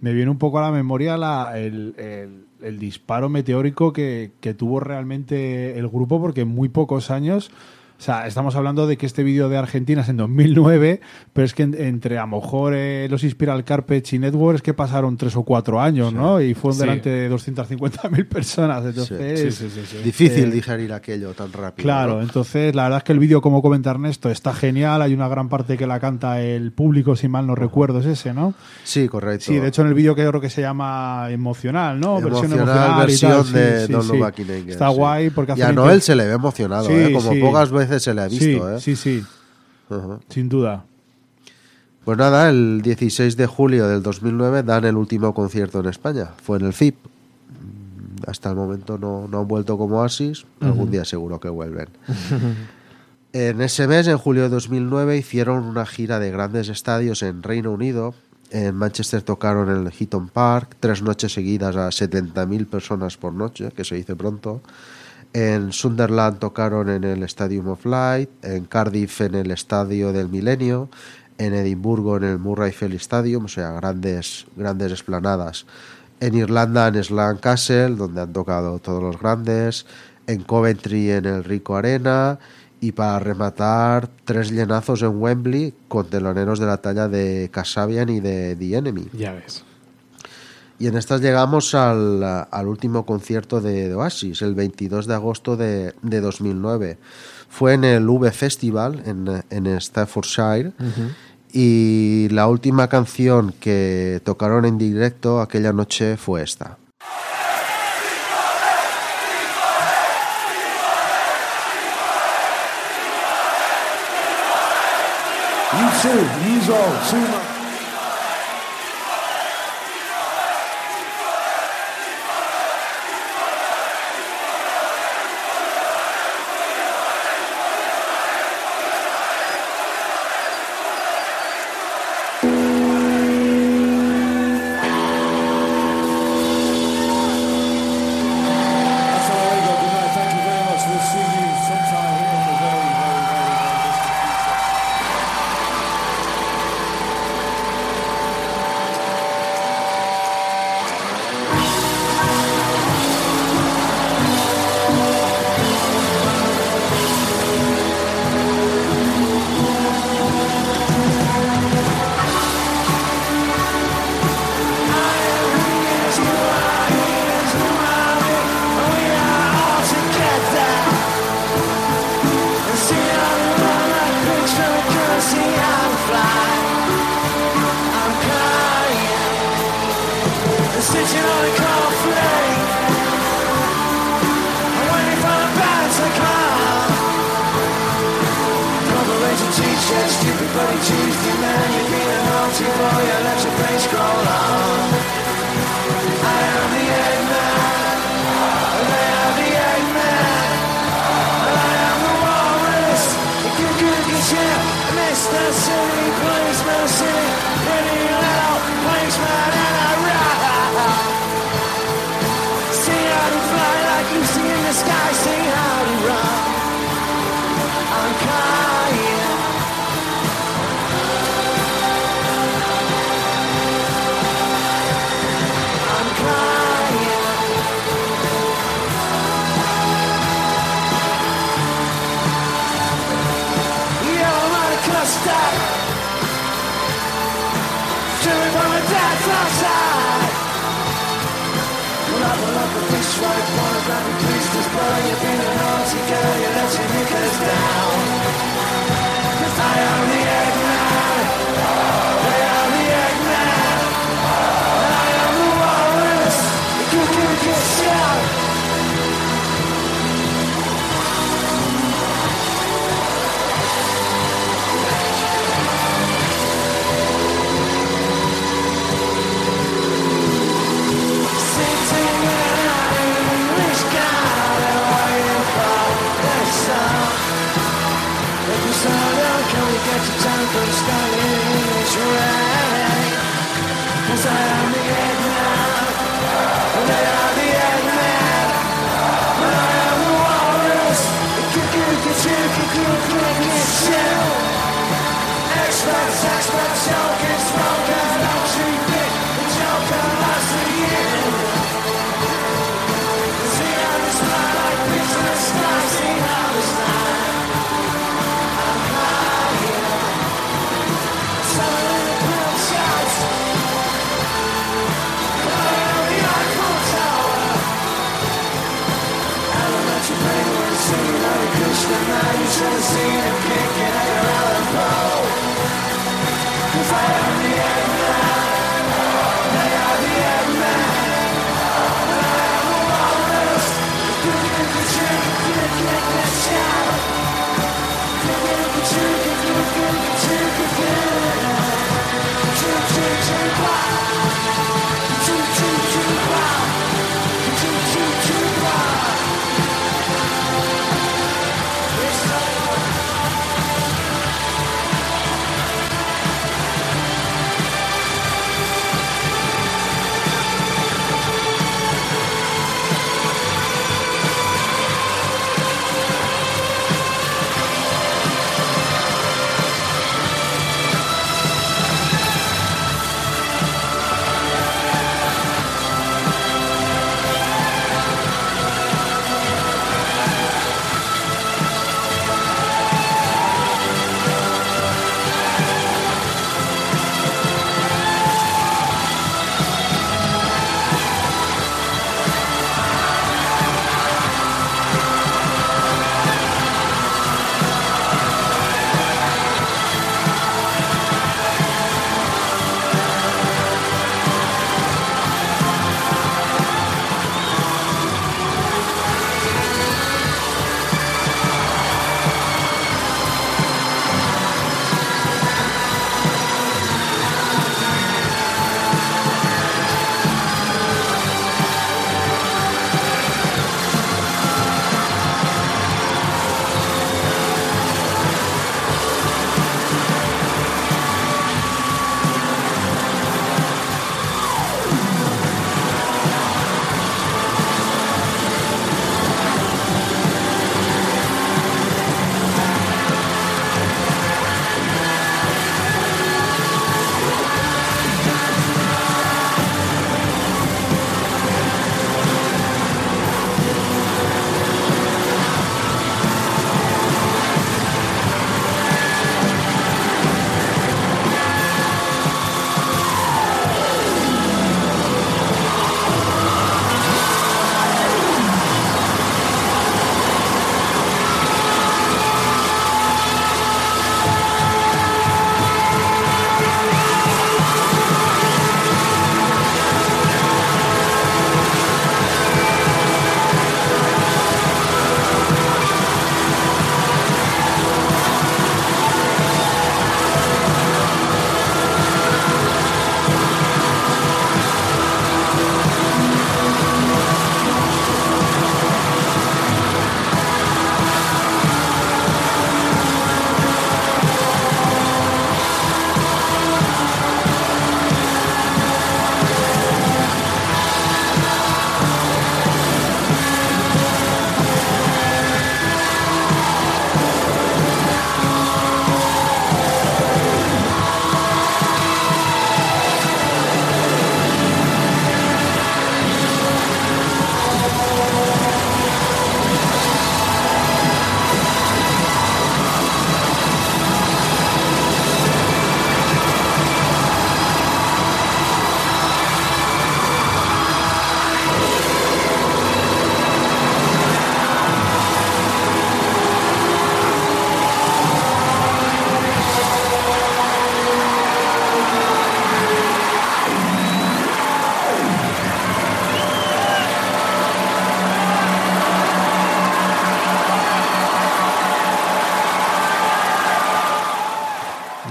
me viene un poco a la memoria la- el, el- el disparo meteórico que, que tuvo realmente el grupo porque en muy pocos años... O sea, estamos hablando de que este vídeo de Argentina es en 2009, pero es que en- entre a lo mejor eh, los Spiral Carpets y Network es que pasaron tres o cuatro años, ¿no? Y fueron Sí. delante de 250.000 personas. Entonces, Sí, sí, sí, sí. Difícil Eh, digerir aquello tan rápido. Claro, ¿no? entonces la verdad es que el vídeo, como comenta Ernesto, está genial. Hay una gran parte que la canta el público, si mal no recuerdo, es ese, ¿no? Sí, correcto. Sí, de hecho en el vídeo que creo que se llama emocional, ¿no? versión Emocional, emocional y versión tal. Sí, de sí, Don sí. Está sí. guay porque Y a Noel se le ve emocionado, Sí, ¿eh? como sí. pocas veces se le ha visto. sí, ¿eh? sí, sí, Ajá. sin duda. Pues nada, el 16 de julio del 2009 dan el último concierto en España. Fue en el FIP. Hasta el momento no, no han vuelto como Oasis. Algún día seguro que vuelven. en ese mes, en julio de 2009, hicieron una gira de grandes estadios en Reino Unido. En Manchester tocaron en el Heaton Park, tres noches seguidas a 70.000 personas por noche, que se dice pronto. En Sunderland tocaron en el Stadium of Light, en Cardiff en el Estadio del Milenio, en Edimburgo en el Murrayfield Stadium, o sea, grandes, grandes esplanadas. En Irlanda en Slan Castle, donde han tocado todos los grandes. En Coventry en el Rico Arena. Y para rematar, tres llenazos en Wembley con teloneros de la talla de Kasabian y de The Enemy. Ya ves. Y en estas llegamos al, al último concierto de, de Oasis, el 22 de agosto de, de 2009. Fue en el V Festival en, en Staffordshire. Y la última canción que tocaron en directo aquella noche fue esta. You too,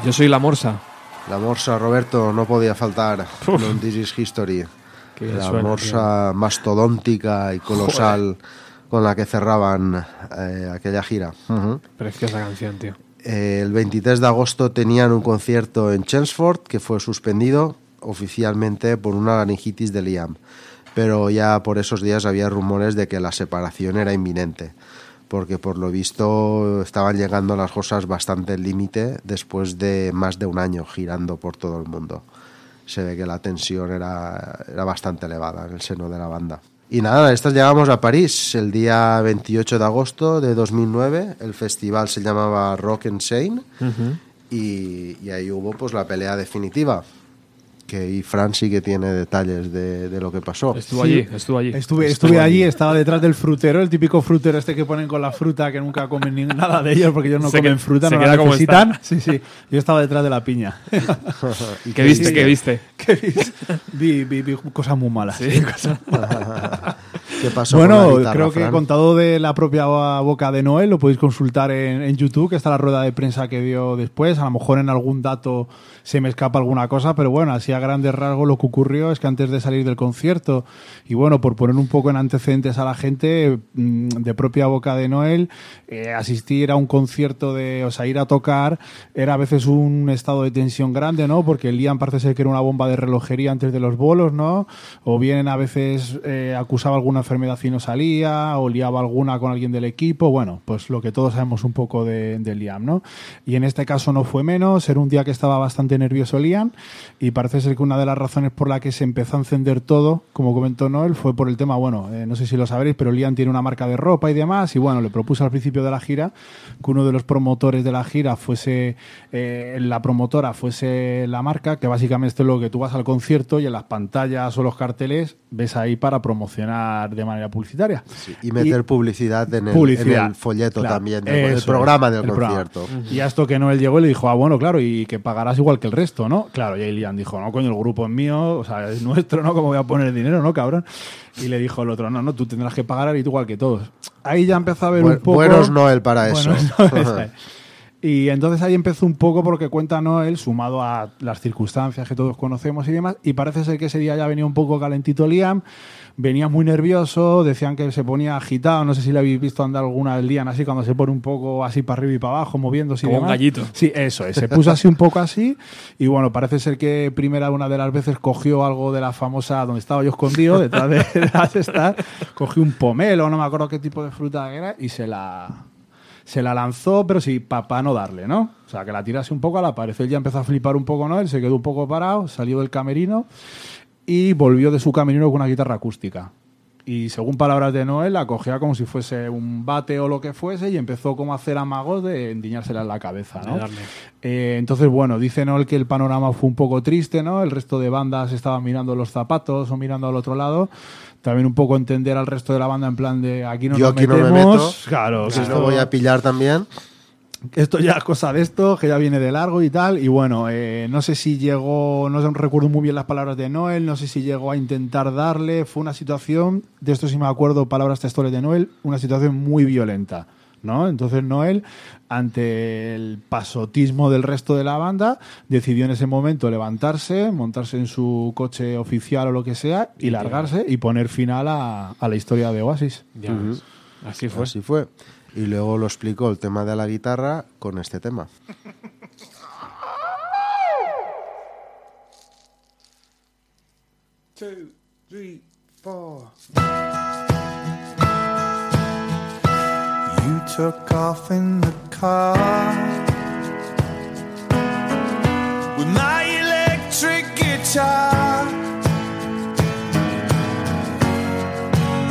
Yo soy la morsa. La morsa, Roberto, no podía faltar Uf. en This is History. Qué la suena, morsa mastodóntica y colosal con la que cerraban eh, aquella gira. Ujú. Preciosa canción, tío. Eh, el 23 de agosto tenían un concierto en Chelmsford que fue suspendido oficialmente por una laringitis de Liam. Pero ya por esos días había rumores de que la separación era inminente, porque por lo visto estaban llegando las cosas bastante al límite después de más de un año girando por todo el mundo. Se ve que la tensión era, era bastante elevada en el seno de la banda. Y nada, estas llegamos a París el día 28 de agosto de 2009. El festival se llamaba Rock and Shane y, y ahí hubo pues la pelea definitiva. Que y Fran sí que tiene detalles de, de lo que pasó. Estuvo Sí. allí, estuvo allí. Estuve, Estuvo estuve allí, estaba detrás del frutero, el típico frutero este que ponen con la fruta, que nunca comen ni nada de ellos porque ellos no Se comen que- fruta, se no queda la como necesitan. está. Sí, sí. Yo estaba detrás de la piña. ¿Y ¿Qué viste? ¿Qué viste? ¿Qué vi, vi- vi cosas muy malas. ¿Qué pasó con Bueno, la guitarra, creo que Fran? contado de la propia boca de Noel, lo podéis consultar en, en YouTube, que está la rueda de prensa que dio después. A lo mejor en algún dato se me escapa alguna cosa, pero bueno, así a grandes rasgos lo que ocurrió es que antes de salir del concierto, y bueno, por poner un poco en antecedentes a la gente, mm, de propia boca de Noel, eh, asistir a un concierto de, o sea, ir a tocar, era a veces un estado de tensión grande, ¿no? Porque Liam parece ser que era una bomba de relojería antes de los bolos, ¿no? O bien a veces eh, acusaba alguna enfermedad y no salía, o liaba alguna con alguien del equipo, bueno, pues lo que todos sabemos un poco de, de Liam, ¿no? Y en este caso no fue menos, era un día que estaba bastante nervioso Liam, y parece ser que una de las razones por la que se empezó a encender todo, como comentó Noel, fue por el tema, bueno, eh, no sé si lo sabréis, pero Liam tiene una marca de ropa y demás, y bueno, le propuso al principio de la gira que uno de los promotores de la gira fuese, eh, la promotora fuese la marca, que básicamente es lo que tú vas al concierto y en las pantallas o los carteles ves ahí para promocionar de manera publicitaria. Y meter publicidad, en el, Publicidad. en el folleto Claro, también, del- el programa del el programa. concierto. Y a esto que Noel llegó y le dijo, ah, bueno, claro, y que pagarás igual que el resto, ¿no? Claro, y ahí Liam dijo, no, coño, el grupo es mío, o sea, es nuestro, ¿no? ¿Cómo voy a poner el dinero, no, cabrón? Y le dijo el otro, no, no, tú tendrás que pagar igual que todos. Ahí ya empezó a ver Bu- un poco... buenos Noel para eso. Buenos Noel. Y entonces ahí empezó un poco porque cuenta Noel, sumado a las circunstancias que todos conocemos y demás, y parece ser que ese día ya venía un poco calentito Liam, venía muy nervioso, decían que se ponía agitado, no sé si le habéis visto andar alguna del día así, cuando se pone un poco así para arriba y para abajo, moviéndose y Como un demás. gallito. Sí, eso es, se puso así un poco así, y bueno, parece ser que primera una de las veces cogió algo de la famosa, donde estaba yo escondido, detrás de, las estas, cogió un pomelo, no me acuerdo qué tipo de fruta era, y se la se la lanzó, pero sí, para no darle, ¿no? O sea, que la tirase un poco a la pared. Él ya empezó a flipar un poco, ¿no? Él se quedó un poco parado, salió del camerino y volvió de su camerino con una guitarra acústica. Y según palabras de Noel, la cogía como si fuese un bate o lo que fuese y empezó como a hacer amagos de endiñársela en la cabeza. Eh, entonces, bueno, dice Noel que el panorama fue un poco triste, ¿no? El resto de bandas estaban mirando los zapatos o mirando al otro lado. También un poco entender al resto de la banda en plan de aquí no Yo nos aquí no me meto. Claro, Si esto- voy a pillar también. Esto ya es cosa de esto, que ya viene de largo y tal. Y bueno, eh, no sé si llegó, no recuerdo muy bien las palabras de Noel, no sé si llegó a intentar darle. Fue una situación, de esto sí me acuerdo, palabras textuales de Noel, una situación muy violenta. ¿no? Entonces Noel, ante el pasotismo del resto de la banda, decidió en ese momento levantarse, montarse en su coche oficial o lo que sea y largarse y poner final a, a la historia de Oasis. Ya ves. Así fue. Así fue. Y luego lo explicó el tema de la guitarra con este tema. two, three, four. You took off in the car with my electric guitar.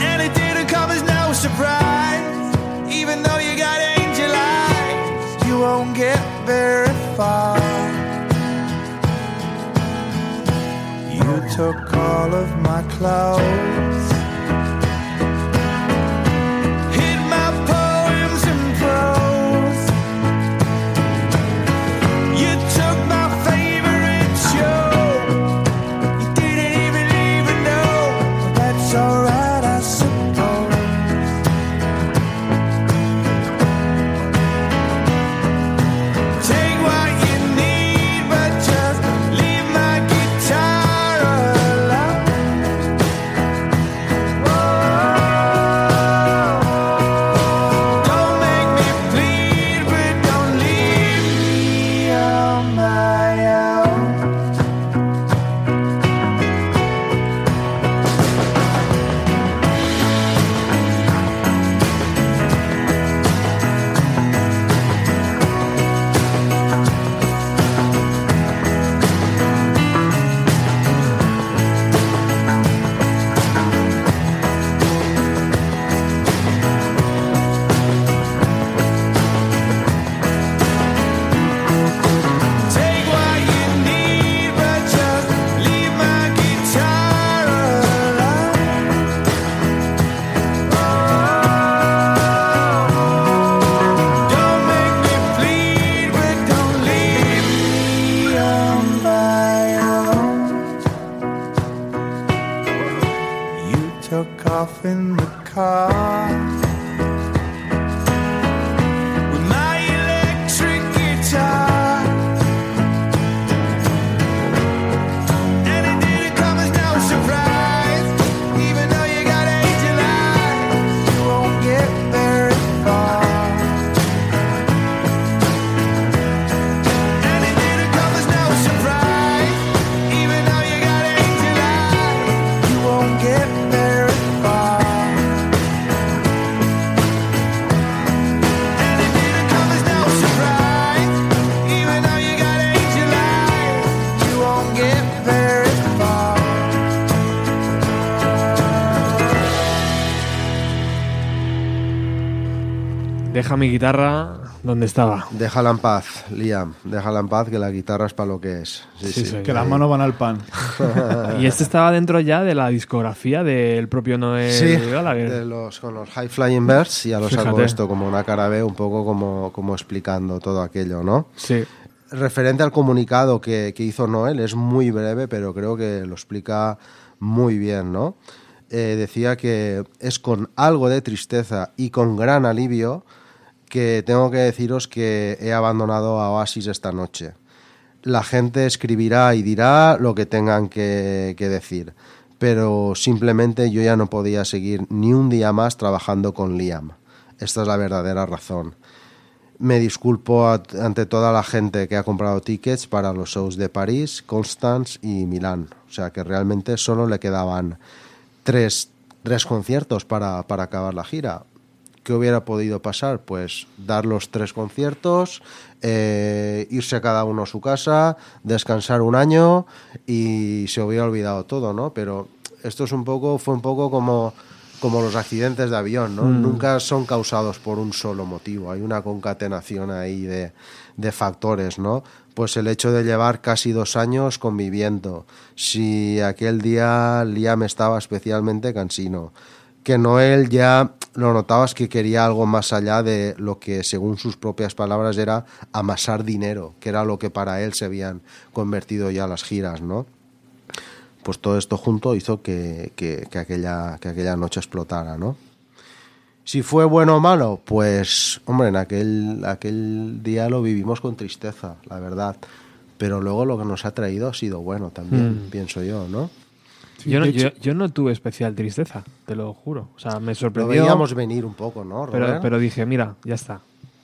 And it didn't come as no surprise, get very far. You took all of my clothes. Deja mi guitarra donde estaba. Déjala en paz, Liam. Déjala en paz, que la guitarra es para lo que es. Sí, Sí, sí. Que las manos van al pan. Y este estaba dentro ya de la discografía del propio Noel Sí, Gallagher. de los, con los High Flying Birds ya lo saco Fíjate. esto como una cara B, un poco como, como explicando todo aquello, ¿no? Sí. Referente al comunicado que, que hizo Noel, es muy breve, pero creo que lo explica muy bien, ¿no? Eh, decía que es con algo de tristeza y con gran alivio que tengo que deciros que he abandonado a Oasis esta noche. La gente escribirá y dirá lo que tengan que, decir, pero simplemente yo ya no podía seguir ni un día más trabajando con Liam. Esta es la verdadera razón. Me disculpo ante toda la gente que ha comprado tickets para los shows de París, Constance y Milán. O sea que realmente solo le quedaban tres, tres conciertos para, para acabar la gira. ¿Qué hubiera podido pasar? Pues dar los tres conciertos, eh, irse cada uno a su casa, descansar un año y se hubiera olvidado todo, ¿no? Pero esto es un poco, fue un poco como, como los accidentes de avión, ¿no? Nunca son causados por un solo motivo, hay una concatenación ahí de, de factores, ¿no? Pues el hecho de llevar casi dos años conviviendo, si aquel día Liam estaba especialmente cansino, que Noel ya lo notabas que quería algo más allá de lo que según sus propias palabras era amasar dinero, que era lo que para él se habían convertido ya las giras, ¿no? Pues todo esto junto hizo que, que- que aquella, que aquella noche explotara, ¿no? Si fue bueno o malo, pues, hombre, en aquel, aquel día lo vivimos con tristeza, la verdad. Pero luego lo que nos ha traído ha sido bueno también, Mm. pienso yo, ¿no? Sí, yo, no, yo, yo no tuve especial tristeza, te lo juro. O sea, me Lo sorprendió. veíamos venir un poco, ¿no, pero, pero dije, mira, ya está.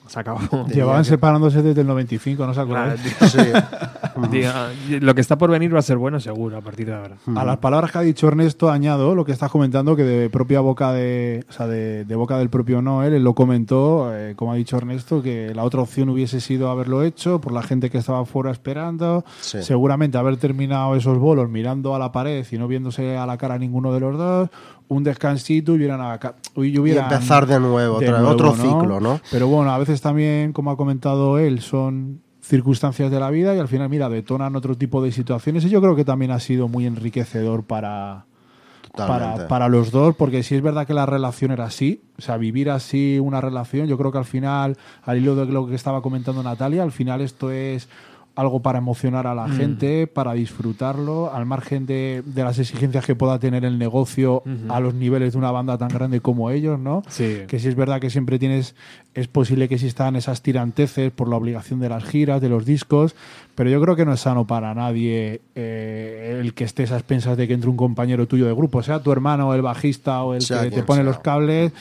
Se acabó. Llevaban separándose desde el 95, ¿no os acordáis? Sí. Diga, lo que está por venir va a ser bueno seguro a partir de ahora. A las palabras que ha dicho Ernesto añado lo que estás comentando que de propia boca de, o sea, de, de boca del propio Noel, él lo comentó, eh, como ha dicho Ernesto, que la otra opción hubiese sido haberlo hecho por la gente que estaba fuera esperando, Sí. seguramente haber terminado esos bolos mirando a la pared y no viéndose a la cara a ninguno de los dos, un descansito y hubieran, aca- y hubieran empezar de nuevo, otra- otro ciclo, ¿no? Pero bueno, a veces también, como ha comentado él, son circunstancias de la vida y al final, mira, detonan otro tipo de situaciones y yo creo que también ha sido muy enriquecedor para, para, para los dos, porque si es verdad que la relación era así, o sea, vivir así una relación, yo creo que al final, al hilo de lo que estaba comentando Natalia, al final esto es algo para emocionar a la gente, para disfrutarlo, al margen de, de las exigencias que pueda tener el negocio a los niveles de una banda tan grande como ellos, ¿no? Sí. Que si es verdad que siempre tienes, es posible que existan esas tiranteces por la obligación de las giras, de los discos, pero yo creo que no es sano para nadie eh, el que estés a expensas de que entre un compañero tuyo de grupo, sea tu hermano, el bajista o el Sea que te pone sea. los cables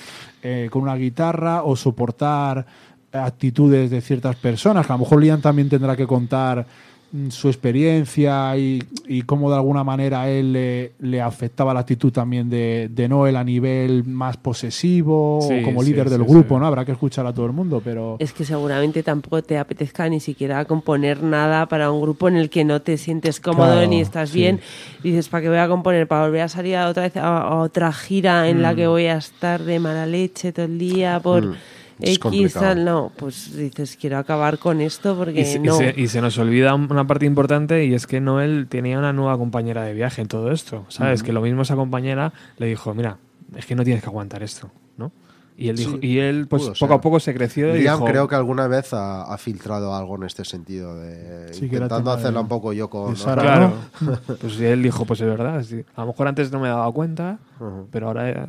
eh, con una guitarra o soportar actitudes de ciertas personas, que a lo mejor Liam también tendrá que contar mm, su experiencia y, y cómo de alguna manera a él le, le afectaba la actitud también de, de Noel a nivel más posesivo Sí, o como sí, líder del sí, grupo, sí. ¿no? Habrá que escuchar a todo el mundo, pero... Es que seguramente tampoco te apetezca ni siquiera componer nada para un grupo en el que no te sientes cómodo Claro, ni estás sí. bien. Dices, ¿para qué voy a componer? ¿Para volver a salir a otra vez a, a otra gira en Mm. la que voy a estar de mala leche todo el día por Mm. Es X? No, pues dices, quiero acabar con esto porque Y se, y no. se- y se nos olvida una parte importante y es que Noel tenía una nueva compañera de viaje en todo esto, ¿sabes? Que lo mismo esa compañera le dijo, mira, es que no tienes que aguantar esto, ¿no? Y él, dijo, Sí, y él pues poco ser. a poco se creció y Liam dijo, creo que alguna vez ha, ha filtrado algo en este sentido, de Sí, intentando tema de- hacerla un poco yo con... Sara, Claro. pues él dijo, pues es verdad. sí. A lo mejor antes no me daba cuenta, Ujú. pero ahora, eh,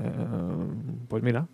pues mira.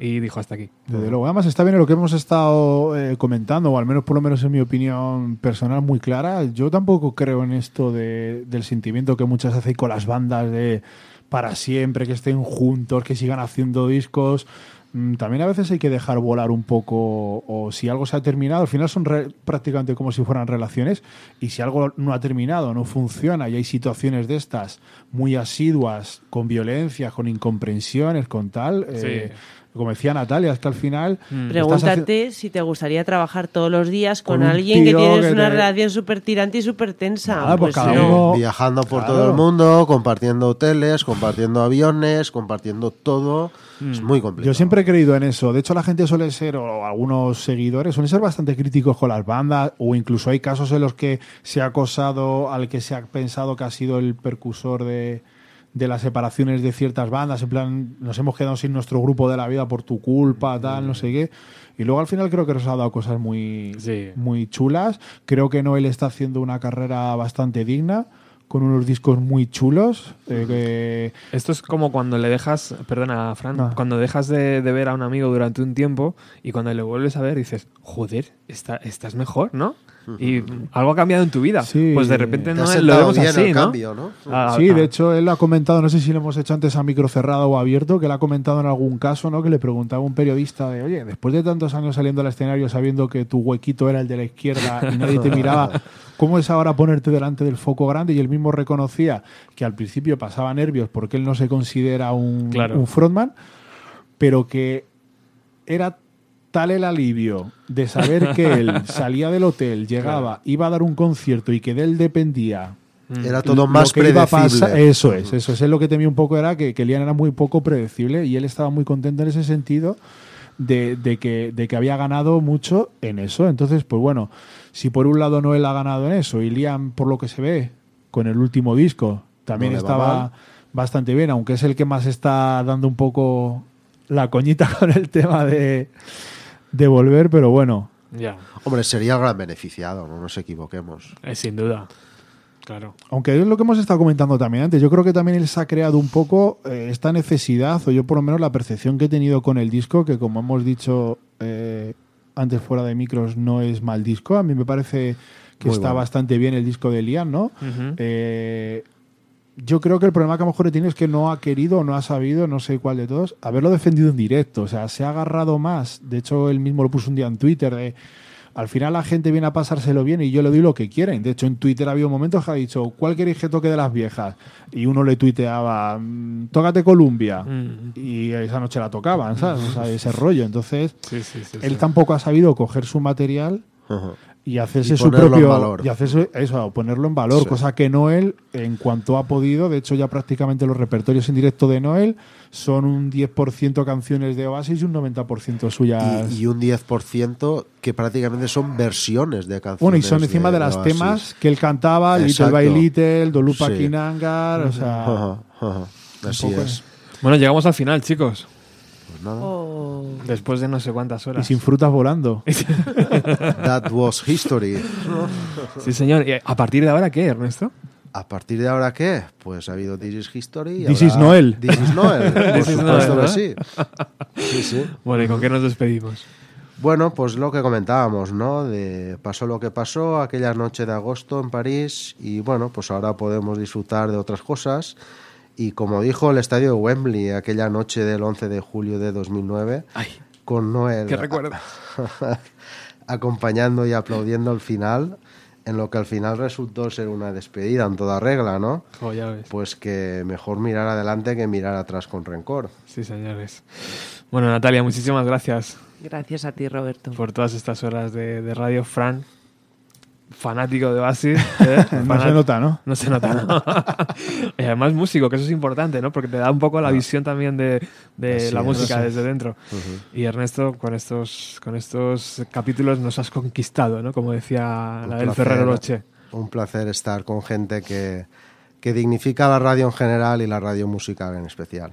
Y dijo hasta aquí. Desde luego, además está bien lo que hemos estado eh, comentando, o al menos por lo menos en mi opinión personal muy clara. Yo tampoco creo en esto de- del sentimiento que muchas hacen con las bandas de para siempre, que estén juntos, que sigan haciendo discos. Mm, También a veces hay que dejar volar un poco, o si algo se ha terminado, al final son re- prácticamente como si fueran relaciones, y si algo no ha terminado, no funciona, y hay situaciones de estas muy asiduas, con violencia, con incomprensiones, con tal, eh, como decía Natalia, es que al final... haci- Pregúntate si te gustaría trabajar todos los días con, alguien que tienes que una te- relación súper tirante y súper tensa. Nada, pues cada uno- Viajando por Claro. todo el mundo, compartiendo hoteles, compartiendo aviones, compartiendo todo. Mm. Es muy complicado. Yo siempre he creído en eso. De hecho, la gente suele ser, o algunos seguidores, suelen ser bastante críticos con las bandas, o incluso hay casos en los que se ha acosado al que se ha pensado que ha sido el percursor de, de las separaciones de ciertas bandas. En plan, nos hemos quedado sin nuestro grupo de la vida por tu culpa, tal, no sé qué. Y luego al final creo que nos ha dado cosas muy, Sí. muy chulas. Creo que Noel está haciendo una carrera bastante digna, con unos discos muy chulos. eh, que- Esto es como cuando le dejas, perdona, Fran, No. cuando dejas de, de ver a un amigo durante un tiempo y cuando le vuelves a ver dices, joder, está, estás mejor, ¿no? Y algo ha cambiado en tu vida. Sí. Pues de repente Te no lo vemos así, ¿no? cambio, ¿no? Ah, Sí, ah, de hecho, él lo ha comentado, no sé si lo hemos hecho antes a micro cerrado o abierto, que él ha comentado en algún caso, ¿no? Que le preguntaba a un periodista de, oye, después de tantos años saliendo al escenario sabiendo que tu huequito era el de la izquierda y nadie te miraba, ¿cómo es ahora ponerte delante del foco grande? Y él mismo reconocía que al principio pasaba nervios porque él no se considera un, Claro. un frontman, pero que era tal el alivio de saber que él salía del hotel, llegaba, iba a dar un concierto y que de él dependía Era todo más que iba a predecible. pasar- eso es, eso es. Él lo que temía un poco era que, que Lian era muy poco predecible y él estaba muy contento en ese sentido de, de que, de que había ganado mucho en eso. Entonces, pues bueno, si por un lado Noel ha ganado en eso y Liam, por lo que se ve, con el último disco, también No estaba bastante bien, aunque es el que más está dando un poco la coñita con el tema de, de volver, pero bueno. Ya, Hombre, sería el gran beneficiado, no nos equivoquemos. eh, sin duda. Claro. Aunque es lo que hemos estado comentando también antes, yo creo que también él se ha creado un poco eh, esta necesidad, o yo por lo menos la percepción que he tenido con el disco, que como hemos dicho eh, antes fuera de micros, no es mal disco. A mí me parece que Muy está bueno. bastante bien el disco de Liam, ¿no? Ujú. Eh, yo creo que el problema que a lo mejor he tenido es que no ha querido o no ha sabido, no sé cuál de todos, haberlo defendido en directo. O sea, se ha agarrado más. De hecho, él mismo lo puso un día en Twitter. de, al final la gente viene a pasárselo bien y yo le doy lo que quieren. De hecho, en Twitter ha habido momentos que ha dicho, ¿cuál queréis que toque de las viejas? Y uno le tuiteaba, "Mm, tócate Columbia. Mm. Y esa noche la tocaban, ¿sabes? O sea, ese rollo. Entonces, Sí, sí, sí. él sí. tampoco ha sabido coger su material. Y hacerse Y su propio valor. y hacerse eso ponerlo en valor Sí. cosa que Noel en cuanto ha podido de hecho ya prácticamente los repertorios en directo de Noel son un 10% canciones de Oasis y un 90% suyas Y, y un 10% que prácticamente son versiones de canciones. bueno y son encima de, las Oasis. temas que él cantaba Little by Little Dolupa Sí. Kinangar o sea Ajá, ajá. Así poco es. Bueno, llegamos al final, chicos. Nada. Oh. Después de no sé cuántas y horas. sin frutas volando That was history. Sí, señor. ¿Y a partir de ahora qué, Ernesto? ¿A partir de ahora qué? Pues ha habido This is History. y This is Noel. This is Noel. Por supuesto Noel, que sí. Sí, sí. Bueno, ¿y con qué nos despedimos? Bueno, pues lo que comentábamos, ¿no? De pasó lo que pasó aquella noche de agosto en París y bueno, pues ahora podemos disfrutar de otras cosas. Y como dijo el estadio de Wembley aquella noche del 11 de julio de 2009, Ay, con Noel qué acompañando y aplaudiendo el final, en lo que al final resultó ser una despedida en toda regla, ¿no? Oh, ya ves. Pues que mejor mirar adelante que mirar atrás con rencor. Sí, señores. Bueno, Natalia, muchísimas gracias Gracias a ti, Roberto. por todas estas horas de, de radio. Fran, fanático de Oasis. ¿eh? no Fanat- se nota ¿no? No se nota, ¿no? y además músico, que eso es importante, ¿no? Porque te da un poco la visión también de, la música desde dentro. Y Ernesto, con estos, con estos capítulos nos has conquistado, ¿no? Como decía Un la del Ferrero Roche. Un placer estar con gente que, que dignifica la radio en general y la radio musical en especial.